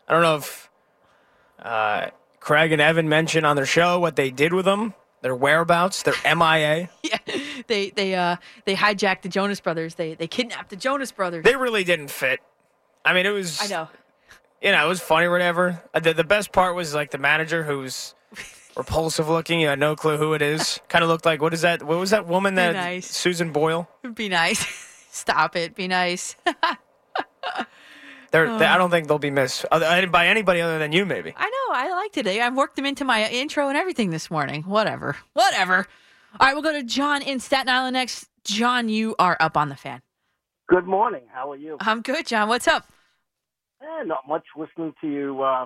I don't know if uh, Craig and Evan mentioned on their show what they did with them, their whereabouts, their MIA. <laughs> yeah, they they uh they hijacked the Jonas Brothers. They they kidnapped the Jonas Brothers. They really didn't fit. I mean, it was. I know. You know, it was funny, or whatever. Uh, The, the best part was like the manager who's repulsive looking. You had no clue who it is. <laughs> kind of looked like what is that? What was that woman Be that nice. Susan Boyle? Be nice. <laughs> Stop it. Be nice. They're, Oh. they, I don't think they'll be missed by anybody other than you, maybe. I know. I liked it. I worked them into my intro and everything this morning. Whatever. Whatever. All right, we'll go to John in Staten Island next. John, you are up on the fan. Good morning. How are you? I'm good, John. What's up? Eh, not much. Listening to you uh,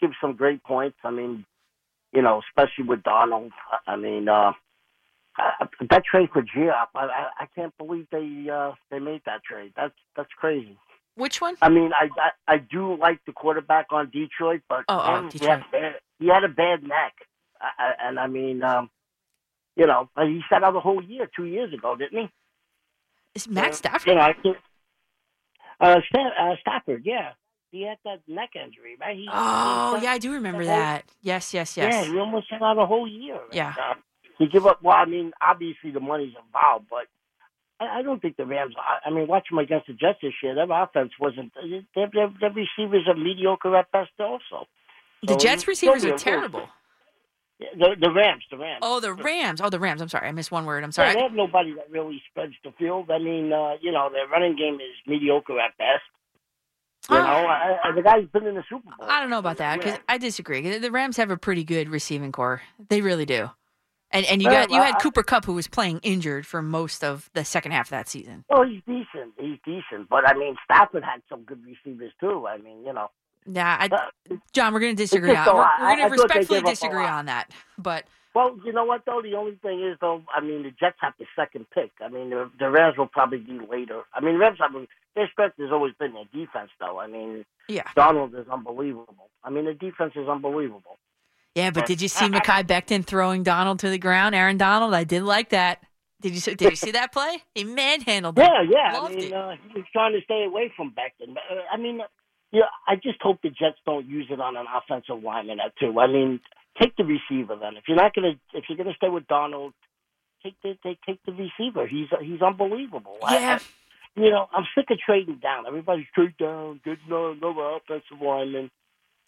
give some great points. I mean, you know, especially with Donald. I- I mean, uh, uh, that trade for Giop, I, I, I can't believe they uh, they made that trade. That's that's crazy. Which one? I mean, I, I I do like the quarterback on Detroit, but Oh, oh, man, he, had bad, he had a bad neck, I, I, and I mean, um, you know, he sat out the whole year two years ago, didn't he? Is Matt Stafford? You know, I can't, uh, uh, Stafford, yeah, he had that neck injury, right? He, Oh, he- yeah, I do remember that. Yes, yes, yes. Yeah, he almost sat out a whole year. Yeah. Uh, he give up. Well, I mean, obviously the money's involved, but I, I don't think the Rams. I, I mean, watch them against the Jets this year. Their offense wasn't. Their, their, their receivers are mediocre at best, also. The Jets receivers are be a real- terrible. The, the Rams, the Rams. Oh, the Rams. Oh, the Rams. I'm sorry. I missed one word. I'm Yeah, sorry. they have nobody that really spreads the field. I mean, uh, you know, their running game is mediocre at best. You ah. know, I, I, the guy's been in the Super Bowl. I don't know about that because I disagree. The Rams have a pretty good receiving corps. They really do. And and you got you had Cooper Kupp who was playing injured for most of the second half of that season. Well, he's decent. He's decent, but I mean, Stafford had some good receivers too. I mean, you know. Yeah, I, John, we're going to disagree. On, we're we're going to respectfully gave up a disagree on that. But Well, you know what though? The only thing is though, I mean, the Jets have the second pick. I mean, the, the Rams will probably be later. I mean, Rams have their strength has always been their defense, though. I mean, yeah, Donald is unbelievable. I mean, the defense is unbelievable. yeah, but did you see Mekhi Becton throwing Donald to the ground? Aaron Donald, I did like that. Did you see- did you see that play? He manhandled him. Yeah, yeah. I mean, uh, he was trying to stay away from Becton. Uh, I mean, yeah, I just hope the Jets don't use it on an offensive lineman too. I mean, take the receiver then. If you're not gonna, if you're gonna stay with Donald, take the take, take the receiver. He's he's unbelievable. Yeah. I- you know, I'm sick of trading down. Everybody's trade down, get no another offensive lineman.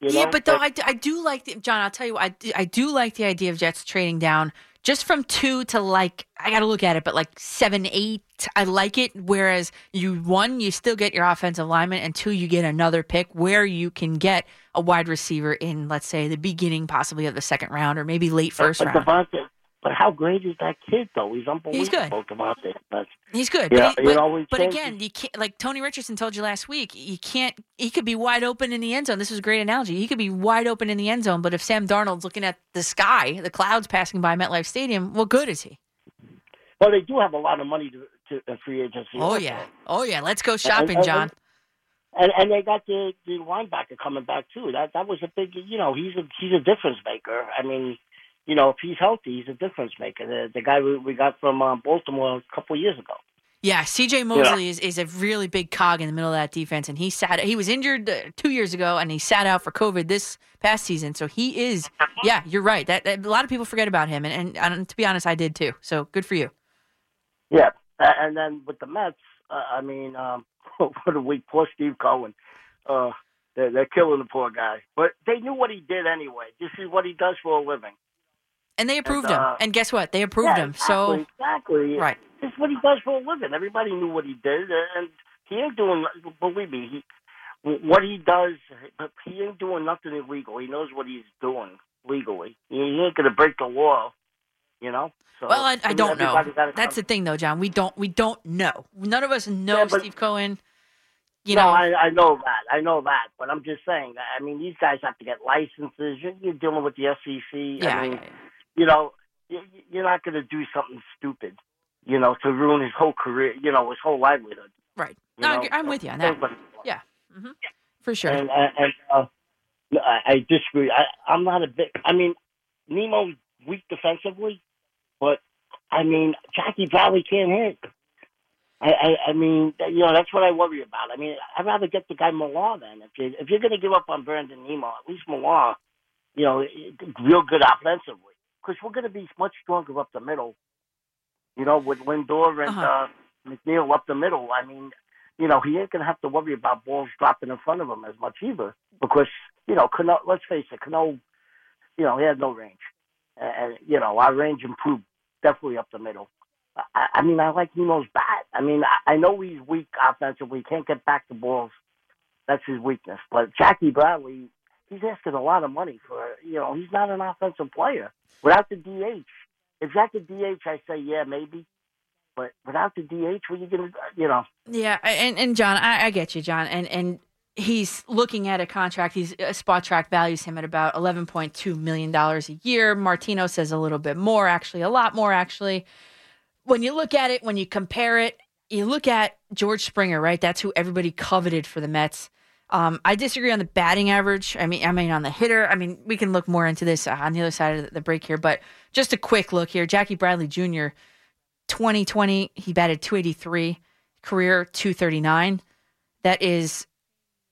You know? yeah, but though I, I do like the, John. I'll tell you, what, I do, I do like the idea of Jets trading down just from two to like I got to look at it, but like seven, eight. I like it. Whereas you one, you still get your offensive lineman, and two, you get another pick where you can get a wide receiver in, let's say, the beginning possibly of the second round or maybe late first but round. DeVonta, but how great is that kid though? He's unbelievable. He's good. DeVonta. But He's good, Yeah, but, he- but, but again, you can't. Like Tony Richardson told you last week, you can't. He could be wide open in the end zone. This was a great analogy. He could be wide open in the end zone, but if Sam Darnold's looking at the sky, the clouds passing by MetLife Stadium, what good is he? well, they do have a lot of money to, to in free agency. Oh yeah, oh yeah. Let's go shopping, and- John. And and they got the the linebacker coming back too. That that was a big you know he's a he's a difference maker. I mean, you know if he's healthy, he's a difference maker. The the guy we, we got from uh, Baltimore a couple of years ago. Yeah, C.J. Mosley is, is a really big cog in the middle of that defense, and he sat. He was injured uh, two years ago, and he sat out for COVID this past season. So he is. Yeah, you're right. That, that- a lot of people forget about him, and, and, and to be honest, I did too. So good for you. Yeah, and then with the Mets, uh, I mean, um, <laughs> what a week. Poor Steve Cohen. Uh, they're, they're killing the poor guy. But they knew what he did anyway. This is what he does for a living. And they approved And, him. uh, And guess what? They approved yeah, him. Exactly, So exactly. Right. This is what he does for a living. Everybody knew what he did, and he ain't doing. Believe me, he what he does. But he ain't doing nothing illegal. He knows what he's doing legally. He ain't gonna break the law. You know. So, well, I, I don't know. That's come- the thing, though, John. We don't. We don't know. None of us know Yeah, but- Steve Cohen. You no, know. I, I know that. I know that. But I'm just saying that. I mean, these guys have to get licenses. You're, you're dealing with the SEC. Yeah, I mean, yeah, yeah. you know, you, you're not going to do something stupid, you know, to ruin his whole career, you know, his whole livelihood. Right. No, I know, agree- I'm with you on that. Yeah. hmm For sure. And, and, and uh, I, I disagree. I, I'm not a bit. I mean, Nimmo's weak defensively, but I mean, Jackie Valley can't hit. I, I, I mean, you know, that's what I worry about. I mean, I'd rather get the guy Pillar then. If you if you're going to give up on Brandon Nimmo, at least Pillar, you know, real good offensively, because we're going to be much stronger up the middle. You know, with Lindor and Uh-huh. uh, McNeil up the middle. I mean, you know, he ain't going to have to worry about balls dropping in front of him as much either, because you know, Cano, let's face it, Cano, you know, he had no range, and you know, our range improved definitely up the middle. I, I mean, I like Nimmo's bat. I mean, I, I know he's weak offensively, can't get back the balls, That's his weakness. But Jackie Bradley, he's asking a lot of money for. You know, he's not an offensive player without the DH. If Jack the DH, I say yeah, maybe. But without the DH, what are you gonna? You know. Yeah, and and John, I, I get you, John, and and he's looking at a contract. He's uh, Spotrac values him at about eleven point two million dollars a year. Martino says a little bit more, actually, a lot more, actually. When you look at it, when you compare it, you look at George Springer, right? That's who everybody coveted for the Mets. Um, I disagree on the batting average. I mean, I mean on the hitter. I mean, we can look more into this uh, on the other side of the break here, but just a quick look here. Jackie Bradley Jr. 2020, he batted 283, career 239. That is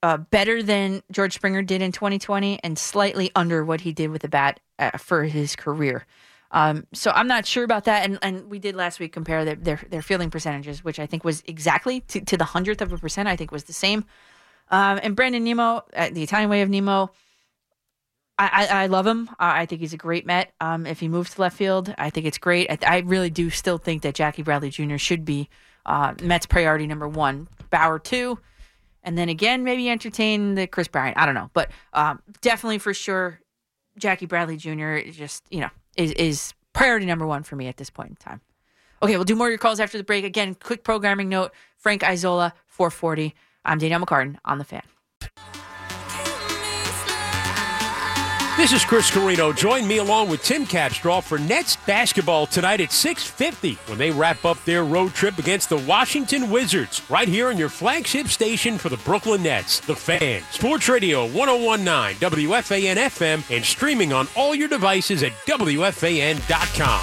uh, better than George Springer did in 2020 and slightly under what he did with the bat uh, for his career. Um, so I'm not sure about that. And, and we did last week compare their, their, their fielding percentages, which I think was exactly to, to the hundredth of a percent, I think was the same. Um, and Brandon Nimmo, uh, the Italian way of Nemo, I, I, I love him. I think he's a great Met. Um, if he moves to left field, I think it's great. I, I really do still think that Jackie Bradley Jr. should be uh, Mets priority number one, Bauer two, and then again maybe entertain the Kris Bryant. I don't know, but um, definitely for sure, Jackie Bradley Jr. is just you know is is priority number one for me at this point in time. Okay, we'll do more of your calls after the break. Again, quick programming note: Frank Isola, 440. I'm Danielle McCartan on the Fan. This is Chris Carrino. Join me along with Tim Capstraw for Nets basketball tonight at 6:50 when they wrap up their road trip against the Washington Wizards right here on your flagship station for the Brooklyn Nets, The Fan. Sports Radio 1019 WFAN FM and streaming on all your devices at WFAN.com.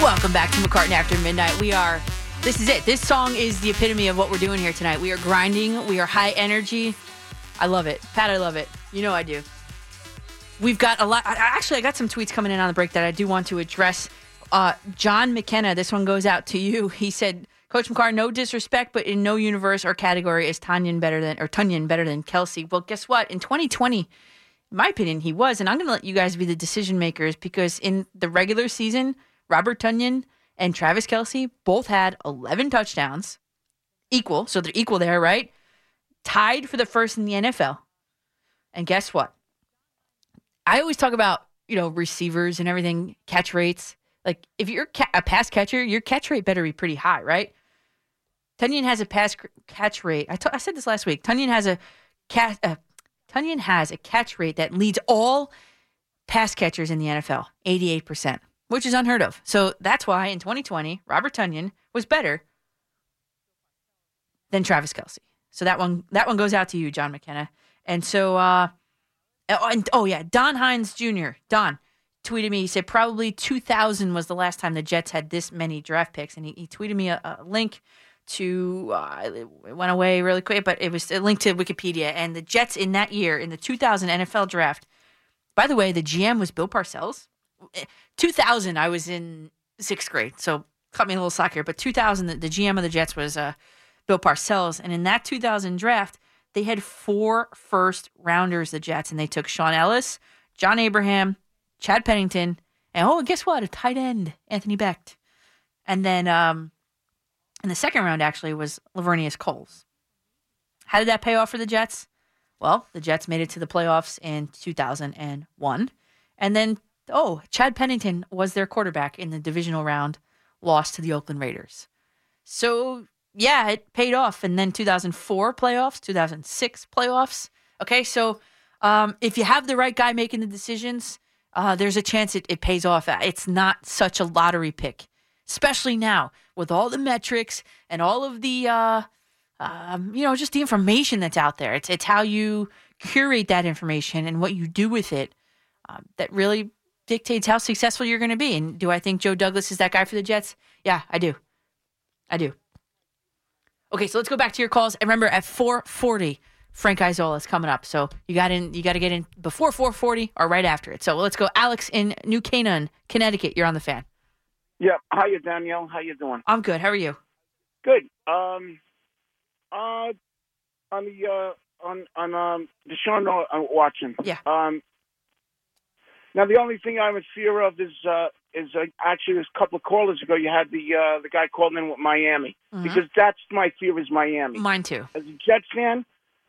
Welcome back to McCartan After Midnight. We are, this is it. This song is the epitome of what we're doing here tonight. We are grinding, we are high energy. I love it. Pat, I love it. You know I do. We've got a lot. Actually, I got some tweets coming in on the break that I do want to address. Uh, John McKenna, this one goes out to you. He said, Coach McCarr, no disrespect, but in no universe or category is Tonyan better than or Tonyan better than Kelce. Well, guess what? In 2020, in my opinion, he was, and I'm going to let you guys be the decision makers because in the regular season, Robert Tonyan and Travis Kelce both had 11 touchdowns, equal, so they're equal there, right? Tied for the first in the NFL. And guess what? I always talk about you know receivers and everything, catch rates. Like if you're a pass catcher, your catch rate better be pretty high, right? Tonyan has a pass catch rate. I I said this last week. Tonyan has a cat. Uh, Tonyan has a catch rate that leads all pass catchers in the NFL, eighty-eight percent, which is unheard of. So that's why in 2020, Robert Tonyan was better than Travis Kelce. So that one that one goes out to you, John McKenna. And so, uh, oh, and, oh yeah, Don Hines Jr. Don tweeted me. He said probably 2000 was the last time the Jets had this many draft picks, and he, he tweeted me a, a link to uh, it went away really quick, but it was a link to Wikipedia. And the Jets in that year in the 2000 NFL draft. By the way, the GM was Bill Parcells. 2000, I was in sixth grade, so cut me a little slack here. But 2000, the, the GM of the Jets was uh, Bill Parcells, and in that 2000 draft, they had four first rounders. The Jets, and they took Shaun Ellis, John Abraham, Chad Pennington, and oh, guess what? A tight end, Anthony Becht. And then um, in the second round, actually, was Laveranues Coles. How did that pay off for the Jets? Well, the Jets made it to the playoffs in 2001. And then, oh, Chad Pennington was their quarterback in the divisional round, lost to the Oakland Raiders. So, yeah, it paid off. And then 2004 playoffs, 2006 playoffs. Okay, so um, if you have the right guy making the decisions, uh, there's a chance it, it pays off. It's not such a lottery pick, especially now with all the metrics and all of the, uh, um, you know, just the information that's out there. It's it's how you curate that information and what you do with it um, that really dictates how successful you're going to be. And do I think Joe Douglas is that guy for the Jets? Yeah, I do. I do. Okay, so let's go back to your calls. And remember, at 440, Frank Isola is coming up. So you got in. You got to get in before 440 or right after it. So let's go. Alex in New Canaan, Connecticut. You're on the fan. Yeah. How you, Danielle? How you doing? I'm good. How are you? Good. Um, uh, on the uh, on on um Deshaun uh, Watson. Yeah. Um. Now the only thing I'm in fear of is uh is uh, actually a couple of callers ago. You had the uh, the guy calling in with Miami Mhm. because that's my fear is Miami. Mine too. As a Jets fan,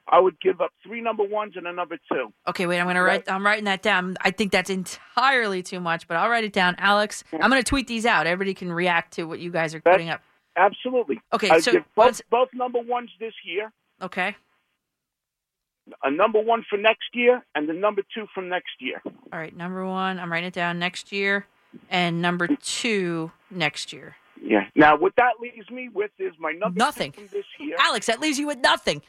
I would give up three number ones and a number two. Okay, wait. I'm gonna write. I'm writing that down. I think that's entirely too much, but I'll write it down. Alex, I'm gonna tweet these out. Everybody can react to what you guys are putting up. Absolutely. Okay, I'd so both both number ones this year, Okay. A number one for next year, and the number two from next year. All right. Number one, I'm writing it down next year, and number two next year. Yeah. Now, what that leaves me with is my number Nothing. two from this year. Alex, that leaves you with nothing.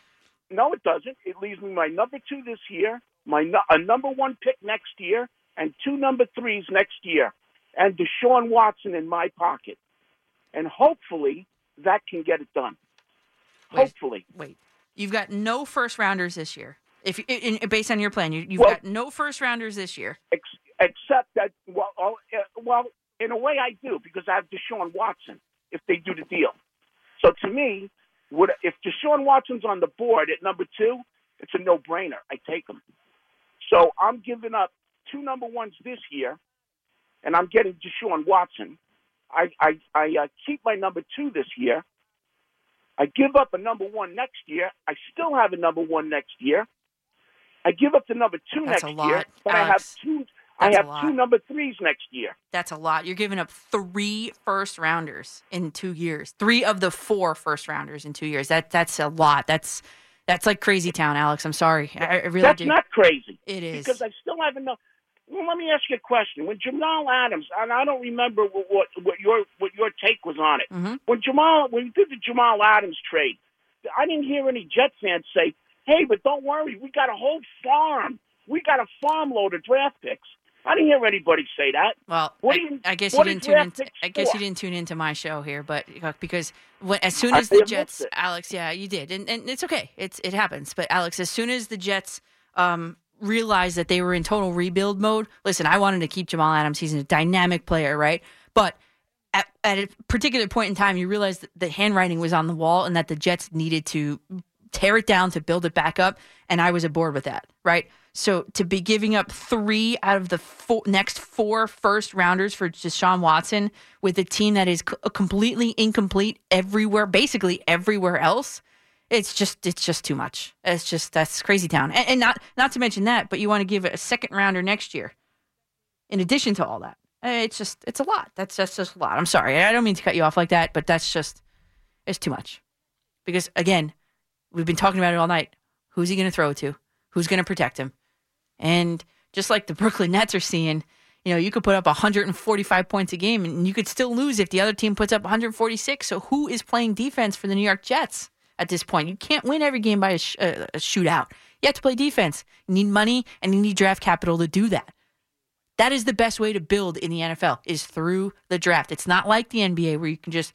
No, it doesn't. It leaves me my number two this year, my nu- a number one pick next year, and two number threes next year, and Deshaun Watson in my pocket, and hopefully that can get it done. Hopefully. Wait. You've got no first rounders this year. If you, in, in- based on your plan, you, you've Well- got no first rounders this year. Ex- except that, well, oh, uh, well, in a way I do because I have Deshaun Watson if they do the deal. So to me, would if Deshaun Watson's on the board at number two, it's a no-brainer. I take him. So I'm giving up two number ones this year, and I'm getting Deshaun Watson. I I, I uh, keep my number two this year. I give up a number one next year. I still have a number one next year. I give up the number two That's next year, but I have two. That's I have two number threes next year. That's a lot. You're giving up three first rounders in two years. Three of the four first rounders in two years. That that's a lot. That's that's like crazy town, Alex. I'm sorry. I, I really That's do. not crazy. It is. because I still have enough. Well, let me ask you a question. When Jamal Adams, and I don't remember what what, what your what your take was on it. Mm-hmm. When Jamal, when we did the Jamal Adams trade, I didn't hear any Jet fans say, "Hey, but don't worry, we got a whole farm. We got a farm load of draft picks." I didn't hear anybody say that. Well, I, you- I guess you didn't tune draft in. I guess for? you didn't tune into my show here, but because when, as soon I as the Jets. Alex, yeah, you did, and and it's okay. It's it happens. But Alex, as soon as the Jets um, realized that they were in total rebuild mode, listen, I wanted to keep Jamal Adams. He's a dynamic player, right? But at, at a particular point in time, you realized that the handwriting was on the wall and that the Jets needed to tear it down to build it back up. And I was aboard with that, right? So to be giving up three out of the four, next four first rounders for Deshaun Watson with a team that is c- completely incomplete everywhere, basically everywhere else, it's just it's just too much. It's just that's crazy town, and, and not not to mention that, but you want to give it a second rounder next year, in addition to all that. Eh, It's just it's a lot. That's that's just a lot. I'm sorry. I don't mean to cut you off like that, but that's just it's too much. Because again, we've been talking about it all night. Who's he going to throw to? Who's going to protect him? And just like the Brooklyn Nets are seeing, you know, you could put up 145 points a game and you could still lose if the other team puts up 146. So who is playing defense for the New York Jets at this point? You can't win every game by a, sh- a, a shootout. You have to play defense. You need money and you need draft capital to do that. That is the best way to build in the NFL is through the draft. It's not like the NBA where you can just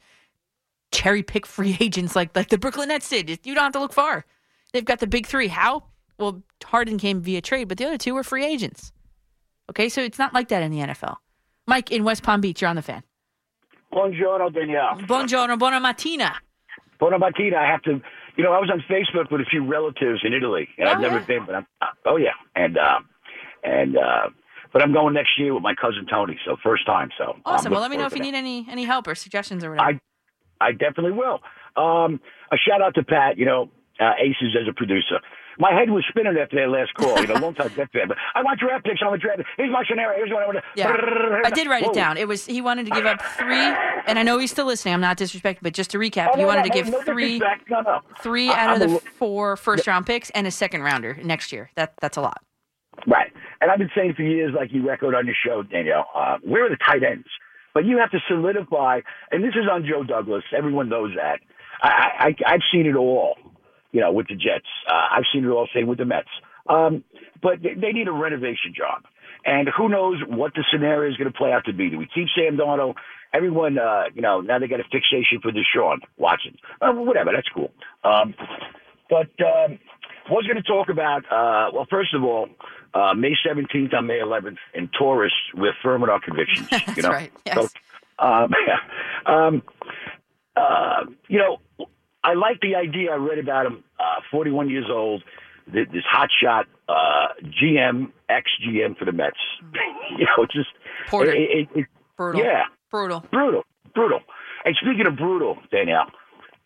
cherry pick free <laughs> agents like like the Brooklyn Nets did. You don't have to look far. They've got the big three. How? Well, Harden came via trade, but the other two were free agents. Okay, so it's not like that in the NFL. Mike in West Palm Beach, you're on the fan. Buongiorno, Danielle. Buongiorno, buona mattina. Buona mattina. I have to, you know, I was on Facebook with a few relatives in Italy, and I've never been, but I'm, oh yeah, and um, and uh, but I'm going next year with my cousin Tony, so first time. So Awesome. Well, let me know if you to need any any help or suggestions or whatever. I, I definitely will. Um, a shout out to Pat. You know, uh, Aces as a producer. My head was spinning after that last call. You know, long time Jet fan, but I want draft picks. I want draft. Here's my scenario. Here's what I want to. Yeah, I did write Whoa. it down. It was he wanted to give up three, and I know he's still listening. I'm not disrespecting, but just to recap, Oh, he no, wanted no, to give no, three. Three out of I'm the a- four first round picks and a second rounder next year. That that's a lot. Right. And I've been saying for years, like you echoed on your show, Danielle, uh, where are the tight ends? But you have to solidify, and this is on Joe Douglas. Everyone knows that. I, I, I've seen it all, you know, with the Jets. Uh, I've seen it all, same with the Mets. Um, but they, they need a renovation job. And who knows what the scenario is going to play out to be. Do we keep Sam Darnold? Everyone, uh, you know, now they got a fixation for Deshaun Watson. Uh, whatever, that's cool. Um, but um, was going to talk about, uh, well, first of all, uh, May 17th on May 11th in Taurus, we're firm in our convictions. <laughs> you know? right, yes. So, um, <laughs> um, uh, you know, I like the idea. I read about him, uh, 41 years old, this hotshot uh, GM, ex GM for the Mets. <laughs> you know, just Porter. It, it, it, Brutal. Yeah. Brutal. Brutal. Brutal. And speaking of brutal, Danielle,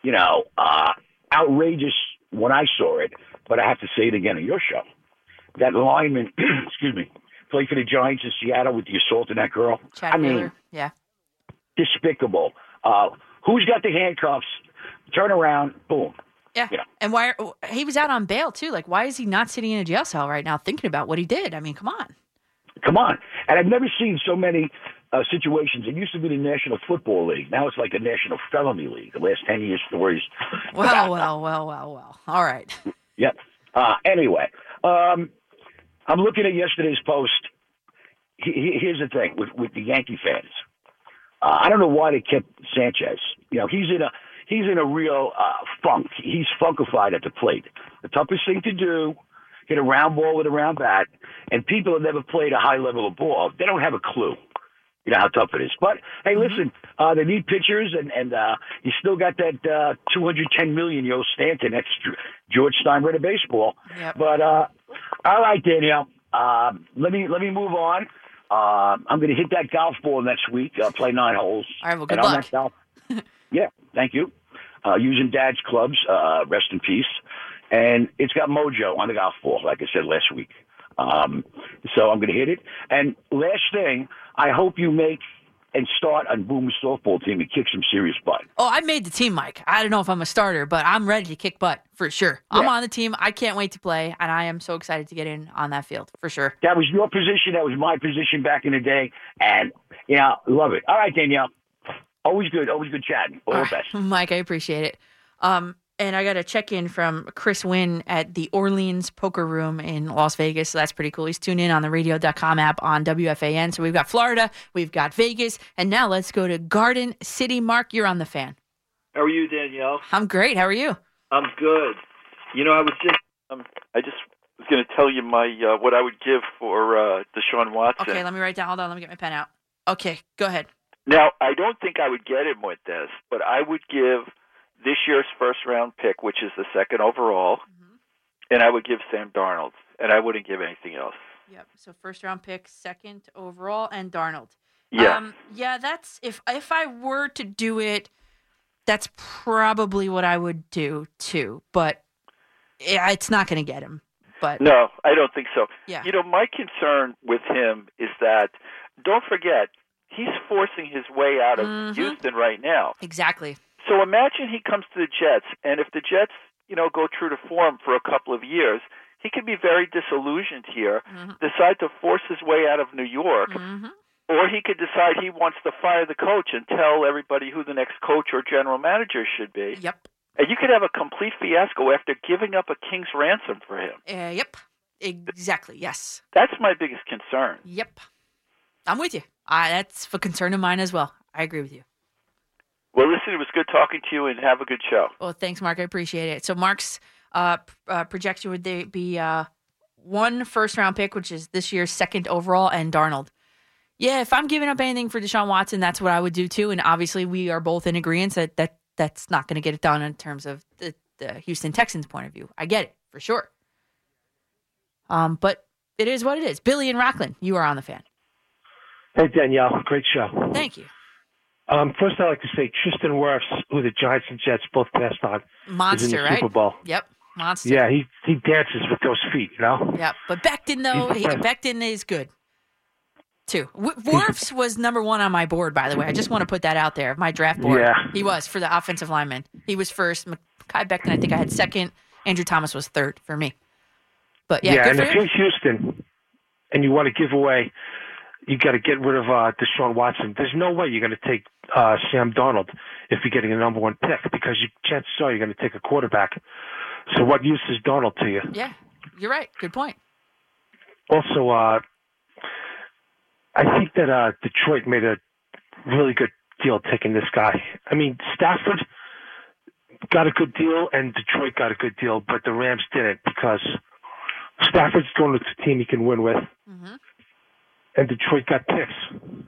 you know, uh, outrageous when I saw it, but I have to say it again on your show. That lineman, <clears throat> excuse me, played for the Giants in Seattle with the assault on that girl. Chad I mean. Yeah. despicable. Uh, who's got the handcuffs? Turn around, boom. Yeah. You know. And why he was out on bail too. Like why is he not sitting in a jail cell right now thinking about what he did? I mean, come on. Come on. And I've never seen so many uh, situations. It used to be the National Football League. Now it's like a National Felony League. The last 10 years stories. Well, well, well, well, well. All right. Yep. Uh, anyway, um, I'm looking at yesterday's post. He- he- Here's the thing with, with the Yankee fans. Uh, I don't know why they kept Sanchez. You know, he's in a he's in a real uh, funk. He's funkified at the plate. The toughest thing to do, hit a round ball with a round bat, and people have never played a high level of ball. They don't have a clue. You know how tough it is. But hey, listen, uh, they need pitchers, and and uh, you still got that uh, 210 million Yo Stanton. That's George Steinbrenner baseball. But uh, all right, Danielle. Uh, let me let me move on. Uh, I'm going to hit that golf ball next week. Uh, play nine holes. All right, well, good and on luck. <laughs> yeah, thank you. Uh, using Dad's clubs. Uh, rest in peace. And it's got mojo on the golf ball, like I said last week. Um, so I'm going to hit it. And last thing, I hope you make and start on Boomer's softball team and kick some serious butt. Oh, I made the team, Mike. I don't know if I'm a starter, but I'm ready to kick butt for sure. I'm on the team. I can't wait to play, and I am so excited to get in on that field for sure. That was your position. That was my position back in the day. And, yeah, love it. All right, Danielle. Always good. Always good chatting. All the best. <laughs> Mike, I appreciate it. Um, and I got a check in from Chris Wynn at the Orleans Poker Room in Las Vegas. So that's pretty cool. He's tuned in on the radio.com app on WFAN. So we've got Florida, we've got Vegas, and now let's go to Garden City. Mark, you're on the fan. How are you, Danielle? I'm great. How are you? I'm good. You know, I was just um, I just was going to tell you my uh, what I would give for uh, Deshaun Watson. Okay, let me write down. Hold on. Let me get my pen out. Okay, go ahead. Now, I don't think I would get him with this, but I would give this year's first round pick, which is the second overall, and I would give Sam Darnold, and I wouldn't give anything else. Yep. So first round pick, second overall, and Darnold. Yeah. Um, yeah, that's if if I were to do it, that's probably what I would do too. But yeah, it's not going to get him. But No, I don't think so. Yeah. You know, my concern with him is that don't forget he's forcing his way out of Mhm. Houston right now. exactly. So imagine he comes to the Jets, and if the Jets, you know, go true to form for a couple of years, he could be very disillusioned here, decide to force his way out of New York, or he could decide he wants to fire the coach and tell everybody who the next coach or general manager should be. Yep. And you could have a complete fiasco after giving up a king's ransom for him. Uh, yep. Exactly. Yes. That's my biggest concern. Yep. I'm with you. I, that's a concern of mine as well. I agree with you. Well, listen, it was good talking to you, and have a good show. Well, thanks, Mark. I appreciate it. So, Mark's uh, uh, projection would they be uh, one first round pick, which is this year's second overall, and Darnold. Yeah, if I'm giving up anything for Deshaun Watson, that's what I would do too. And obviously, we are both in agreement that, that that's not going to get it done in terms of the, the Houston Texans' point of view. I get it for sure. Um, but it is what it is. Billy and Rockland, you are on the fan. Hey Danielle, great show. Thank you. Um, first, I'd like to say Tristan Wirfs, who the Giants and Jets both passed on, is in Monster, the right? Super Bowl. Yep, monster. Yeah, he he dances with those feet, you know. Yep. But Becton though, he. Becton is good too. W- Wirfs was number one on my board, by the way. I just want to put that out there. My draft board. Yeah. He was for the offensive lineman. He was first. Mekhi Becton, I think I had second. Andrew Thomas was third for me. But yeah, good and if you're Houston and you want to give away, you got to get rid of uh, Deshaun Watson. There's no way you're going to take uh, Sam Darnold if you're getting a number one pick because you, chances are you're going to take a quarterback. So what use is Darnold to you? Yeah, you're right. Good point. Also, uh, I think that uh, Detroit made a really good deal taking this guy. I mean, Stafford got a good deal and Detroit got a good deal, but the Rams didn't because Stafford's going with a team he can win with, Mm-hmm. And Detroit got picks.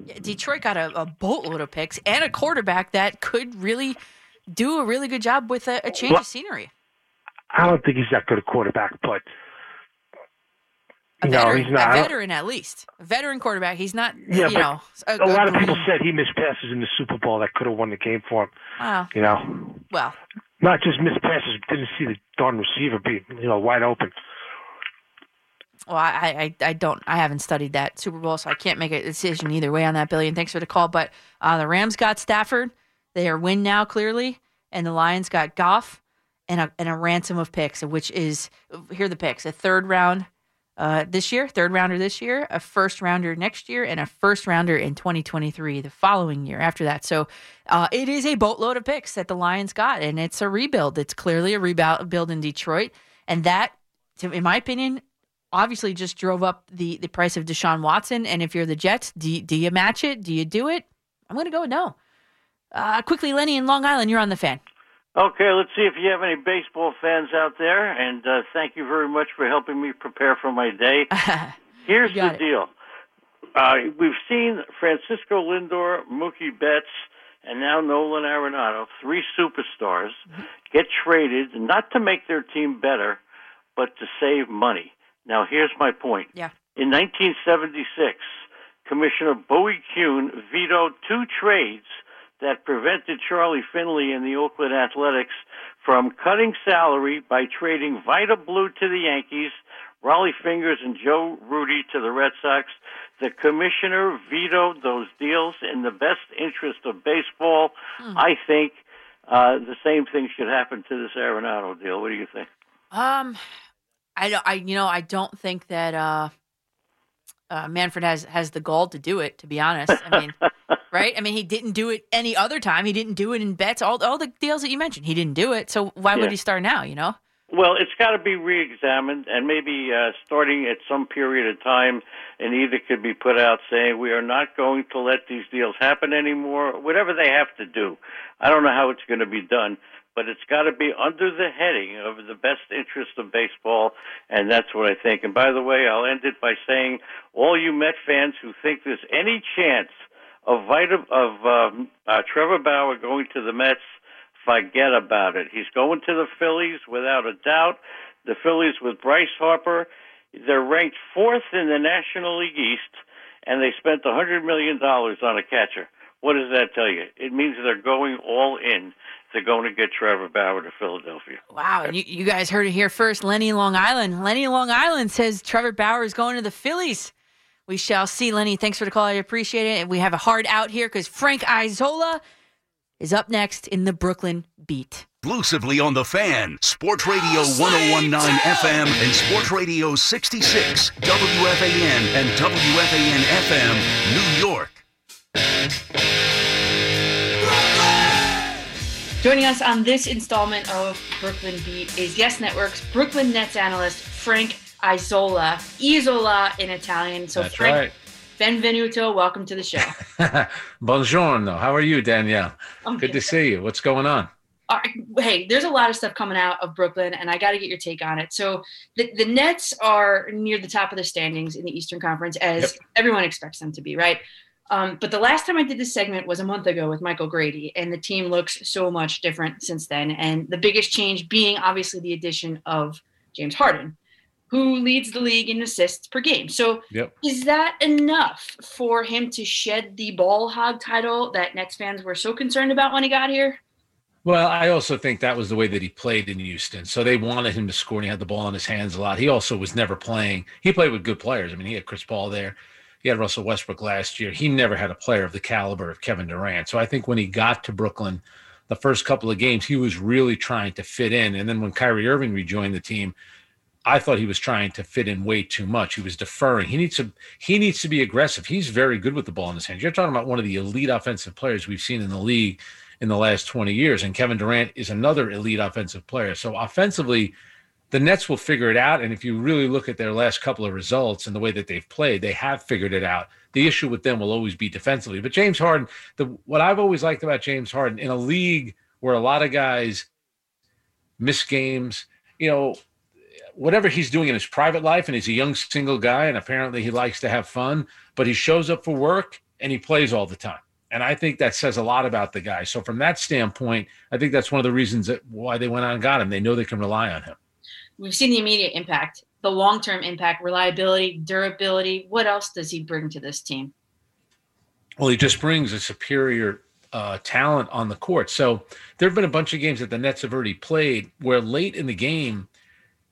Yeah, Detroit got a, a boatload of picks and a quarterback that could really do a really good job with a, a change Well- of scenery. I don't think he's that good a quarterback, but A no, veteran, he's not. a veteran at least. A veteran quarterback. He's not, Yeah, you know, a, a lot of people said he missed passes in the Super Bowl that could have won the game for him. Wow. You know, Well, not just missed passes, didn't see the darn receiver be you know wide open. Well, I, I, I don't, I haven't studied that Super Bowl, so I can't make a decision either way on that. Billion. Thanks for the call, but uh, the Rams got Stafford. They are win now clearly, and the Lions got Goff and a and a ransom of picks, which is here are the picks: a third round uh, this year, third rounder this year, a first rounder next year, and a first rounder in 2023 the following year after that. So uh, it is a boatload of picks that the Lions got, and it's a rebuild. It's clearly a rebuild in Detroit, and that, in my opinion, obviously just drove up the the price of Deshaun Watson. And if you're the Jets, do you, do you match it? Do you do it? I'm going to go with no. Uh, quickly, Lenny in Long Island, you're on the fan. Okay, let's see if you have any baseball fans out there, and uh, thank you very much for helping me prepare for my day. <laughs> Here's the it. deal: uh, we've seen Francisco Lindor, Mookie Betts, and now Nolan Arenado, three superstars, get traded not to make their team better, but to save money. Now, here's my point. Yeah. In 1976, Commissioner Bowie Kuhn vetoed two trades that prevented Charlie Finley and the Oakland Athletics from cutting salary by trading Vida Blue to the Yankees, Rollie Fingers and Joe Rudi to the Red Sox. The commissioner vetoed those deals in the best interest of baseball. I think uh, the same thing should happen to this Arenado deal. What do you think? Um, I don't. I you know I don't think that uh, uh, Manfred has has the gall to do it. To be honest, I mean, <laughs> right? I mean, he didn't do it any other time. He didn't do it in Betts. All all the deals that you mentioned, he didn't do it. So why Yeah. would he start now? You know? Well, it's got to be re-examined, and maybe uh, starting at some period of time, an edict could be put out saying we are not going to let these deals happen anymore. Whatever they have to do, I don't know how it's going to be done, but it's got to be under the heading of the best interest of baseball, and that's what I think. And by the way, I'll end it by saying, all you Met fans who think there's any chance of Vida, of um, uh, Trevor Bauer going to the Mets, forget about it. He's going to the Phillies without a doubt. The Phillies with Bryce Harper, they're ranked fourth in the National League East, and they spent a hundred million dollars on a catcher. What does that tell you? It means they're going all in. They're going to get Trevor Bauer to Philadelphia. Wow, and you, you guys heard it here first. Lenny Long Island. Lenny Long Island says Trevor Bauer is going to the Phillies. We shall see, Lenny. Thanks for the call. I appreciate it. And we have a hard out here because Frank Isola is up next in the Brooklyn Beat. Exclusively on the fan, Sports Radio 1019 FM and Sports Radio 66, WFAN and WFAN FM, New York. Joining us on this installment of Brooklyn Beat is Yes Network's Brooklyn Nets analyst Frank Isola. Isola in Italian. So That's Frank, right. benvenuto. Welcome to the show. <laughs> Buongiorno. How are you, Danielle? I'm Good to see you. What's going on? Right, hey, there's a lot of stuff coming out of Brooklyn, and I got to get your take on it. So the, the Nets are near the top of the standings in the Eastern Conference, as everyone expects them to be, right? Um, but the last time I did this segment was a month ago with Michael Grady, and the team looks so much different since then. And the biggest change being obviously the addition of James Harden, who leads the league in assists per game. So Yep. is that enough for him to shed the ball hog title that Nets fans were so concerned about when he got here? Well, I also think that was the way that he played in Houston. So they wanted him to score and he had the ball in his hands a lot. He also was never playing. He played with good players. I mean, he had Chris Paul there. He had Russell Westbrook last year. He never had a player of the caliber of Kevin Durant. So I think when he got to Brooklyn, the first couple of games, he was really trying to fit in. And then when Kyrie Irving rejoined the team, I thought he was trying to fit in way too much. He was deferring. He needs to he needs to be aggressive. He's very good with the ball in his hands. You're talking about one of the elite offensive players we've seen in the league in the last 20 years. And Kevin Durant is another elite offensive player. So offensively, the Nets will figure it out. And if you really look at their last couple of results and the way that they've played, they have figured it out. The issue with them will always be defensively. But James Harden, the what I've always liked about James Harden in a league where a lot of guys miss games, you know, whatever he's doing in his private life, and he's a young single guy, and apparently he likes to have fun, but he shows up for work and he plays all the time. And I think that says a lot about the guy. So from that standpoint, I think that's one of the reasons that why they went out and got him. They know they can rely on him. We've seen the immediate impact, the long term impact, reliability, durability. What else does he bring to this team? Well, he just brings a superior uh, talent on the court. So there have been a bunch of games that the Nets have already played where late in the game,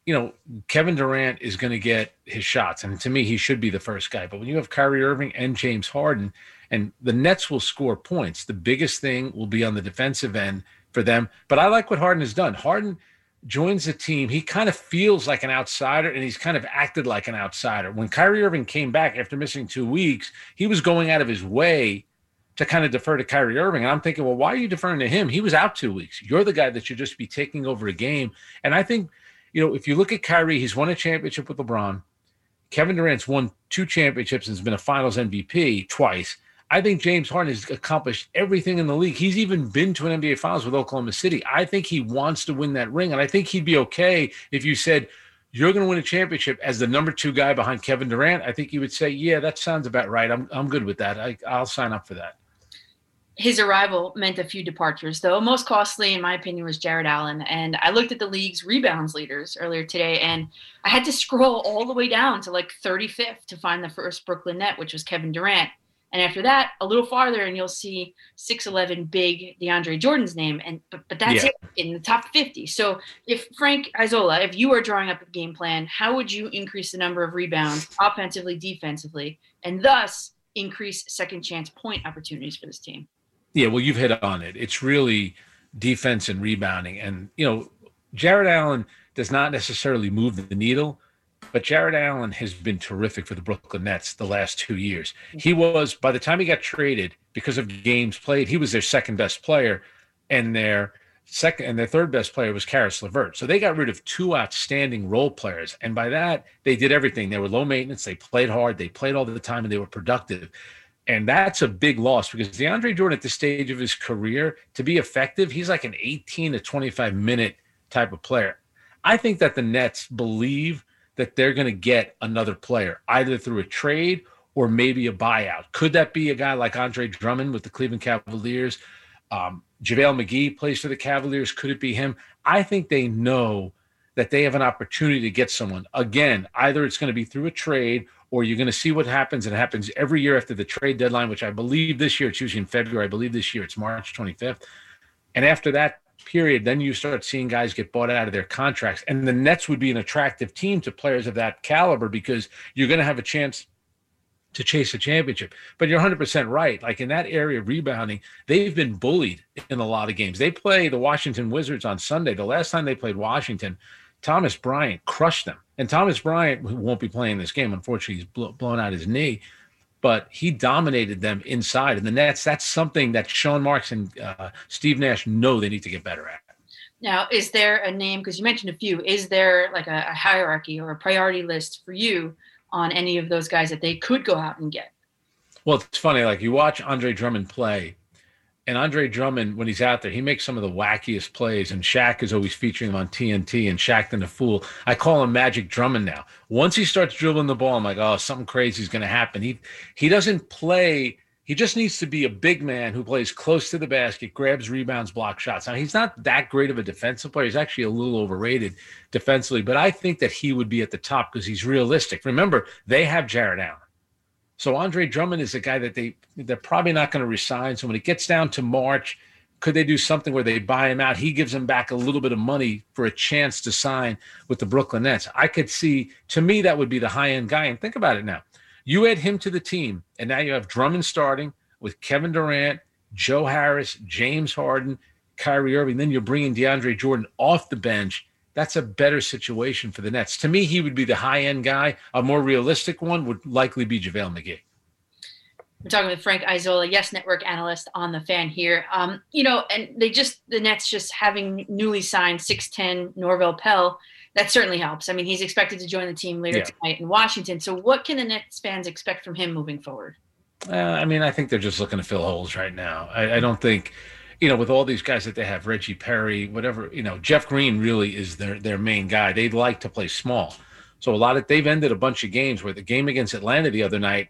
you know, Kevin Durant is going to get his shots. And to me, he should be the first guy. But when you have Kyrie Irving and James Harden, and the Nets will score points, the biggest thing will be on the defensive end for them. But I like what Harden has done. Harden joins the team. He kind of feels like an outsider and he's kind of acted like an outsider. When Kyrie Irving came back after missing two weeks, he was going out of his way to kind of defer to Kyrie Irving. And I'm thinking, well, why are you deferring to him? He was out two weeks. You're the guy that should just be taking over a game. And I think, you know, if you look at Kyrie, he's won a championship with LeBron. Kevin Durant's won two championships and has been a finals MVP twice. I think James Harden has accomplished everything in the league. He's even been to an NBA Finals with Oklahoma City. I think he wants to win that ring, and I think he'd be okay if you said you're going to win a championship as the number two guy behind Kevin Durant. I think you would say, "Yeah, that sounds about right. I'm I'm good with that. I, I'll sign up for that." His arrival meant a few departures, though. Most costly, in my opinion, was Jarrett Allen. And I looked at the league's rebounds leaders earlier today, and I had to scroll all the way down to like 35th to find the first Brooklyn net, which was Kevin Durant. And after that, a little farther, and you'll see 6'11 big DeAndre Jordan's name. And but, but that's Yeah. it in the top 50. So if Frank Isola, if you are drawing up a game plan, how would you increase the number of rebounds offensively, defensively, and thus increase second chance point opportunities for this team? Yeah, well, you've hit on it. It's really defense and rebounding. And, you know, Jarrett Allen does not necessarily move the needle, but Jarrett Allen has been terrific for the Brooklyn Nets the last two years. Mm-hmm. He was, by the time he got traded, because of games played, he was their second best player, and their second and their third best player was Caris LeVert. So they got rid of two outstanding role players. And by that, they did everything. They were low maintenance, they played hard, they played all the time, and they were productive. And that's a big loss because DeAndre Jordan at this stage of his career, to be effective, he's like an 18 to 25 minute type of player. I think that the Nets believe that they're going to get another player, either through a trade or maybe a buyout. Could that be a guy like Andre Drummond with the Cleveland Cavaliers? Um, JaVale McGee plays for the Cavaliers. Could it be him? I think they know that they have an opportunity to get someone. Again, either it's going to be through a trade or you're going to see what happens. And it happens every year after the trade deadline, which I believe this year it's usually in February. I believe this year it's March 25th. And after that period, then you start seeing guys get bought out of their contracts. And the Nets would be an attractive team to players of that caliber because you're going to have a chance to chase a championship. But you're 100% right. Like in that area of rebounding, they've been bullied in a lot of games. They play the Washington Wizards on Sunday. The last time they played Washington, Thomas Bryant crushed them. And Thomas Bryant, won't be playing this game, unfortunately, he's blown out his knee, but he dominated them inside. And the Nets, that's something that Sean Marks and uh, Steve Nash know they need to get better at. Now, is there a name? Because you mentioned a few. Is there like a, a hierarchy or a priority list for you on any of those guys that they could go out and get? Well, it's funny. Like you watch Andre Drummond play, and Andre Drummond, when he's out there, he makes some of the wackiest plays. And Shaq is always featuring him on TNT. And Shaqtin' a Fool. I call him Magic Drummond now. Once he starts dribbling the ball, I'm like, oh, something crazy is going to happen. He he doesn't play. He just needs to be a big man who plays close to the basket, grabs rebounds, block shots. Now he's not that great of a defensive player. He's actually a little overrated defensively, but I think that he would be at the top because he's realistic. Remember, they have Jarrett Allen. So Andre Drummond is a guy that they they're probably not going to resign. So when it gets down to March, could they do something where they buy him out? He gives them back a little bit of money for a chance to sign with the Brooklyn Nets. I could see to me that would be the high end guy. And think about it now. You add him to the team, and now you have Drummond starting with Kevin Durant, Joe Harris, James Harden, Kyrie Irving. Then you're bringing DeAndre Jordan off the bench. That's a better situation for the Nets. To me, he would be the high end guy. A more realistic one would likely be JaVale McGee. We're talking with Frank Isola, Yes Network analyst on the fan here. Um, you know, and they just the Nets just having newly signed 6'10 Norvel Pelle, that certainly helps. I mean, he's expected to join the team later Yeah. tonight in Washington. So what can the Nets fans expect from him moving forward? Uh, I mean, I think they're just looking to fill holes right now. I, I don't think, you know, with all these guys that they have, Reggie Perry, whatever, you know, Jeff Green really is their their main guy. They like to play small, so a lot of they've ended a bunch of games where the game against Atlanta the other night,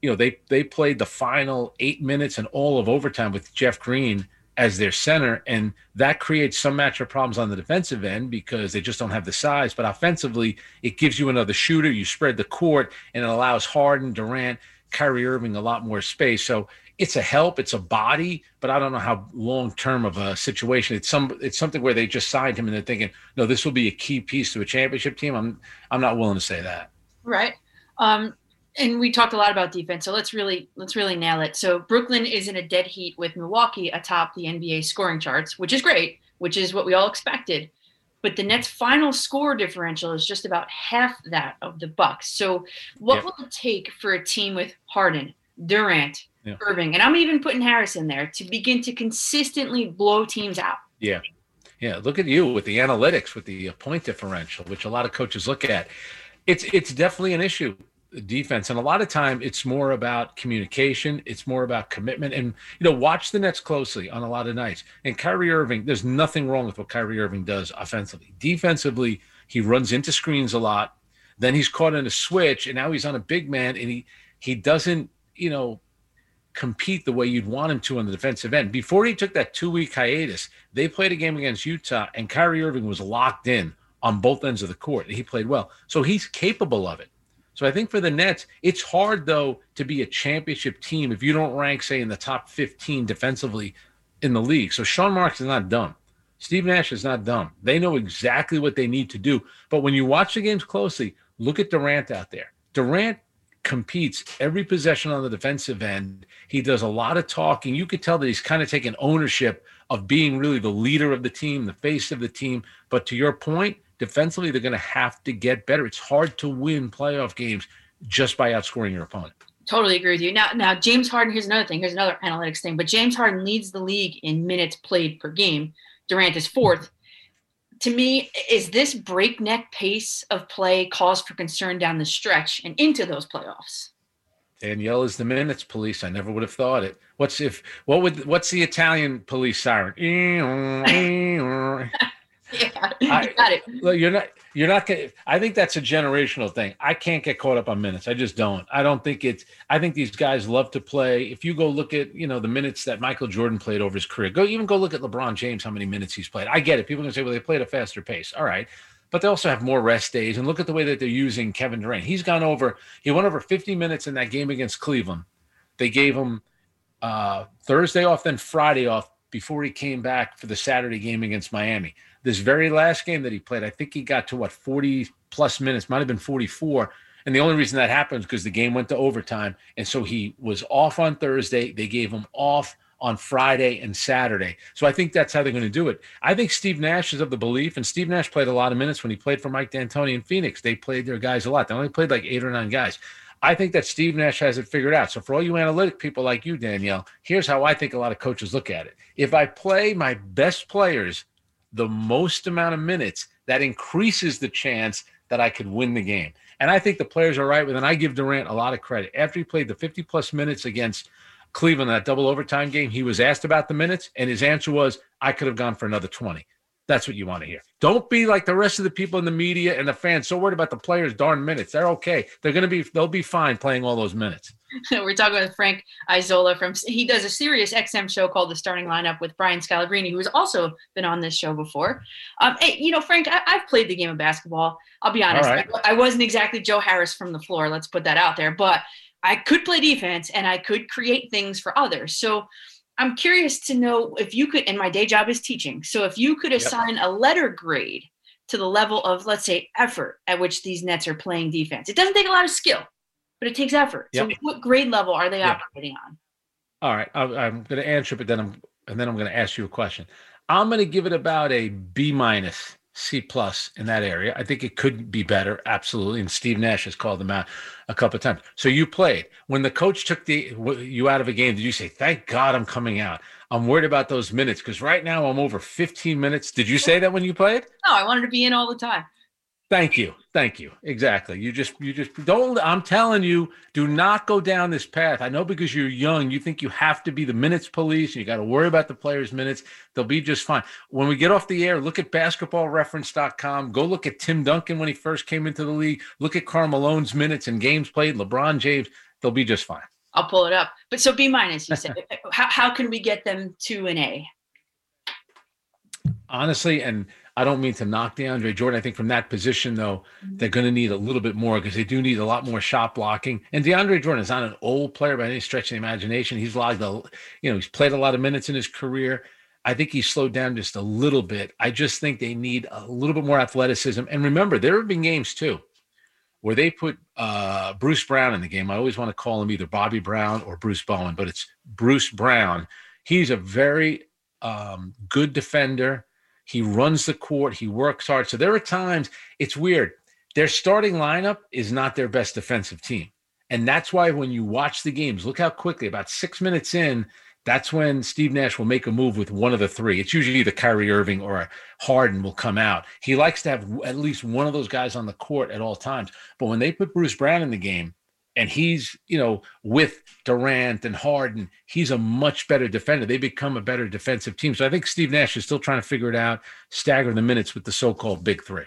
you know, they they played the final eight minutes and all of overtime with Jeff Green as their center, and that creates some matchup problems on the defensive end because they just don't have the size. But offensively, it gives you another shooter. You spread the court, and it allows Harden, Durant, Kyrie Irving a lot more space. So it's a help, it's a body, but I don't know how long term of a situation. It's some it's something where they just signed him and they're thinking, no, this will be a key piece to a championship team. I'm I'm not willing to say that. Right. Um, and we talked a lot about defense, so let's really let's really nail it. So Brooklyn is in a dead heat with Milwaukee atop the NBA scoring charts, which is great, which is what we all expected. But the Nets' final score differential is just about half that of the Bucks. So, what will it take for a team with Harden, Durant, Yeah. Irving, and I'm even putting Harris in there to begin to consistently blow teams out? Yeah. Yeah. Look at you with the analytics, with the point differential, which a lot of coaches look at. It's it's definitely an issue, defense. And a lot of time it's more about communication, it's more about commitment. And you know, watch the Nets closely on a lot of nights. And Kyrie Irving, there's nothing wrong with what Kyrie Irving does offensively. Defensively, he runs into screens a lot. Then he's caught in a switch, and now he's on a big man, and he he doesn't, you know, compete the way you'd want him to on the defensive end. Before he took that two week hiatus, they played a game against Utah, and Kyrie Irving was locked in on both ends of the court. He played well. So he's capable of it. So I think for the Nets, it's hard, though, to be a championship team if you don't rank, say, in the top 15 defensively in the league. So Sean Marks is not dumb. Steve Nash is not dumb. They know exactly what they need to do. But when you watch the games closely, look at Durant out there. Durant competes every possession on the defensive end. He does a lot of talking. You could tell that he's kind of taking ownership of being really the leader of the team, the face of the team. But to your point, defensively, they're going to have to get better. It's hard to win playoff games just by outscoring your opponent. Totally agree with you. Now, now James Harden. Here's another thing. Here's another analytics thing. But James Harden leads the league in minutes played per game. Durant is fourth. To me, is this breakneck pace of play cause for concern down the stretch and into those playoffs? Danielle is the minutes police. I never would have thought it. What's if what would what's the Italian police siren? <laughs> <laughs> Yeah, I- you got it. Look, you're not you're not I think that's a generational thing. I can't get caught up on minutes. I just don't. I don't think it's I think these guys love to play. If you go look at, you know, the minutes that Michael Jordan played over his career, go even go look at LeBron James, how many minutes he's played. I get it. People gonna say, well, they played a faster pace. All right. But they also have more rest days. And look at the way that they're using Kevin Durant. He's gone over, he went over 50 minutes in that game against Cleveland. They gave him uh, Thursday off, then Friday off before he came back for the Saturday game against Miami. This very last game that he played, I think he got to what 40 plus minutes, might have been 44. And the only reason that happened is because the game went to overtime. And so he was off on Thursday. They gave him off on Friday and Saturday. So I think that's how they're going to do it. I think Steve Nash is of the belief, and Steve Nash played a lot of minutes when he played for Mike D'Antoni in Phoenix. They played their guys a lot. They only played like eight or nine guys. I think that Steve Nash has it figured out. So for all you analytic people like you, Danielle, here's how I think a lot of coaches look at it. If I play my best players the most amount of minutes, that increases the chance that I could win the game. And I think the players are right with, and I give Durant a lot of credit. After he played the 50 plus minutes against Cleveland, that double overtime game, he was asked about the minutes, and his answer was, I could have gone for another 20. That's what you want to hear. Don't be like the rest of the people in the media and the fans so worried about the players' darn minutes. They're okay. They're going to be, they'll be fine playing all those minutes. <laughs> We're talking with Frank Isola from he does a Sirius XM show called The Starting Lineup with Brian Scalabrine, who has also been on this show before. Um, hey, you know, Frank, I, I've played the game of basketball. I'll be honest, right. I, I wasn't exactly Joe Harris from the floor. Let's put that out there, but I could play defense and I could create things for others. So I'm curious to know if you could, and my day job is teaching. So if you could Yep. assign a letter grade to the level of, let's say, effort at which these Nets are playing defense, it doesn't take a lot of skill, but it takes effort. So what grade level are they Yeah. operating on? All right, I, I'm going to answer, but then I'm and then I'm going to ask you a question. I'm going to give it about a B minus, C plus in that area. I think it could be better, absolutely. And Steve Nash has called them out a couple of times. So you played when the coach took the you out of a game. Did you say, "Thank God I'm coming out"? I'm worried about those minutes because right now I'm over 15 minutes. Did you say that when you played? No, I wanted to be in all the time. Thank you. Thank you. Exactly. You just you just don't I'm telling you, do not go down this path. I know because you're young, you think you have to be the minutes police and you got to worry about the players' minutes. They'll be just fine. When we get off the air, look at basketballreference.com. Go look at Tim Duncan when he first came into the league. Look at Carmelo's minutes and games played, LeBron James. They'll be just fine. I'll pull it up. But so B minus, you said. <laughs> how, how can we get them to an A? honestly, and I don't mean to knock DeAndre Jordan. I think from that position, though, they're going to need a little bit more because they do need a lot more shot blocking. And DeAndre Jordan is not an old player by any stretch of the imagination. He's logged a, you know, he's played a lot of minutes in his career. I think he slowed down just a little bit. I just think they need a little bit more athleticism. And remember, there have been games too where they put uh, Bruce Brown in the game. I always want to call him either Bobby Brown or Bruce Bowen, but it's Bruce Brown. He's a very um, good defender. He runs the court. He works hard. So there are times it's weird. Their starting lineup is not their best defensive team. And that's why when you watch the games, look how quickly, about six minutes in, that's when Steve Nash will make a move with one of the three. It's usually either Kyrie Irving or Harden will come out. He likes to have at least one of those guys on the court at all times. But when they put Bruce Brown in the game and he's, you know, with Durant and Harden, he's a much better defender. They become a better defensive team. So I think Steve Nash is still trying to figure it out, stagger the minutes with the so called big three.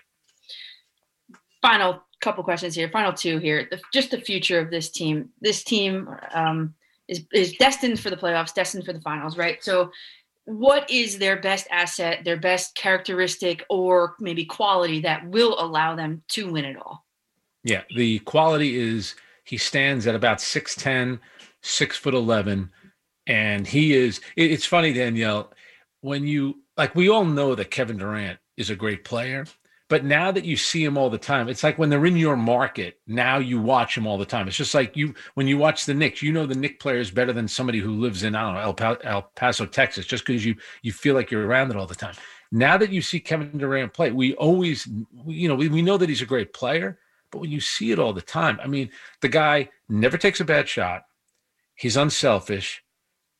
Final couple questions here. Final two here. The, just the future of this team. This team, um, is is destined for the playoffs, destined for the finals, right? So what is their best asset, their best characteristic or maybe quality that will allow them to win it all? Yeah, the quality is he stands at about 6'10, 6 foot 11 and he is it, it's funny Danielle when you like we all know that Kevin Durant is a great player but now that you see him all the time, it's like when they're in your market, now you watch him all the time. It's just like you, when you watch the Knicks, you know the Knicks players better than somebody who lives in, I don't know, El, pa- El Paso, Texas, just because you, you feel like you're around it all the time. Now that you see Kevin Durant play, we always, you know, we, we know that he's a great player, but when you see it all the time, I mean, the guy never takes a bad shot. He's unselfish.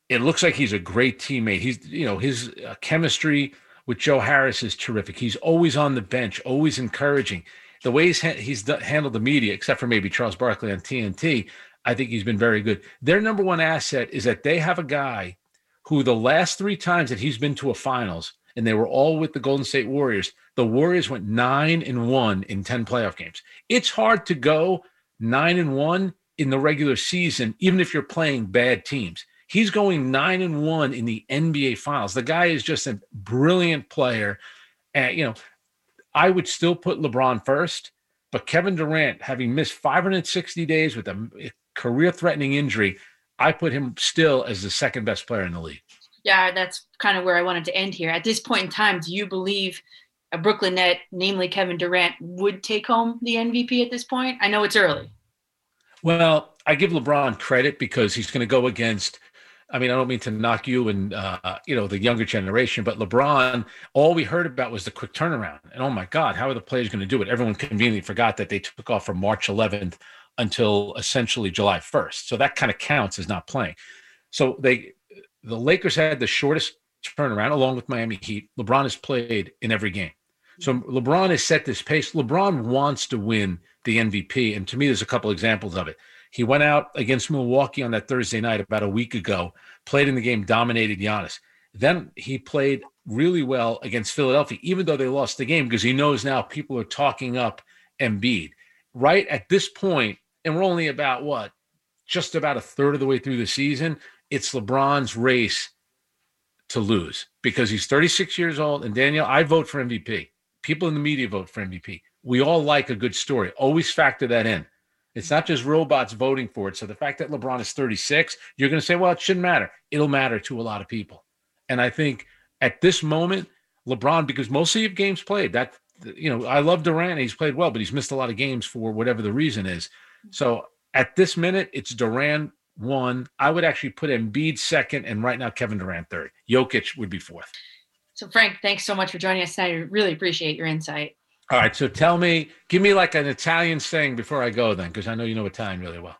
It looks like he's a great teammate. He's, you know, his uh, chemistry with Joe Harris is terrific. He's always on the bench, always encouraging. The way he's, ha- he's handled the media, except for maybe Charles Barkley on TNT, I think he's been very good. Their number one asset is that they have a guy who the last three times that he's been to a finals, and they were all with the Golden State Warriors, the Warriors went nine and one in 10 playoff games. It's hard to go nine and one in the regular season, even if you're playing bad teams. He's going nine and one in the NBA Finals. The guy is just a brilliant player. And you know, I would still put LeBron first, but Kevin Durant, having missed 560 days with a career-threatening injury, I put him still as the second best player in the league. Yeah, that's kind of where I wanted to end here. At this point in time, do you believe a Brooklyn net, namely Kevin Durant, would take home the MVP at this point? I know it's early. Well, I give LeBron credit because he's going to go against I mean, I don't mean to knock you and uh, you know the younger generation, but LeBron, all we heard about was the quick turnaround. And oh my God, how are the players going to do it? Everyone conveniently forgot that they took off from March 11th until essentially July 1st. So that kind of counts as not playing. So they, the Lakers had the shortest turnaround along with Miami Heat. LeBron has played in every game. So mm-hmm. LeBron has set this pace. LeBron wants to win the MVP, and to me, there's a couple examples of it. He went out against Milwaukee on that Thursday night about a week ago, played in the game, dominated Giannis. Then he played really well against Philadelphia, even though they lost the game, because he knows now people are talking up Embiid. Right at this point, and we're only about what, just about a third of the way through the season, it's LeBron's race to lose because he's 36 years old. And Danielle, I vote for MVP. People in the media vote for MVP. We all like a good story. Always factor that in. It's not just robots voting for it. So the fact that LeBron is 36, you're going to say, well, it shouldn't matter. It'll matter to a lot of people. And I think at this moment, LeBron, because mostly of games played, that, you know, I love Durant. He's played well, but he's missed a lot of games for whatever the reason is. So at this minute, it's Durant one. I would actually put Embiid second, and right now, Kevin Durant third. Jokic would be fourth. So, Frank, thanks so much for joining us tonight. I really appreciate your insight. All right. So tell me, give me like an Italian saying before I go, then, because I know you know Italian really well.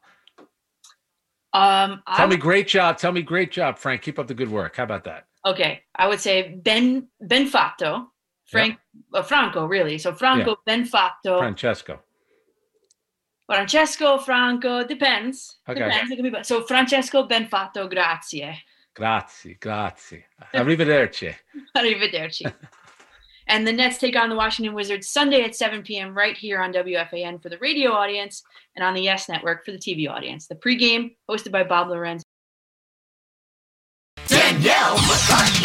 Um, tell I, me, great job. Tell me, great job, Frank. Keep up the good work. How about that? Okay, I would say ben ben fatto, Frank yep. uh, Franco, really. So Franco yeah. ben fatto. Francesco. Francesco Franco depends. Okay. Depends. So Francesco ben fatto, grazie. Grazie, grazie. <laughs> Arrivederci. Arrivederci. <laughs> And the Nets take on the Washington Wizards Sunday at 7 p.m. right here on WFAN for the radio audience and on the Yes Network for the TV audience. The pregame hosted by Bob Lorenz. Danielle McCartan.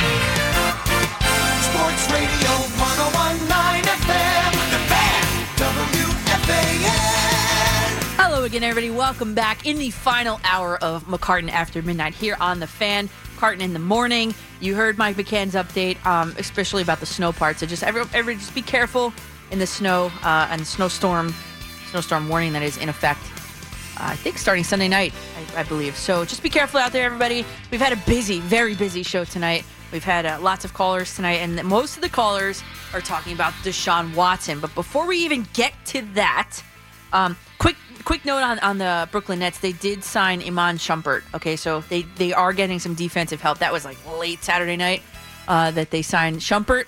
Again, everybody. Welcome back in the final hour of McCartan After Midnight here on The Fan. Carton in the morning. You heard Mike McCann's update, um, especially about the snow part. So just every, everybody, just be careful in the snow uh, and snowstorm, snowstorm warning that is in effect. Uh, I think starting Sunday night, I, I believe. So just be careful out there, everybody. We've had a busy, very busy show tonight. We've had uh, lots of callers tonight, and most of the callers are talking about Deshaun Watson. But before we even get to that, um, quick quick note on, on the Brooklyn Nets. They did sign Iman Shumpert. Okay, so they, they are getting some defensive help. That was like late Saturday night uh, that they signed Shumpert.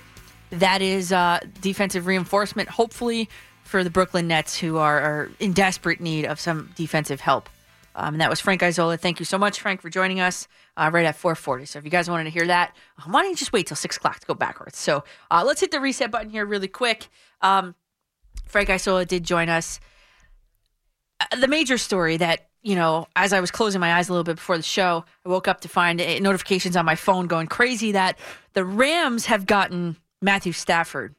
That is uh, defensive reinforcement, hopefully, for the Brooklyn Nets, who are, are in desperate need of some defensive help. Um, and that was Frank Isola. Thank you so much, Frank, for joining us uh, right at 440. So if you guys wanted to hear that, uh, why don't you just wait till 6 o'clock to go backwards? So uh, let's hit the reset button here really quick. Um, Frank Isola did join us. Uh, the major story that, you know, as I was closing my eyes a little bit before the show, I woke up to find uh, notifications on my phone going crazy that the Rams have gotten Matthew Stafford.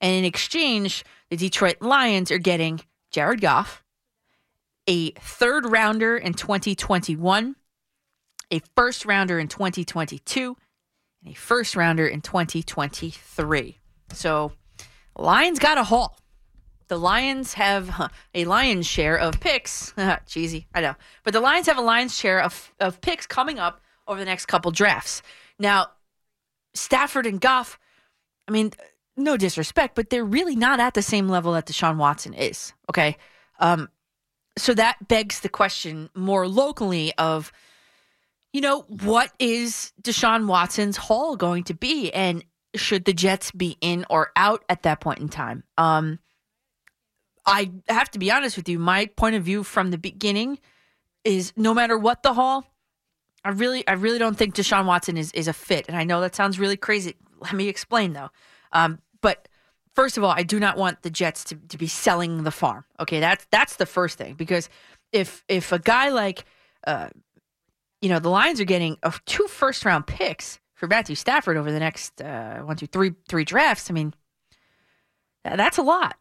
And in exchange, the Detroit Lions are getting Jared Goff, a third rounder in 2021, a first rounder in 2022, and a first rounder in 2023. So, Lions got a haul. The Lions have a lion's share of picks. <laughs> Cheesy, I know. But the Lions have a lion's share of, of picks coming up over the next couple drafts. Now, Stafford and Goff, I mean, no disrespect, but they're really not at the same level that Deshaun Watson is. Okay. Um, so that begs the question more locally of, you know, what is Deshaun Watson's haul going to be? And should the Jets be in or out at that point in time? Um, I have to be honest with you. My point of view from the beginning is no matter what the haul, I really, I really don't think Deshaun Watson is is a fit. And I know that sounds really crazy. Let me explain though. Um, but first of all, I do not want the Jets to, to be selling the farm. Okay, that's that's the first thing because if if a guy like uh, you know the Lions are getting two first round picks for Matthew Stafford over the next uh, one, two, three, three drafts. I mean, that's a lot.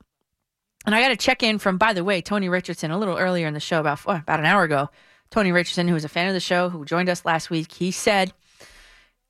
And I got to check in from, by the way, Tony Richardson a little earlier in the show, about oh, about an hour ago. Tony Richardson, who was a fan of the show, who joined us last week, he said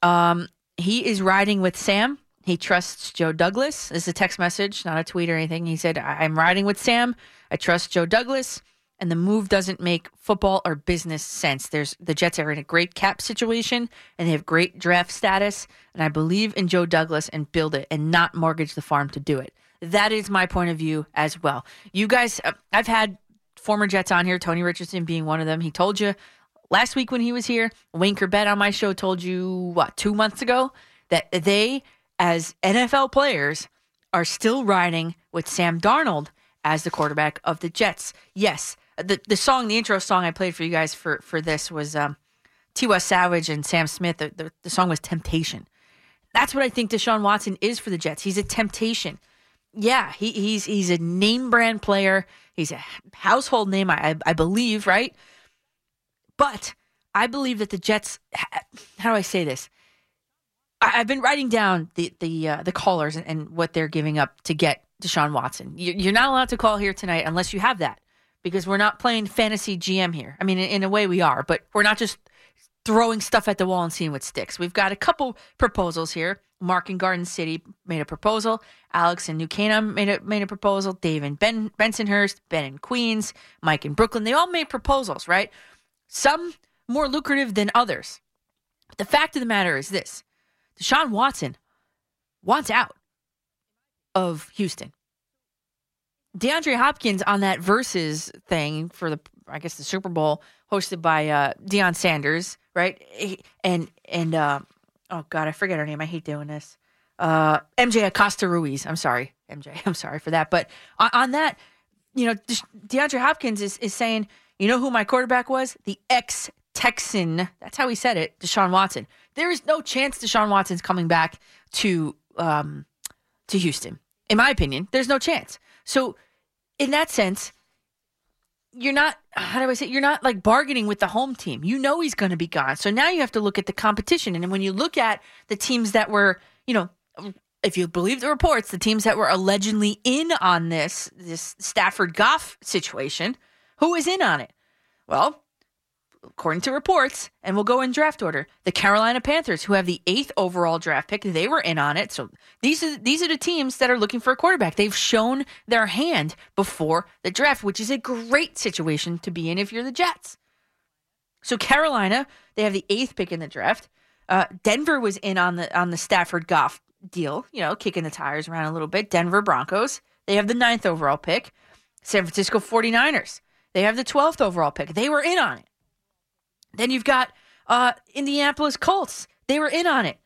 um, he is riding with Sam. He trusts Joe Douglas. This is a text message, not a tweet or anything. He said, I'm riding with Sam. I trust Joe Douglas. And the move doesn't make football or business sense. There's the Jets are in a great cap situation and they have great draft status. And I believe in Joe Douglas and build it and not mortgage the farm to do it. That is my point of view as well. You guys, uh, I've had former Jets on here, Tony Richardson being one of them. He told you last week when he was here, Wayne Chrebet on my show told you, what, two months ago, that they, as NFL players, are still riding with Sam Darnold as the quarterback of the Jets. Yes, the the song, the intro song I played for you guys for for this was um, T.Y. Savage and Sam Smith. The, the, the song was Temptation. That's what I think Deshaun Watson is for the Jets. He's a temptation yeah, he, he's he's a name brand player. He's a household name, I, I believe, right? But I believe that the Jets. How do I say this? I, have been writing down the the uh, the callers and, and, what they're giving up to get Deshaun Watson. You're not allowed to call here tonight unless you have that, because we're not playing fantasy GM here. I mean, in, in a way we are, but we're not just throwing stuff at the wall and seeing what sticks. We've got a couple proposals here. Mark in Garden City made a proposal. Alex in New Canaan made a made a proposal. Dave in ben, Bensonhurst, Ben in Queens, Mike in Brooklyn. They all made proposals, right? Some more lucrative than others. But the fact of the matter is this: Deshaun Watson wants out of Houston. DeAndre Hopkins on that versus thing for the I guess the Super Bowl hosted by uh Deion Sanders, right? And and uh oh god, I forget her name. I hate doing this. Uh, MJ Acosta Ruiz. I'm sorry, MJ. <laughs> I'm sorry for that. But on, on that, you know, De- DeAndre Hopkins is is saying, you know who my quarterback was? The ex Texan. That's how he said it. Deshaun Watson. There is no chance Deshaun Watson's coming back to um to Houston. In my opinion, there's no chance. So, in that sense, you're not how do I say you're not like bargaining with the home team. You know he's going to be gone. So now you have to look at the competition and when you look at the teams that were, you know, if you believe the reports, the teams that were allegedly in on this this Stafford Goff situation, Who is in on it? Well, according to reports, and we'll go in draft order, the Carolina Panthers, who have the eighth overall draft pick, they were in on it. So these are these are the teams that are looking for a quarterback. They've shown their hand before the draft, which is a great situation to be in if you're the Jets. So Carolina, they have the eighth pick in the draft. Uh, Denver was in on the on the Stafford Goff deal, you know, kicking the tires around a little bit. Denver Broncos, they have the ninth overall pick. San Francisco 49ers, they have the 12th overall pick. They were in on it. Then you've got uh, Indianapolis Colts. They were in on it.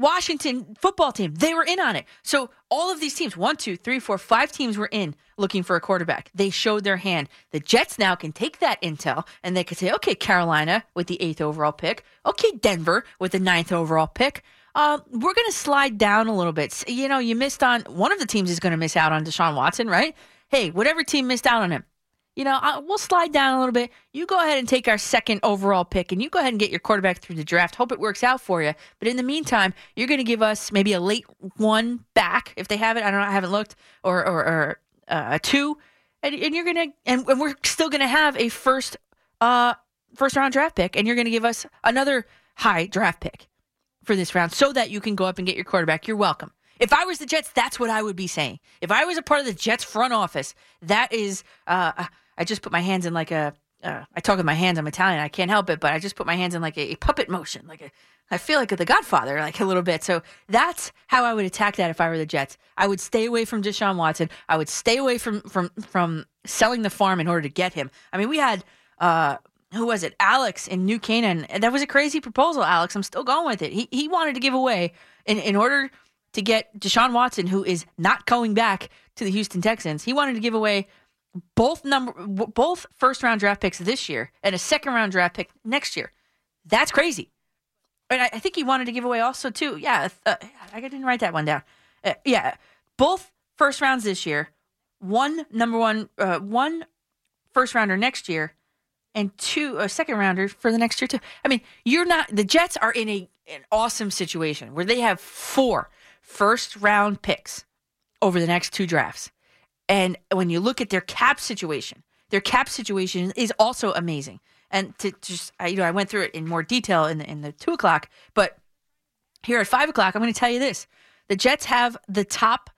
Washington football team, they were in on it. So all of these teams, one, two, three, four, five teams were in looking for a quarterback. They showed their hand. The Jets now can take that intel and they could say, okay, Carolina with the eighth overall pick. Okay, Denver with the ninth overall pick. Uh, we're going to slide down a little bit. You know, you missed on one of the teams is going to miss out on Deshaun Watson, right? Hey, whatever team missed out on him, you know, I, we'll slide down a little bit. You go ahead and take our second overall pick, and you go ahead and get your quarterback through the draft. Hope it works out for you. But in the meantime, you're going to give us maybe a late one back if they have it. I don't know. I haven't looked, or or, or uh, a two, and, and you're gonna, and, and we're still going to have a first uh first round draft pick, and you're going to give us another high draft pick for this round, so that you can go up and get your quarterback. You're welcome. If I was the Jets, that's what I would be saying. If I was a part of the Jets front office, that is, uh, I just put my hands in like a. Uh, I talk with my hands. I'm Italian. I can't help it, but I just put my hands in like a, a puppet motion, like a. I feel like the Godfather, like a little bit. So that's how I would attack that if I were the Jets. I would stay away from Deshaun Watson. I would stay away from from from selling the farm in order to get him. I mean, we had uh, who was it? Alex in New Canaan. That was a crazy proposal, Alex. I'm still going with it. He he wanted to give away in in order to get Deshaun Watson, who is not going back to the Houston Texans. He wanted to give away both number both first round draft picks this year and a second round draft pick next year. That's crazy. And I, I think he wanted to give away also too. Yeah, uh, I didn't write that one down. Uh, yeah, both first rounds this year, one number one, uh, one first rounder next year, and two a second rounder for the next year too. I mean, you're not the Jets are in a an awesome situation where they have four first round picks over the next two drafts. And when you look at their cap situation, their cap situation is also amazing. And to just, I, you know, I went through it in more detail in the, in the two o'clock, but here at five o'clock, I'm going to tell you this: the Jets have the top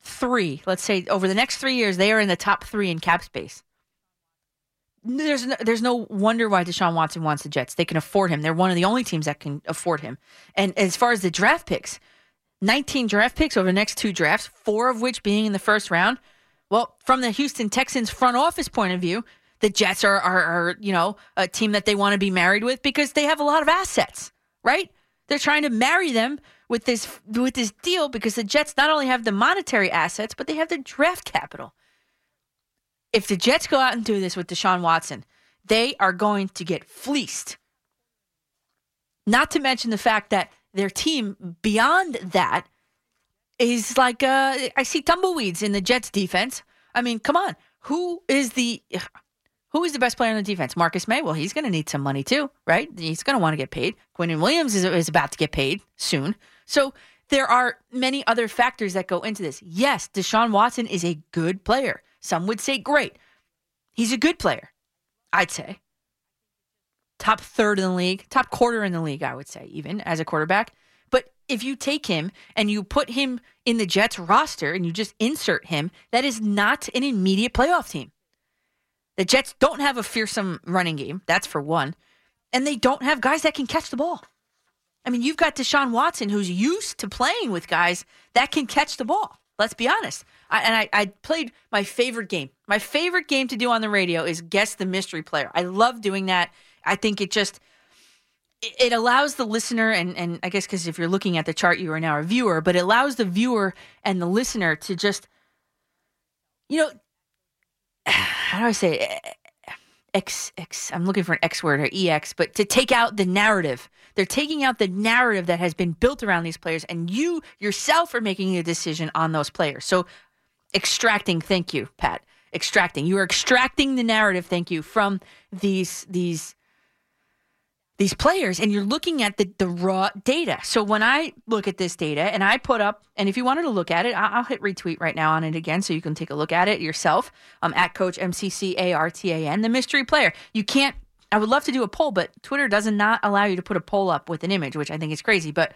three. Let's say over the next three years, they are in the top three in cap space. There's no, there's no wonder why Deshaun Watson wants the Jets. They can afford him. They're one of the only teams that can afford him. And as far as the draft picks, 19 draft picks over the next two drafts, four of which being in the first round. Well, from the Houston Texans front office point of view, the Jets are, are, are you know, a team that they want to be married with because they have a lot of assets, right? They're trying to marry them with this with this deal because the Jets not only have the monetary assets, but they have the draft capital. If the Jets go out and do this with Deshaun Watson, they are going to get fleeced. Not to mention the fact that their team beyond that is like uh, I see tumbleweeds in the Jets defense. I mean, come on, who is the who is the best player on the defense? Marcus Maye. Well, he's going to need some money too, right? He's going to want to get paid. Quinnen Williams is, is about to get paid soon. So there are many other factors that go into this. Yes, Deshaun Watson is a good player. Some would say great. He's a good player, I'd say top third in the league, top quarter in the league, I would say, even as a quarterback. But if you take him and you put him in the Jets roster and you just insert him, that is not an immediate playoff team. The Jets don't have a fearsome running game, that's for one. And they don't have guys that can catch the ball. I mean, you've got Deshaun Watson, who's used to playing with guys that can catch the ball. Let's be honest. I, and I, I, played my favorite game. My favorite game to do on the radio is guess the mystery player. I love doing that. I think it just it allows the listener and and I guess because if you're looking at the chart, you are now a viewer, but it allows the viewer and the listener to just you know <sighs> how do I say it? Eh, eh, X X I'm looking for an X word or EX, but to take out the narrative. They're taking out the narrative that has been built around these players, and you yourself are making a decision on those players. So extracting, thank you, Pat. Extracting. You are extracting the narrative, thank you, from these these these players and you're looking at the, the raw data. So when I look at this data and I put up, and if you wanted to look at it, I'll, I'll hit retweet right now on it again so you can take a look at it yourself. Um, at Coach MCCARTAN, the mystery player. You can't, I would love to do a poll, but Twitter does not allow you to put a poll up with an image, which I think is crazy. But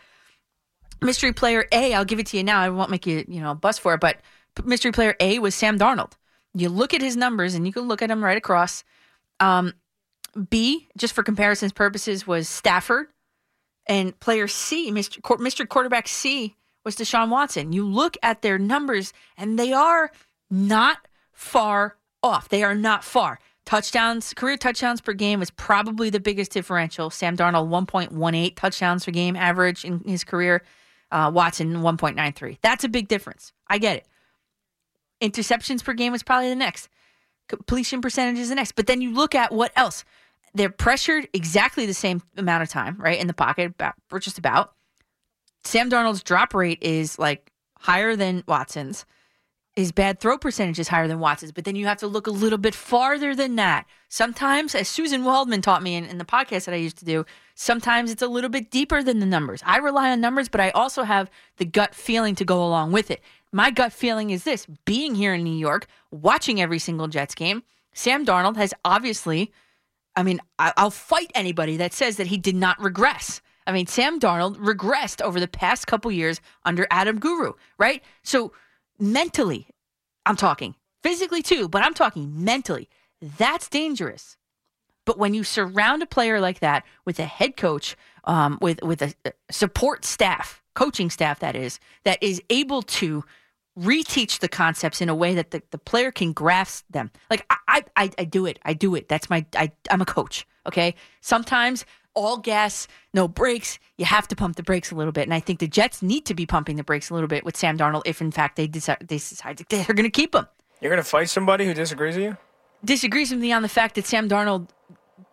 mystery player A, I'll give it to you now. I won't make you, you know, bust for it, but mystery player A was Sam Darnold. You look at his numbers and you can look at them right across. Um, B, just for comparisons purposes, was Stafford. And player C, Mr. Mr. Quarterback C, was Deshaun Watson. You look at their numbers, and they are not far off. They are not far. Touchdowns, career touchdowns per game is probably the biggest differential. Sam Darnold, 1.18 touchdowns per game average in his career. Uh, Watson, 1.93. That's a big difference. I get it. Interceptions per game is probably the next. Completion percentage is the next. But then you look at what else. They're pressured exactly the same amount of time, right, in the pocket, about, or just about. Sam Darnold's drop rate is like higher than Watson's. His bad throw percentage is higher than Watson's, but then you have to look a little bit farther than that. Sometimes, as Susan Waldman taught me in, in the podcast that I used to do, sometimes it's a little bit deeper than the numbers. I rely on numbers, but I also have the gut feeling to go along with it. My gut feeling is this being here in New York, watching every single Jets game, Sam Darnold has obviously, I mean, I, I'll fight anybody that says that he did not regress. I mean, Sam Darnold regressed over the past couple years under Adam Guru, right? So mentally, I'm talking physically too, but I'm talking mentally. That's dangerous. But when you surround a player like that with a head coach, um, with with a support staff, coaching staff that is, that is able to reteach the concepts in a way that the, the player can grasp them. Like I, I I do it. I do it. That's my I I'm a coach. Okay. Sometimes all gas, no brakes. You have to pump the brakes a little bit. And I think the Jets need to be pumping the brakes a little bit with Sam Darnold if in fact they decide they decide they're gonna keep him. You're going to fight somebody who disagrees with you? Disagrees with me on the fact that Sam Darnold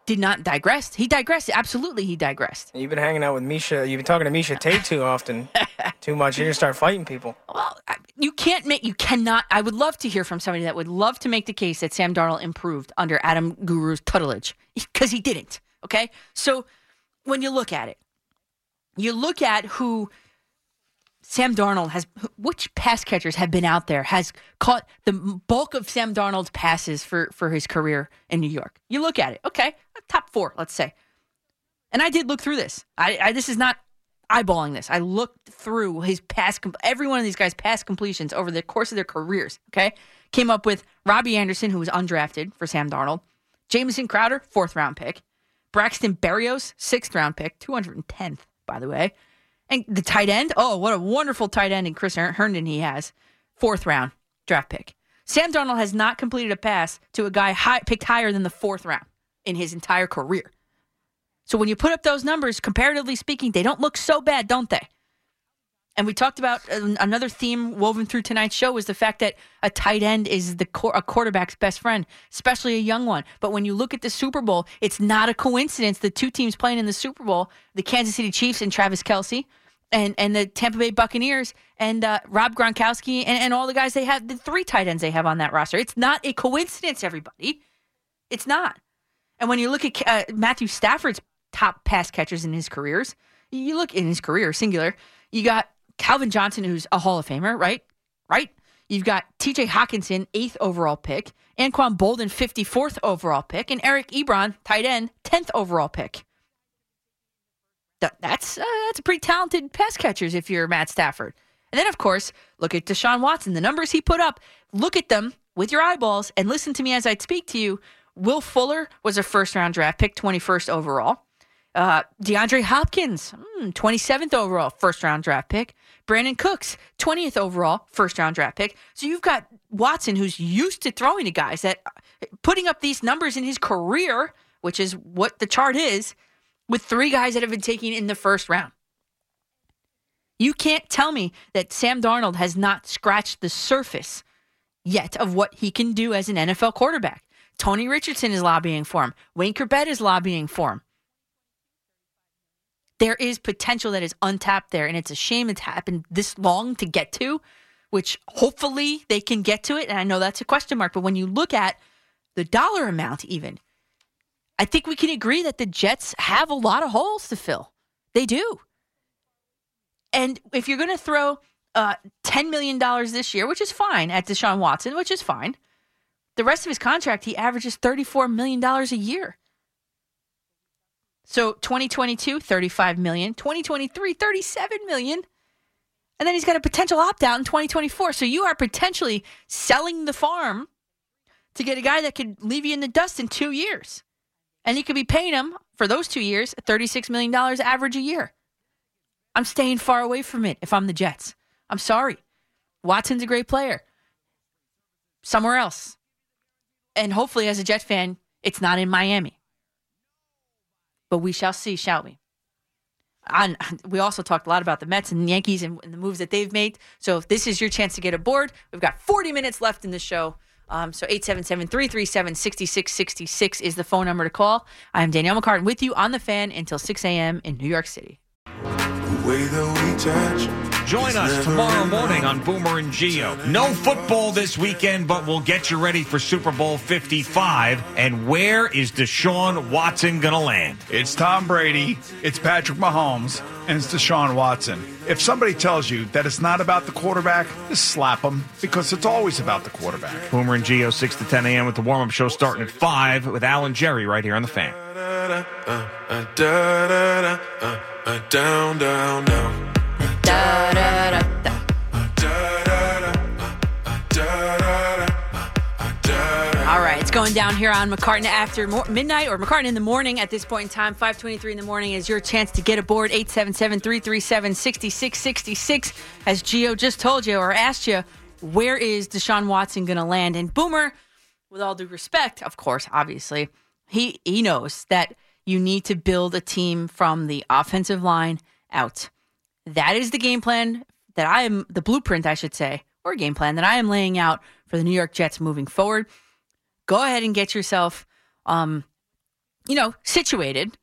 did not digress. He digressed. Absolutely he digressed. You've been hanging out with Misha. You've been talking to Miesha Tate too often, <laughs> too much. You're going to start fighting people. Well, you can't make, you cannot. I would love to hear from somebody that would love to make the case that Sam Darnold improved under Adam Guru's tutelage because he didn't. Okay. So when you look at it, you look at who Sam Darnold has, which pass catchers have been out there, has caught the bulk of Sam Darnold's passes for, for his career in New York. You look at it. Okay. Top four, let's say. And I did look through this. I, I this is not eyeballing this. I looked through his past, every one of these guys' past completions over the course of their careers. Okay, came up with Robbie Anderson, who was undrafted for Sam Darnold, Jamison Crowder, fourth round pick, Braxton Berrios, sixth round pick, two hundred and tenth, by the way, and the tight end. Oh, what a wonderful tight end in Chris Herndon he has, fourth round draft pick. Sam Darnold has not completed a pass to a guy high, picked higher than the fourth round in his entire career. So when you put up those numbers, comparatively speaking, they don't look so bad, don't they? And we talked about another theme woven through tonight's show was the fact that a tight end is the qu- a quarterback's best friend, especially a young one. But when you look at the Super Bowl, it's not a coincidence the two teams playing in the Super Bowl, the Kansas City Chiefs and Travis Kelce, and and the Tampa Bay Buccaneers and uh, Rob Gronkowski and, and all the guys they have, the three tight ends they have on that roster. It's not a coincidence, everybody. It's not. And when you look at uh, Matthew Stafford's top pass catchers in his careers, you look in his career, singular, you got Calvin Johnson, who's a Hall of Famer, right? Right? You've got TJ Hockenson, eighth overall pick, Anquan Boldin, 54th overall pick, and Eric Ebron, tight end, 10th overall pick. Th- That's, uh, that's a pretty talented pass catchers if you're Matt Stafford. And then, of course, look at Deshaun Watson. The numbers he put up, look at them with your eyeballs and listen to me as I speak to you. Will Fuller was a first round draft pick, 21st overall. Uh, DeAndre Hopkins, hmm, 27th overall, first round draft pick. Brandin Cooks, 20th overall, first round draft pick. So you've got Watson, who's used to throwing to guys that putting up these numbers in his career, which is what the chart is, with three guys that have been taken in the first round. You can't tell me that Sam Darnold has not scratched the surface yet of what he can do as an NFL quarterback. Tony Richardson is lobbying for him. Wayne Chrebet is lobbying for him. There is potential that is untapped there, and it's a shame it's happened this long to get to, which hopefully they can get to it. And I know that's a question mark, but when you look at the dollar amount, even, I think we can agree that the Jets have a lot of holes to fill. They do. And if you're going to throw uh, $10 million this year, which is fine, at Deshaun Watson, which is fine, the rest of his contract, he averages $34 million a year. So 2022, 35 million. 2023, 37 million. And then he's got a potential opt out in 2024. So you are potentially selling the farm to get a guy that could leave you in the dust in two years. And you could be paying him for those two years $36 million average a year. I'm staying far away from it if I'm the Jets. I'm sorry. Watson's a great player. Somewhere else. And hopefully, as a Jet fan, it's not in Miami. But we shall see, shall we? <laughs> We also talked a lot about the Mets and the Yankees and, and the moves that they've made. So if this is your chance to get aboard, we've got 40 minutes left in the show. Um, so 877-337-6666 is the phone number to call. I'm Danielle McCartan with you on the fan until 6 a.m. in New York City. Join us tomorrow morning on Boomer and Gio. No football this weekend, but we'll get you ready for Super Bowl 55. And where is Deshaun Watson going to land? It's Tom Brady, it's Patrick Mahomes, and it's Deshaun Watson. If somebody tells you that it's not about the quarterback, just slap them because it's always about the quarterback. Boomer and Gio, 6 to 10 a.m. with the warm up show starting at 5 with Alan Jerry right here on the fan. Uh, uh, down, down, down. Going down here on McCartan after mor- midnight or McCartan in the morning at this point in time. 523 in the morning is your chance to get aboard 877-337-6666. As Gio just told you or asked you, where is Deshaun Watson going to land? And Boomer, with all due respect, of course, obviously, he, he knows that you need to build a team from the offensive line out. That is the game plan that I am, the blueprint, I should say, or game plan that I am laying out for the New York Jets moving forward. Go ahead and get yourself, um, you know, situated,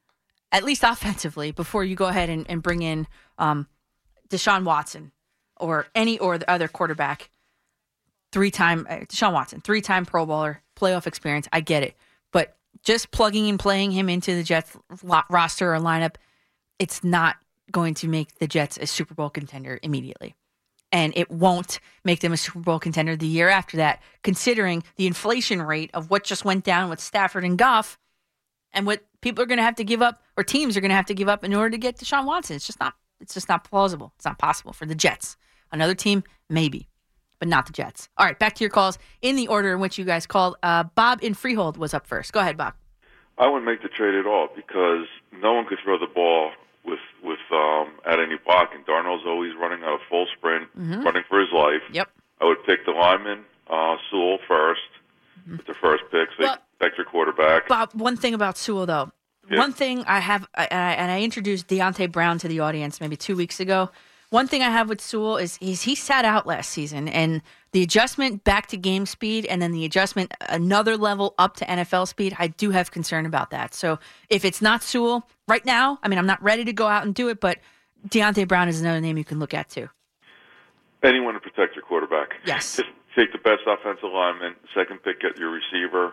at least offensively, before you go ahead and, and bring in um, Deshaun Watson or any or the other quarterback. Three time, uh, Deshaun Watson, three time Pro Bowler, playoff experience. I get it. But just plugging and playing him into the Jets roster or lineup, it's not going to make the Jets a Super Bowl contender immediately. And it won't make them a Super Bowl contender the year after that, considering the inflation rate of what just went down with Stafford and Goff and what people are going to have to give up or teams are going to have to give up in order to get Deshaun Watson. It's just not it's just not plausible. It's not possible for the Jets. Another team, maybe, but not the Jets. All right, back to your calls in the order in which you guys called. Uh, Bob in Freehold was up first. Go ahead, Bob. I wouldn't make the trade at all because no one could throw the ball um, at any block, and Darnold's always running on a full sprint, Mhm. running for his life. Yep. I would pick the lineman, uh, Sewell 1st with the first pick, so Well- your quarterback. Bob, one thing about Sewell though. Yeah. One thing I have, and I, and I introduced Deonte Brown to the audience maybe two weeks ago. One thing I have with Sewell is he's he sat out last season, and the adjustment back to game speed, and then the adjustment another level up to NFL speed. I do have concern about that. So if it's not Sewell right now, I mean, I'm not ready to go out and do it, but Deonte Brown is another name you can look at too. Anyone to protect your quarterback. Yes. Just take the best offensive lineman, second pick, at your receiver,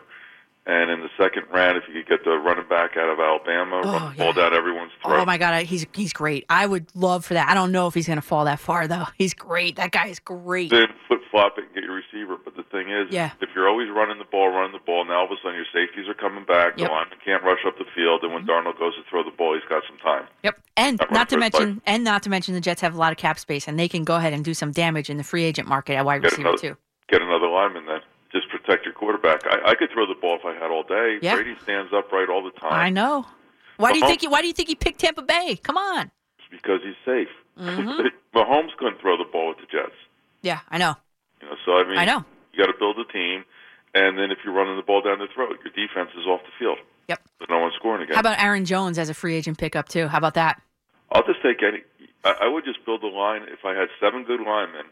and in the second round, if you could get the running back out of Alabama, Oh, run the ball down everyone's throat. Oh my god, he's he's great. I would love for that. I don't know if he's going to fall that far though. He's great. That guy is great. Then flip flop it and get your receiver. But the thing is, Yeah. if you're always running the ball, running the ball, now all of a sudden your safeties are coming back. Yep. Mm-hmm. The lineman can't rush up the field, and when Darnold goes to throw the ball, he's got some time. Yep. And Not not to mention, and not to mention, the Jets have a lot of cap space, and they can go ahead and do some damage in the free agent market at wide Get receiver another, too. get another lineman then. Just protect your quarterback. I, I could throw the ball if I had all day. Yeah. Brady stands upright all the time. I know. Why do you think? He, why do you think he picked Tampa Bay? Come on. Because he's safe. Mhm. <laughs> Mahomes couldn't throw the ball with the Jets. Yeah, I know. You know, so I mean, I know. You got to build a team, and then if you're running the ball down the throat, your defense is off the field. Yep. There's no one scoring again. How about Aaron Jones as a free agent pickup too? How about that? I'll just take any. I, I would just build a line. If I had seven good linemen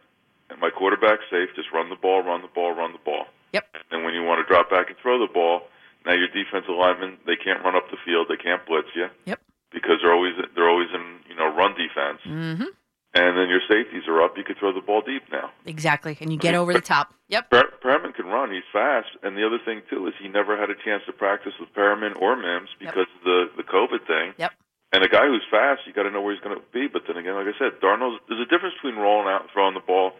and my quarterback's safe, just run the ball, run the ball, run the ball. Yep. And when you want to drop back and throw the ball, now your defensive linemen they can't run up the field, they can't blitz you. Yep. Because they're always they're always in you know run defense, Mm-hmm. and then your safeties are up. You could throw the ball deep now. Exactly, and you get over the top. Yep. Bre- Perriman can run. He's fast, and the other thing too is he never had a chance to practice with Perriman or Mims because of the the COVID thing. Yep. And a guy who's fast, you got to know where he's going to be. But then again, like I said, Darnold. There's a difference between rolling out and throwing the ball,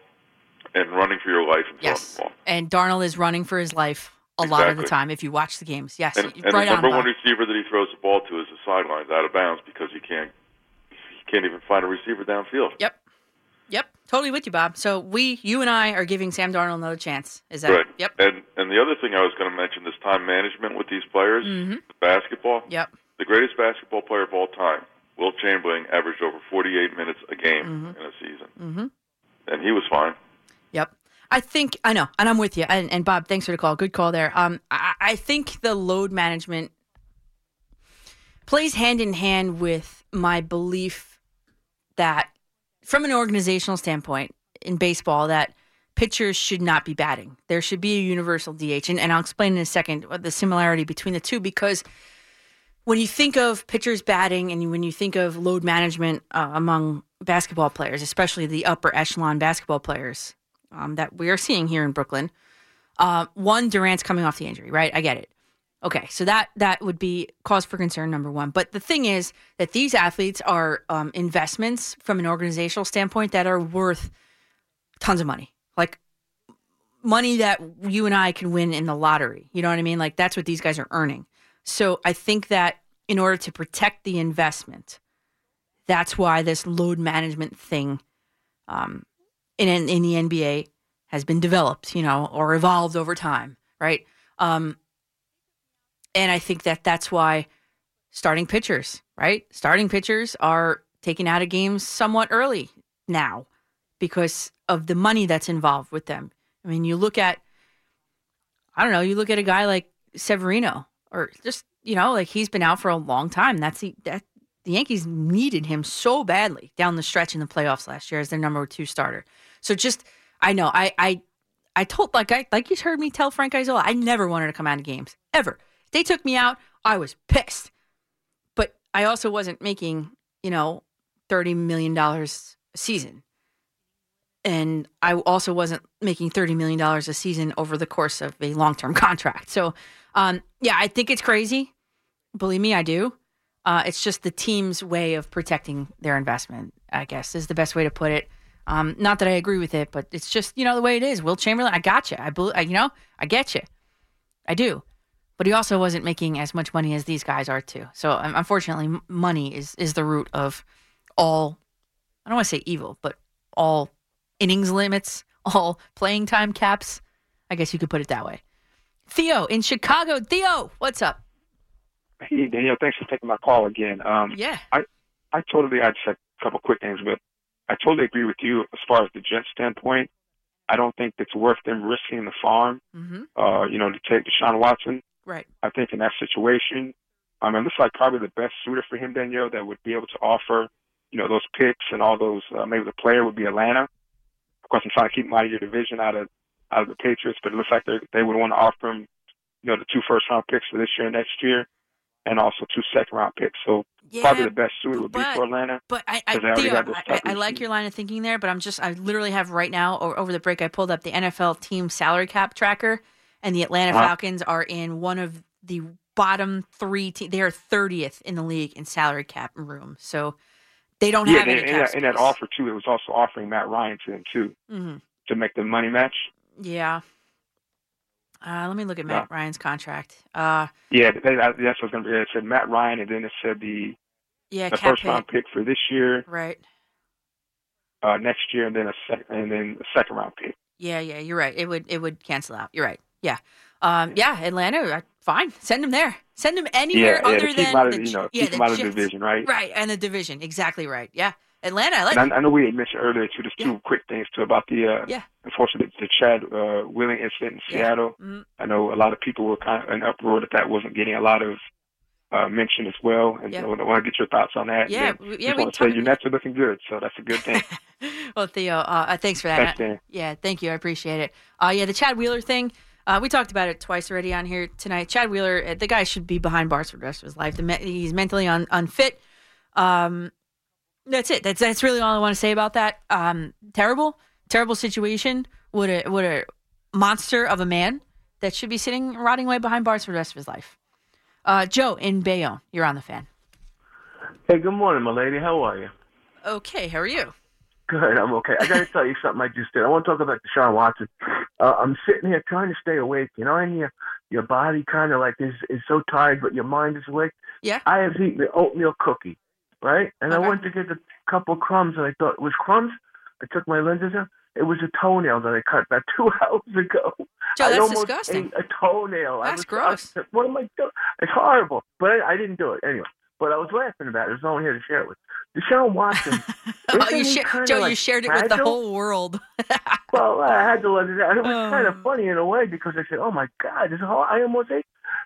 and running for your life and throwing Yes. And Darnold is running for his life a lot of the time if you watch the games. Yes, And, and right the on. number one receiver that he throws the ball to is the sidelines, out of bounds, because he can't he can't even find a receiver downfield. Yep. Yep. Totally with you, Bob. So we, you and I, are giving Sam Darnold another chance. Is that? right. Yep. And and the other thing I was going to mention is time management with these players. Mhm. Basketball. Yep. The greatest basketball player of all time, Wilt Chamberlain, averaged over 48 minutes a game Mhm. in a season, Mm-hmm. and he was fine. Yep. I think I know, and I'm with you. And, and Bob, thanks for the call. Good call there. Um, I, I think the load management plays hand in hand with my belief that, from an organizational standpoint in baseball, that pitchers should not be batting. There should be a universal DH, and, and I'll explain in a second the similarity between the two because when you think of pitchers batting and when you think of load management uh, among basketball players, especially the upper echelon basketball players um, that we are seeing here in Brooklyn, uh, one Durant's coming off the injury, right? I get it. Okay, so that that would be cause for concern number one. But the thing is that these athletes are um, investments from an organizational standpoint that are worth tons of money, like money that you and I can win in the lottery. You know what I mean? Like that's what these guys are earning. So I think that in order to protect the investment, that's why this load management thing um, in in the NBA has been developed, you know, or evolved over time, right? Um, and I think that that's why starting pitchers, right? Starting pitchers are taken out of games somewhat early now because of the money that's involved with them. I mean, you look at, I don't know, you look at a guy like Severino, or just you know, like he's been out for a long time. That's the that the Yankees needed him so badly down the stretch in the playoffs last year as their number two starter. So just, I know, I I I told like I like you heard me tell Frank Isola, I never wanted to come out of games ever. If they took me out, I was pissed. But I also wasn't making you know thirty million dollars a season. And I also wasn't making $30 million a season over the course of a long term <laughs> contract. So, um, yeah, I think it's crazy. Believe me, I do. Uh, it's just the team's way of protecting their investment, I guess, is the best way to put it. Um, not that I agree with it, but it's just, you know, the way it is. Wilt Chamberlain, I got you. I, bel- I you know, I get you. I do. But he also wasn't making as much money as these guys are, too. So, um, unfortunately, money is, is the root of all, I don't want to say evil, but all innings limits, <laughs> all playing time caps. I guess you could put it that way. Theo in Chicago. Theo, what's up? Hey Daniel, thanks for taking my call again. Um, Yeah. I I totally I just had a couple quick things, but I totally agree with you as far as the Jets standpoint. I don't think it's worth them risking the farm, Mm-hmm. uh, you know, to take Deshaun Watson. Right. I think in that situation, um, it looks like probably the best suitor for him, Danielle, that would be able to offer, you know, those picks and all those. Uh, maybe the player would be Atlanta. Of course, I'm trying to keep him out of your division, out of out of the Patriots, but it looks like they they would want to offer him, you know, the two first round picks for this year and next year, and also two second round picks. So probably the best suit would be for Atlanta. But I, I, Theo, I, I like your line of thinking there, but I'm just, I literally have right now, or over the break, I pulled up the NFL team salary cap tracker, and the Atlanta Uh-huh. Falcons are in one of the bottom three. Te- they are 30th in the league in salary cap room. So they don't yeah, have and, any and that, and that offer too, it was also offering Matt Ryan to them too hmm to make the money match. Yeah. Uh, let me look at. Matt Ryan's contract. Uh, Yeah, that's what's going to be. It said Matt Ryan, and then it said the yeah, the first round hit. pick for this year, Right. uh, next year, and then a sec- and then a second round pick. Yeah, yeah, you're right. It would it would cancel out. You're right. Yeah. Um, yeah, Atlanta, uh, fine. Send him there. Send him anywhere yeah, yeah, other keep than out of the, the, you know yeah, keep the him out of the division, right? Right, and the division. Exactly right. Yeah. Atlanta, I like And I, I know we had mentioned earlier too. Just two quick things too about the uh, Yeah. unfortunate the Chad uh, Willing incident in Yeah. Seattle. Mhm. I know a lot of people were kind of in uproar that that wasn't getting a lot of uh, mention as well. And Yeah. so I want to get your thoughts on that. Yeah, And w- then yeah, just we want to say your Nets are looking good, so that's a good thing. <laughs> Well, Theo, uh, uh, thanks for that. Thanks. Yeah, thank you. I appreciate it. Uh, yeah, the Chad Wheeler thing. Uh, we talked about it twice already on here tonight. Chad Wheeler, uh, the guy should be behind bars for the rest of his life. The me- he's mentally un- unfit. Um, that's it. That's that's really all I want to say about that. Um, terrible, terrible situation. Would a would have monster of a man that should be sitting rotting away behind bars for the rest of his life. Uh, Joe in Bayonne, you're on the fan. Hey, good morning, my lady. How are you? Okay, how are you? Good, I'm okay. I got to tell you something I just did. I want to talk about Deshaun Watson. Uh, I'm sitting here trying to stay awake, you know, and your your body kind of like is is so tired, but your mind is awake. Yeah. I have eaten the oatmeal cookie, right? And I went to get a couple crumbs, and I thought it was crumbs. I took my lenses out. It was a toenail that I cut about <laughs> two hours ago. Joe, I that's disgusting. a toenail. I That's was, gross. What am I doing? It's horrible, but I, I didn't do it anyway. But I was laughing about it. There's no one here to share it with. Deshaun Watson. <laughs> Oh, you kinda, Joe, you shared it with the whole world. Well, I had to let it out. It was kind <laughs> Oh. of funny in a way because I said, "Oh my God, this is how I almost ate."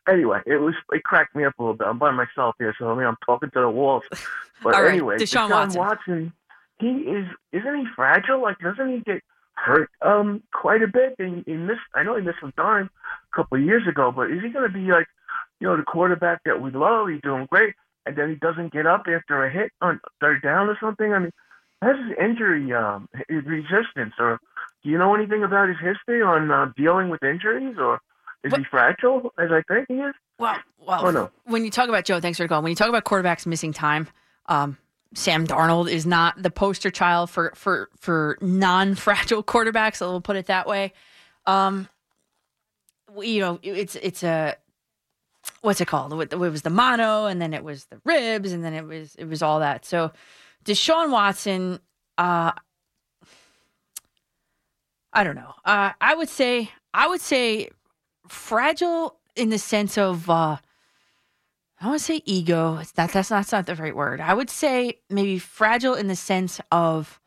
Anyway, it was it cracked me up a little bit. I'm by myself here, so I mean I'm talking to the walls. <laughs> But right, anyway, Deshaun Watson. he is isn't he fragile? Like doesn't he get hurt um quite a bit? And he missed. I know he missed some time a couple of years ago, but is he going to be like you know the quarterback that we love? He's doing great, and then he doesn't get up after a hit on third down or something. I mean, has his injury um his resistance or do you know anything about his history on uh, dealing with injuries or is he fragile as I think he is? Well, well, Oh, no. when you talk about Joe, thanks for calling. When you talk about quarterbacks missing time, um, Sam Darnold is not the poster child for for for non fragile <laughs> quarterbacks. We'll put it that way. Um, you know, it's it's a what's it called? It was the mono, and then it was the ribs, and then it was it was all that. So Deshaun Watson, uh, I don't know. Uh, I would say I would say fragile in the sense of uh, I want to say ego. It's not that's not, that's not the right word. I would say maybe fragile in the sense of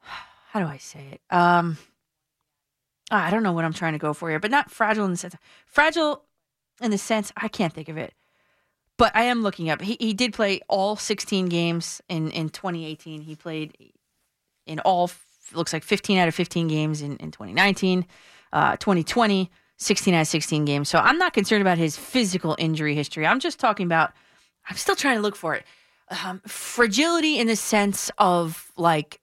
how do I say it? Um, I don't know what I'm trying to go for here, but not fragile in the sense fragile in the sense I can't think of it. But I am looking up. He he did play all 16 games in in 2018. He played in all looks like 15 out of 15 games in in 2019, uh, 2020. 16 out of 16 games. So I'm not concerned about his physical injury history. I'm just talking about, I'm still trying to look for it. Um, fragility in the sense of like,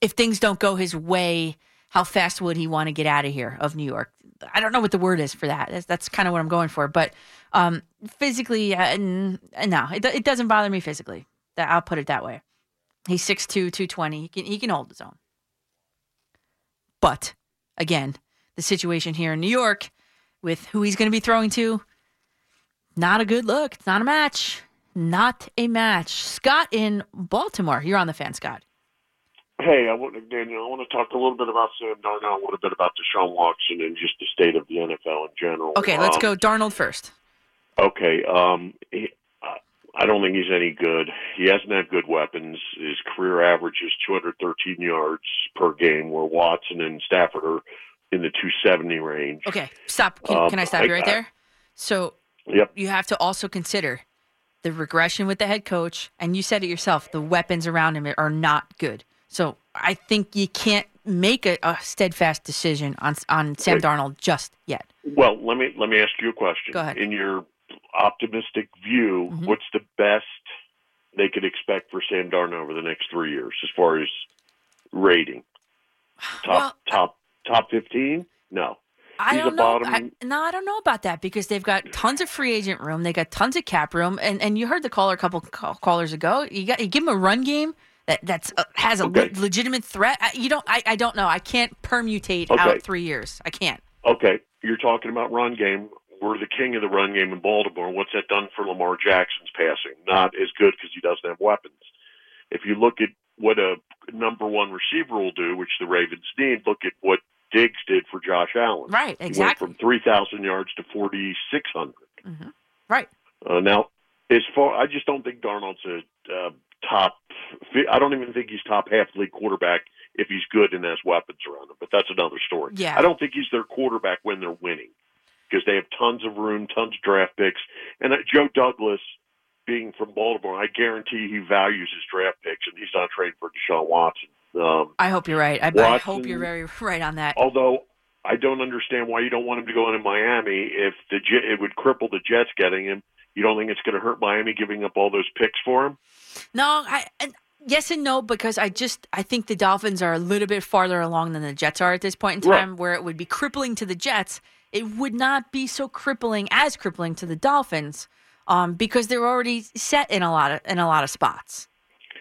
if things don't go his way, how fast would he want to get out of here of New York? I don't know what the word is for that. That's, that's kind of what I'm going for. But um, physically, uh, n- no, it, it doesn't bother me physically. I'll put it that way. He's 6'2", 220. He can he can hold his own. But again, the situation here in New York with who he's going to be throwing to, not a good look. It's not a match. Not a match. Scott in Baltimore. You're on the fan, Scott. Hey, I want to Daniel. I want to talk a little bit about Sam Darnold, a little bit about Deshaun Watson, and just the state of the NFL in general. Okay, let's Um, go Darnold first. Okay, um, he, I don't think he's any good. He hasn't had good weapons. His career average is 213 yards per game, where Watson and Stafford are in the 270 range. Okay, stop. Can, Um, can I stop you right I- there? So Yep. you have to also consider the regression with the head coach, and you said it yourself. The weapons around him are not good. So I think you can't make a, a steadfast decision on on Sam Wait. Darnold just yet. Well, let me let me ask you a question. Go ahead. Mm-hmm. In your optimistic view, what's the best they could expect for Sam Darnold over the next three years, as far as rating? Top top top fifteen? No. I He's don't know. bottom. I, no, I don't know about that because they've got tons of free agent room. They got tons of cap room, and, and you heard the caller a couple call, callers ago. You got you give them a run game that that's uh, has a le- legitimate threat. I, you don't. I, I don't know. I can't permutate Okay. out three years. I can't. Okay, you're talking about run game. We're the king of the run game in Baltimore. What's that done for Lamar Jackson's passing? Not as good because he doesn't have weapons. If you look at what a number one receiver will do, which the Ravens need, look at what Diggs did for Josh Allen. Right, He went exactly. from 3,000 yards to 4,600. Right. Uh, now, as far, I just don't think Darnold's a uh, top. I don't even think he's top half league quarterback if he's good and has weapons around him. But that's another story. Yeah. I don't think he's their quarterback when they're winning because they have tons of room, tons of draft picks, and uh, Joe Douglas. Being from Baltimore, I guarantee he values his draft picks, and he's not trading for Deshaun Watson. Um, I hope you're right. I, I hope you're very <laughs> right on that. Although I don't understand why you don't want him to go into Miami if the it would cripple the Jets getting him. You don't think it's going to hurt Miami giving up all those picks for him? No, I and yes and no because I just I think the Dolphins are a little bit farther along than the Jets are at this point in Right. time, where it would be crippling to the Jets. It would not be so crippling as crippling to the Dolphins, um, because they're already set in a lot of in a lot of spots.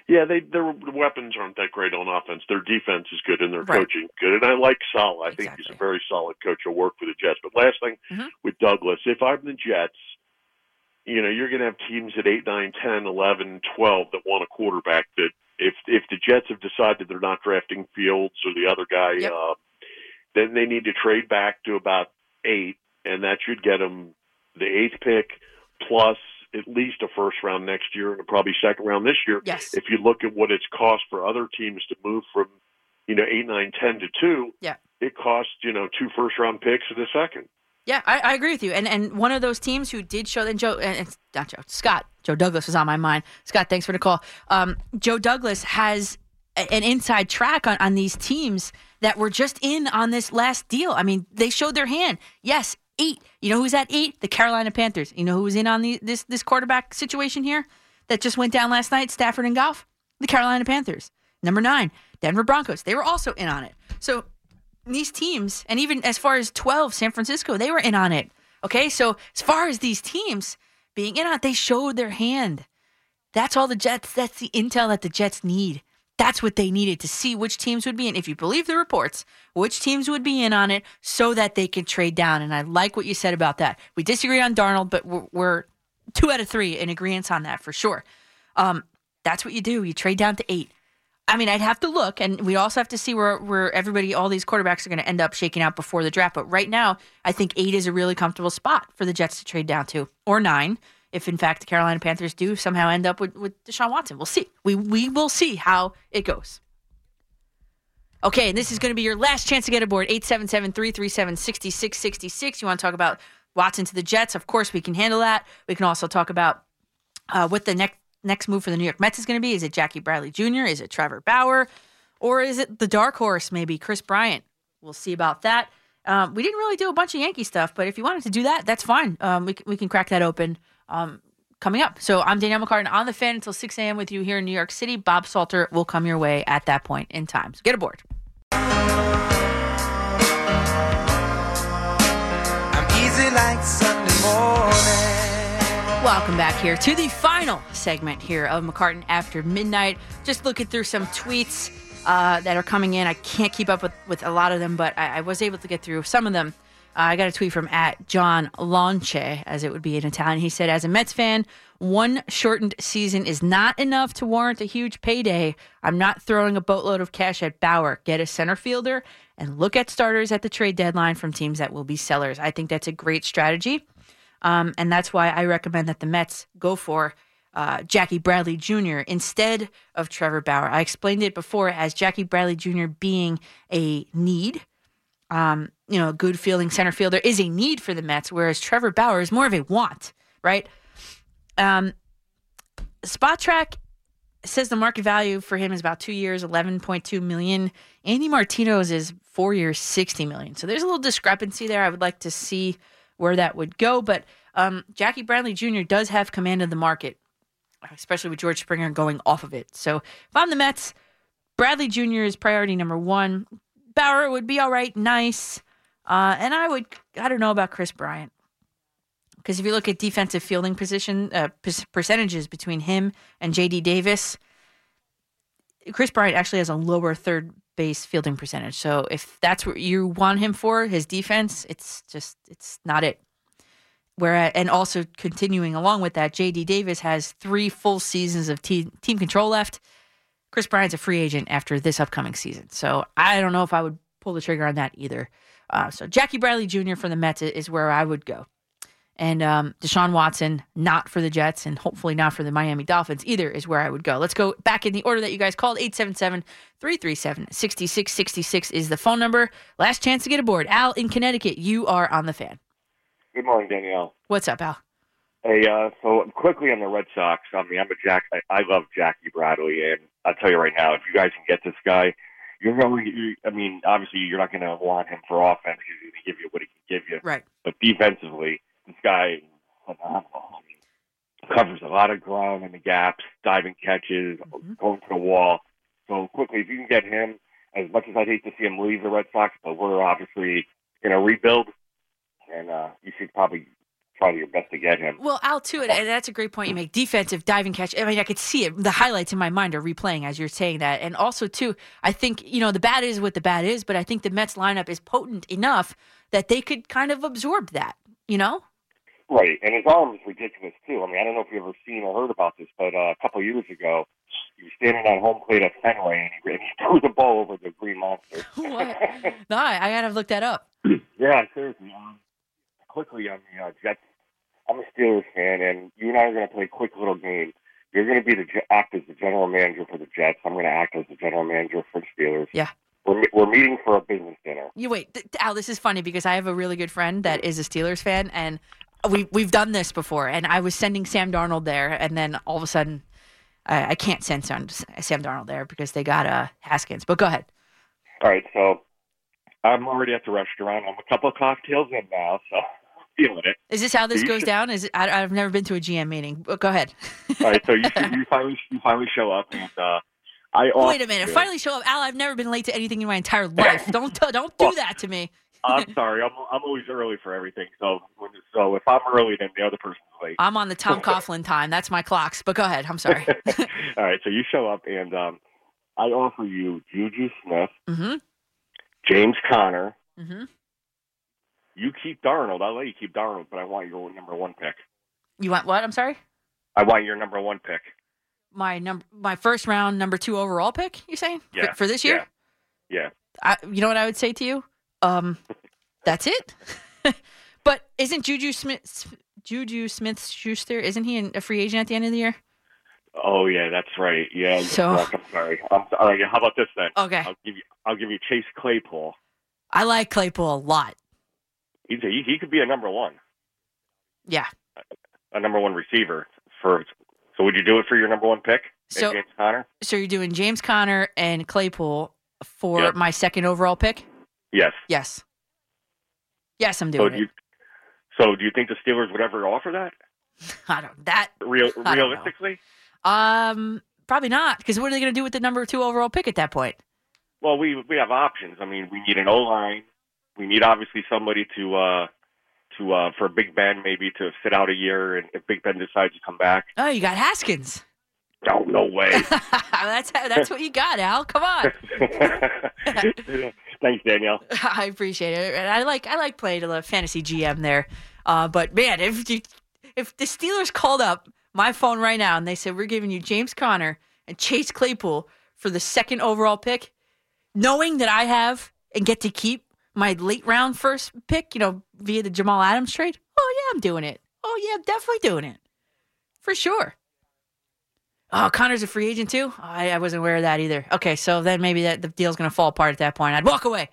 Yeah, they their weapons aren't that great on offense. Their defense is good and their Right. coaching good. And I like Saleh. I think he's a very solid coach. Will work for the Jets. But last thing Mhm. with Douglas, if I'm the Jets, you know, you're going to have teams at 8, 9, 10, 11, 12 that want a quarterback that if if the Jets have decided they're not drafting Fields or the other guy, uh, then they need to trade back to about 8 and that should get them the 8th pick plus at least a first round next year and probably second round this year. Yes. If you look at what it's cost for other teams to move from, you know, eight, nine, ten to two, Yeah. it costs, you know, two first round picks in a second. Yeah, I, I agree with you. And and one of those teams who did show and Joe and it's not Joe Scott Joe Douglas was on my mind. Scott, thanks for the call. Um, Joe Douglas has a- an inside track on, on these teams that were just in on this last deal. I mean, they showed their hand. Yes, eight. You know who's at eight? The Carolina Panthers. You know who was in on the, this this quarterback situation here that just went down last night? Stafford and Goff. The Carolina Panthers. Number nine, Denver Broncos. They were also in on it. So these teams, and even as far as 12, San Francisco, they were in on it. Okay, so as far as these teams being in on it, they showed their hand. That's all the Jets, that's the intel that the Jets need. That's what they needed to see which teams would be in, if you believe the reports, which teams would be in on it so that they could trade down. And I like what you said about that. We disagree on Darnold, but we're, we're two out of three in agreement on that for sure. Um, that's what you do. You trade down to eight. I mean, I'd have to look, and we also have to see where where everybody, all these quarterbacks are going to end up shaking out before the draft. But right now, I think eight is a really comfortable spot for the Jets to trade down to, or nine, if in fact the Carolina Panthers do somehow end up with, with Deshaun Watson. We'll see. We we will see how it goes. Okay, and this is going to be your last chance to get aboard 877 337 6666. You want to talk about Watson to the Jets? Of course, we can handle that. We can also talk about uh, what the next next move for the New York Mets is going to be. Is it Jackie Bradley Jr.? Is it Trevor Bauer? Or is it the dark horse, maybe Kris Bryant? We'll see about that. Um, we didn't really do a bunch of Yankee stuff, but if you wanted to do that, that's fine. Um, we, we can crack that open um, coming up. So I'm Danielle McCartan on the fan until 6 a.m. with you here in New York City. Bob Salter will come your way at that point in time. So get aboard. I'm easy like Sunday morning. Welcome back here to the final segment here of McCartan After Midnight. Just looking through some tweets uh, that are coming in. I can't keep up with, with a lot of them, but I, I was able to get through some of them. I got a tweet from at John Lonche, as it would be in Italian. He said, As a Mets fan, one shortened season is not enough to warrant a huge payday. I'm not throwing a boatload of cash at Bauer. Get a center fielder and look at starters at the trade deadline from teams that will be sellers. I think that's a great strategy. Um, and that's why I recommend that the Mets go for uh, Jackie Bradley Jr. instead of Trevor Bauer. I explained it before as Jackie Bradley Jr. being a need. Um, you know, a good fielding center fielder is a need for the Mets, whereas Trevor Bauer is more of a want, right? Um, Spotrac says the market value for him is about two years, eleven point two million. Andy Martino's is four years, sixty million. So there's a little discrepancy there. I would like to see where that would go, but um, Jackie Bradley Jr. does have command of the market, especially with George Springer going off of it. So if I'm the Mets, Bradley Jr. is priority number one. Bauer would be all right, nice, uh, and I would I don't know about Kris Bryant. Because if you look at defensive fielding position uh, per- percentages between him and J.D. Davis, Kris Bryant actually has a lower third base fielding percentage. So if that's what you want him for, his defense, it's just it's not it. Whereas, and also continuing along with that, J.D. Davis has three full seasons of team control left. Kris Bryant's a free agent after this upcoming season, so I don't know if I would pull the trigger on that either. Uh, so Jackie Bradley Jr. from the Mets is where I would go and um, Deshaun Watson, not for the Jets, and hopefully not for the Miami Dolphins either, is where I would go. Let's go back in the order that you guys called 877 337 6666 is the phone number. Last chance to get aboard. Al in Connecticut, you are on the fan. Good morning, Danielle. What's up, Al? Hey, uh, so quickly on the Red Sox. I mean, I'm a Jack. I, I love Jackie Bradley, and I'll tell you right now, if you guys can get this guy, you're going. You, I mean, obviously, you're not going to want him for offense. He's going to give you what he can give you. Right. But defensively, this guy is phenomenal. I mean, covers a lot of ground in the gaps, diving catches, going to the wall. So quickly, if you can get him, as much as I'd hate to see him leave the Red Sox, but we're obviously in a rebuild, and uh, you should probably try your best to get him. Well, Al, too, and that's a great point you make. Defensive diving catch. I mean, I could see it. The highlights in my mind are replaying as you're saying that. And also, too, I think, you know, the bad is what the bad is, but I think the Mets lineup is potent enough that they could kind of absorb that, you know? Right, and his arm is ridiculous too. I mean, I don't know if you've ever seen or heard about this, but uh, a couple of years ago, he was standing on home plate at Fenway, and he, and he <laughs> threw the ball over the Green Monster. <laughs> What? no, I, I gotta look that up. <clears throat> yeah, seriously. Um, quickly on the uh, Jets, I'm a Steelers fan, and you and I are going to play a quick little game. You're going to be the act as the general manager for the Jets. I'm going to act as the general manager for the Steelers. Yeah. We're, we're meeting for a business dinner. You wait, th- Al. This is funny because I have a really good friend that is a Steelers fan, and we we've done this before. And I was sending Sam Darnold there, and then all of a sudden, I, I can't send Sam, Sam Darnold there because they got uh, Haskins. But go ahead. All right, so I'm already at the restaurant. I'm a couple of cocktails in now, so feeling it. Is this how this So goes should- down? Is it, I, I've never been to a GM meeting. But go ahead. All right, so you <laughs> you finally you finally show up, and uh, I Wait a minute! Finally, show up, Al. I've never been late to anything in my entire life. <laughs> don't t- don't do that to me. I'm sorry, I'm I'm always early for everything. So when, so if I'm early, then the other person's late. I'm on the Tom <laughs> Coughlin time. That's my clocks. But go ahead. I'm sorry. All right, so you show up, and um, I offer you Juju Smith, mm-hmm. James Conner, Mm-hmm. You keep Darnold. I'll let you keep Darnold, but I want your number one pick. You want what? I'm sorry. I want your number one pick. My number, my first round, number two overall pick. You saying For- Yeah, for, this year? Yeah. I, you know what I would say to you? Um, <laughs> that's it. <laughs> but isn't Juju Smith Juju Smith Schuster? Isn't he a free agent at the end of the year? Oh yeah, that's right. Yeah, So- correct. I'm sorry. I'm sorry. How about this then? Okay. I'll give you. I'll give you Chase Claypool. I like Claypool a lot. He's a, he, he could be a number one, Yeah. a number one receiver for. So would you do it for your number one pick, So- James Conner? So you're doing James Conner and Claypool for Yep. my second overall pick? Yes. Yes. Yes, I'm So doing do it. you, so do you think the Steelers would ever offer that? <laughs> I don't that Real, I don't realistically? um probably not because what are they going to do with the number two overall pick at that point? Well, we we have options. I mean, we need an O line. We need obviously somebody to uh to uh for Big Ben maybe to sit out a year, and if Big Ben decides to come back, Oh, you got Haskins. no, no way. <laughs> that's that's what you got, Al. Come on. <laughs> Thanks, Danielle. <laughs> I appreciate it. And I like I like playing a fantasy GM there. Uh, but man, if you, if the Steelers called up my phone right now and they said we're giving you James Conner and Chase Claypool for the second overall pick, knowing that I have and get to keep my late round first pick, you know, via the Jamal Adams trade, oh yeah, I'm doing it. Oh yeah, I'm definitely doing it for sure. Oh, Connor's a free agent too. Oh, I, I wasn't aware of that either. Okay, so then maybe that the deal's gonna fall apart at that point. I'd walk away.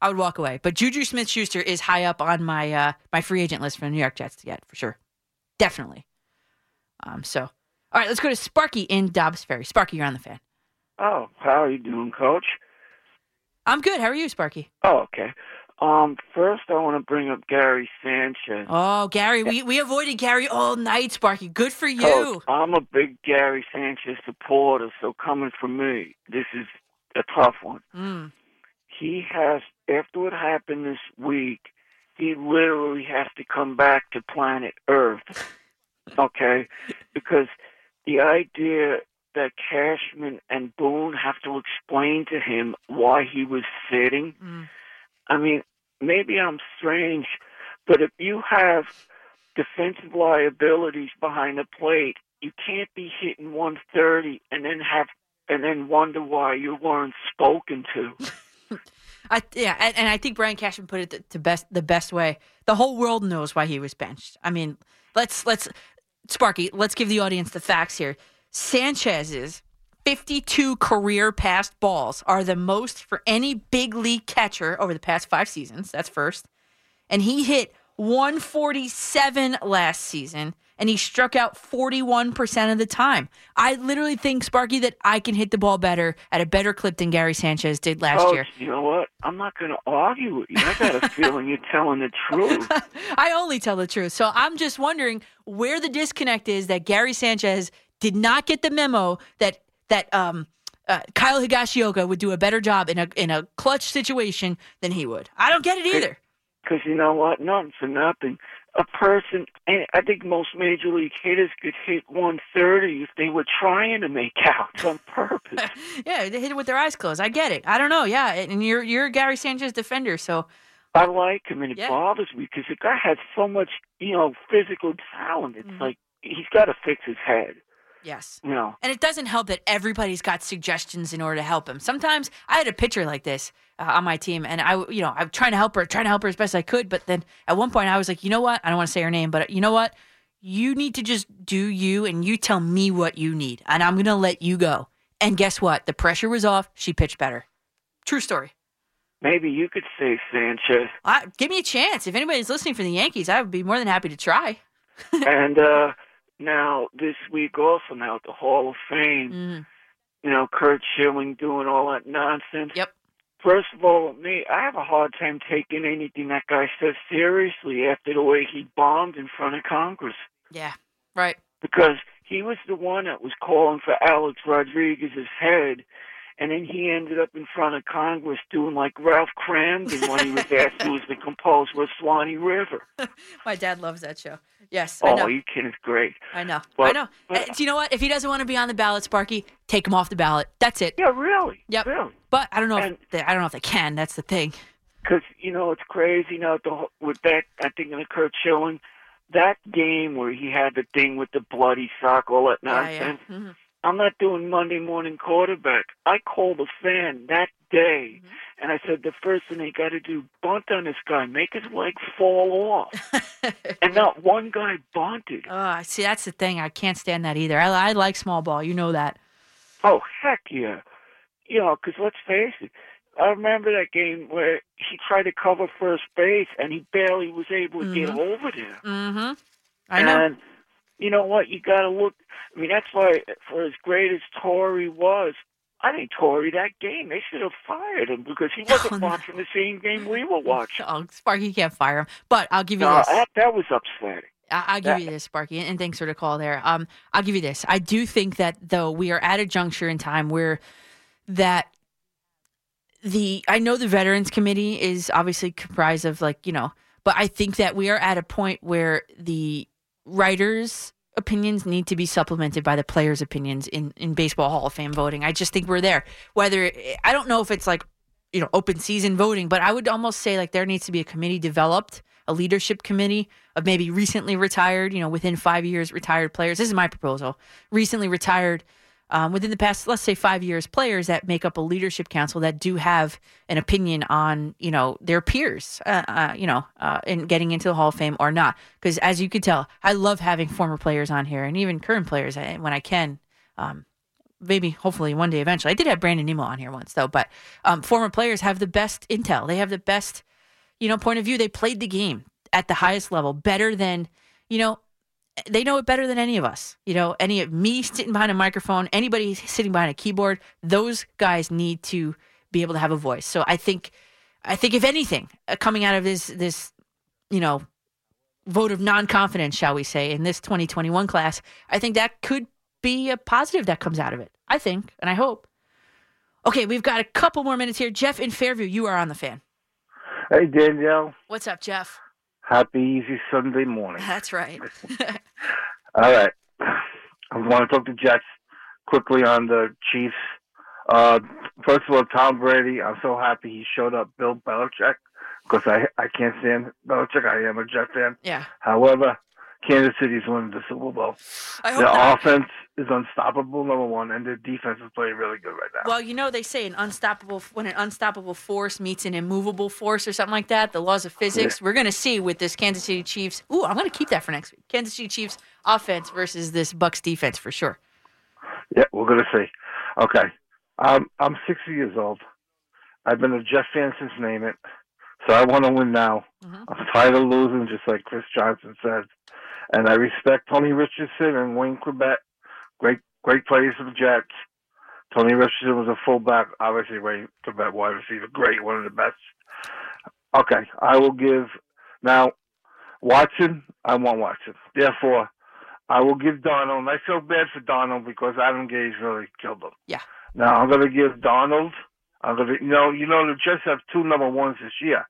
I would walk away. But Juju Smith Schuster is high up on my uh, my free agent list for the New York Jets to get for sure, definitely. Um. So, all right, let's go to Sparky in Dobbs Ferry. Sparky, you're on the fan. Oh, how are you doing, Coach? I'm good. How are you, Sparky? Oh, okay. Um, first I want to bring up Gary Sanchez. Oh, Gary, we, we avoided Gary all night, Sparky. Good for you. Coach, I'm a big Gary Sanchez supporter, so coming from me, this is a tough one. Mm. He has, after what happened this week, he literally has to come back to planet Earth. <laughs> Okay? Because the idea that Cashman and Boone have to explain to him why he was sitting. Mm. I mean, maybe I'm strange, but if you have defensive liabilities behind the plate, you can't be hitting 130 and then have and then wonder why you weren't spoken to. <laughs> I, yeah, and, and I think Brian Cashman put it the, the best the best way. The whole world knows why he was benched. I mean, let's let's Sparky, let's give the audience the facts here. Sanchez's 52 career passed balls are the most for any big league catcher over the past 5 seasons. That's first. And he hit 147 last season and he struck out 41% of the time. I literally think, Sparky, that I can hit the ball better at a better clip than Gary Sanchez did last oh, year. You know what? I'm not going to argue with you. I got a feeling you're telling the truth. <laughs> I only tell the truth. So I'm just wondering where the disconnect is that Gary Sanchez did not get the memo that that um uh, Kyle Higashioka would do a better job in a in a clutch situation than he would. I don't get it either. Because you know what? Nothing for nothing. A person, and I think most major league hitters could hit 130 if they were trying to make outs on purpose. <laughs> yeah, they hit it with their eyes closed. I get it. I don't know. Yeah, and you're you're Gary Sanchez defender, so I like him, and it Yeah. bothers me because the guy has so much, you know, physical talent. It's Mhm. like he's got to fix his head. Yes. You know, And it doesn't help that everybody's got suggestions in order to help him. Sometimes I had a pitcher like this uh, on my team, and I, you know, I'm trying to help her, trying to help her as best I could. But then at one point, I was like, you know what? I don't want to say her name, but you know what? You need to just do you, and you tell me what you need, and I'm gonna let you go. And guess what? The pressure was off. She pitched better. True story. maybe you could say Sanchez. I, give me a chance. If anybody's listening for the Yankees, I would be more than happy to try. <laughs> and uh now this week also now at the Hall of Fame, Mm. you know, Curt Schilling doing all that nonsense. Yep. First of all, me, I have a hard time taking anything that guy says seriously after the way he bombed in front of Congress. Yeah. Right. because he was the one that was calling for Alex Rodriguez's head, and then he ended up in front of Congress doing like Ralph Kramden when he was asked who was the composer of Swanee River. <laughs> My dad loves that show. Yes, I know. Oh, you kid is great. I know. I But- know. Uh, do you know what? If he doesn't want to be on the ballot, Sparky, take him off the ballot. That's it. Yeah, really. Yep. Really. But I don't know. if they, I don't know if they can. That's the thing. Because you know it's crazy now the, with that. I think in the Curt Schilling, that game where he had the thing with the bloody sock, all that Yeah, yeah. nonsense. I'm not doing Monday morning quarterback. I called a fan that day, Mm-hmm. and I said the first thing they got to do bunt on this guy, make his leg fall off, <laughs> and not one guy bunted. Oh, see, that's the thing. I can't stand that either. I, I like small ball. You know that. Oh heck yeah, you know, because let's face it. I remember that game where he tried to cover first base and he barely was able to get Mhm. over there. Mm-hmm. I know. And you know what? You got to look. I mean, that's why, for as great as Torre was, I think Torre that game they should have fired him because he wasn't watching the same game we were watching. Oh, Sparky can't fire him. But I'll give you No, this. that, that was upsetting. I'll give you this, Sparky, and thanks for the call there. Um, I'll give you this. I do think that though we are at a juncture in time where that the I know the Veterans Committee is obviously comprised of like you know, but I think that we are at a point where the writers' opinions need to be supplemented by the players' opinions in in baseball Hall of Fame voting. I just think we're there. Whether I don't know if it's like you know open season voting, but I would almost say like there needs to be a committee developed, a leadership committee of maybe recently retired, you know, within five years retired players. This is my proposal. Recently retired. Um, within the past, let's say five years, players that make up a leadership council that do have an opinion on, you know, their peers, uh, uh, you know, uh, in getting into the Hall of Fame or not. Because as you can tell, I love having former players on here and even current players uh, when I can. Um, maybe hopefully one day eventually. I did have Brandon Nimmo on here once though, but um, former players have the best intel. They have the best, you know, point of view. They played the game at the highest level, better than, you know, they know it better than any of us. You know, any of me sitting behind a microphone, anybody sitting behind a keyboard, those guys need to be able to have a voice. So I think, I think if anything, uh, coming out of this, this, you know, vote of non-confidence, shall we say, in this 2021 class, I think that could be a positive that comes out of it. I think, and I hope. Okay, we've got a couple more minutes here. Jeff in Fairview, you are on the fan. Hey, Danielle. What's up, Jeff? Happy easy Sunday morning. That's right. <laughs> All right. I want to talk to Jets quickly on the Chiefs. Uh, first of all, Tom Brady. I'm so happy he showed up. Bill Belichick, because I I can't stand Belichick. I am a Jet fan. Yeah. However, Kansas City's winning the Super Bowl. I hope Their not. offense is unstoppable, number one, and their defense is playing really good right now. Well, you know they say an unstoppable when an unstoppable force meets an immovable force or something like that. The laws of physics. We're going to see with this Kansas City Chiefs. Ooh, I'm going to keep that for next week. Kansas City Chiefs offense versus this Bucs defense for sure. Yeah, we're gonna see. Okay, um, I'm 60 years old. I've been a Jeff fan since name it, so I want to win now. I'm tired of losing, just like Chris Johnson said. And I respect Tony Richardson and Wayne Chrebet, Great, great players for the Jets. Tony Richardson was a fullback. Obviously, Wayne Chrebet wide receiver. Great, one of the best. Okay, I will give now Watson. I want Watson. Therefore, I will give Darnold. And I feel bad for Darnold because Adam Gase really killed him. Yeah. Now I'm going to give Darnold. I'm going to, you know, you know, the Jets have two number ones this year.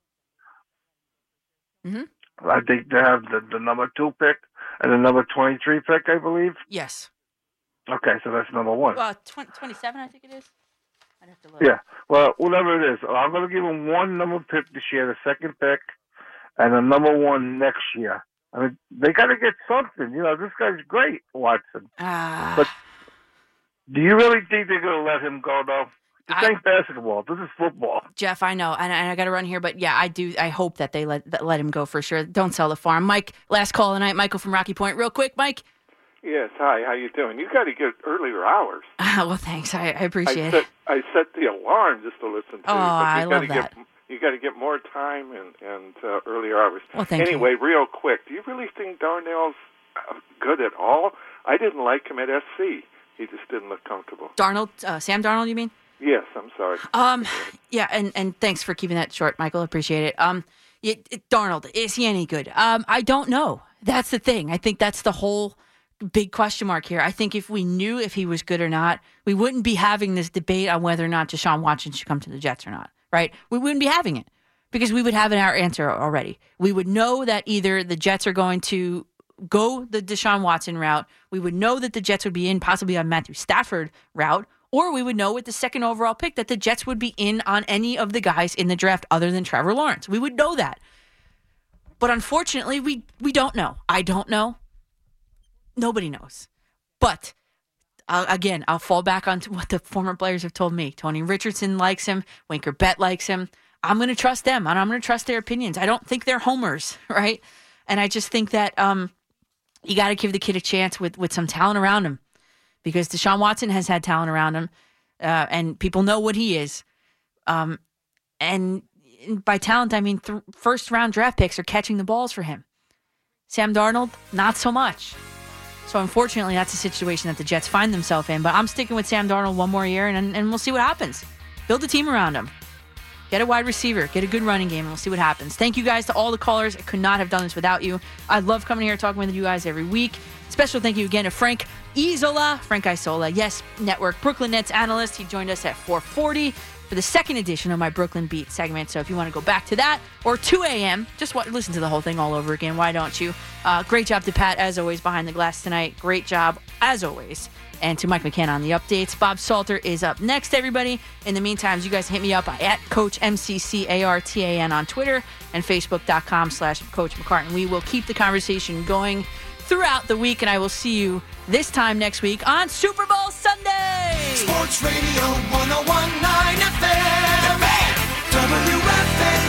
Mm Mhm. I think they have the, the number two pick and the number 23 pick, I believe. Yes. Okay, so that's number one. Uh, tw- 27, I think it is. I'd have to look. Yeah. Well, whatever it is, I'm going to give him one number pick this year, the second pick, and a number one next year. I mean, they got to get something. You know, this guy's great, Watson. Ah. But do you really think they're going to let him go, though? This ain't basketball. This is football. Jeff, I know, and, and I got to run here, but yeah, I do. I hope that they let that let him go for sure. Don't sell the farm, Mike. Last call tonight, Michael from Rocky Point. Real quick, Mike. Yes, hi. How you doing? You got to get earlier hours. <laughs> Ah, well, thanks. I, I appreciate I it. I set the alarm just to listen to Oh, you. You I gotta love get, You got to get more time and and uh, earlier hours. Well, thank you. anyway, real quick, do you really think Darnell's uh, good at all? I didn't like him at SC. He just didn't look comfortable. Darnold, uh, Sam Darnold, you mean? Yes, I'm sorry. Um, yeah, and and thanks for keeping that short, Michael. Appreciate it. Um, it, it- Darnold is he any good? Um, I don't know. That's the thing. I think that's the whole big question mark here. I think if we knew if he was good or not, we wouldn't be having this debate on whether or not Deshaun Watson should come to the Jets or not. Right? We wouldn't be having it because we would have an our answer already. We would know that either the Jets are going to go the Deshaun Watson route. We would know that the Jets would be in possibly on Matthew Stafford route, or we would know with the second overall pick that the Jets would be in on any of the guys in the draft other than Trevor Lawrence. We would know that. But unfortunately, we we don't know. I don't know. Nobody knows. But uh, again, I'll fall back on what the former players have told me. Tony Richardson likes him. Wayne Chrebet likes him. I'm going to trust them, and I'm going to trust their opinions. I don't think they're homers, <laughs> right? And I just think that um, you got to give the kid a chance with with some talent around him, because Deshaun Watson has had talent around him, uh, and people know what he is. Um, and by talent, I mean th- first round draft picks are catching the balls for him. Sam Darnold, not so much. So unfortunately, that's a situation that the Jets find themselves in. But I'm sticking with Sam Darnold one more year, and, and we'll see what happens. Build a team around him. Get a wide receiver. Get a good running game, and we'll see what happens. Thank you guys to all the callers. I could not have done this without you. I love coming here talking with you guys every week. Special thank you again to Frank Isola, Frank Isola, yes, Network Brooklyn Nets analyst. He joined us at 440 for the second edition of my Brooklyn Beat segment. So if you want to go back to that or 2 a.m., just listen to the whole thing all over again. Why don't you? Uh, great job to Pat, as always, behind the glass tonight. Great job, as always. And to Mike McKenna on the updates. Bob Salter is up next, everybody. In the meantime, you guys hit me up at Coach MCCARTAN on Twitter and Facebook.com slash Coach McCartan. We will keep the conversation going throughout the week, and I will see you this time next week on Super Bowl Sunday. Sports Radio 1019 FM. WFM.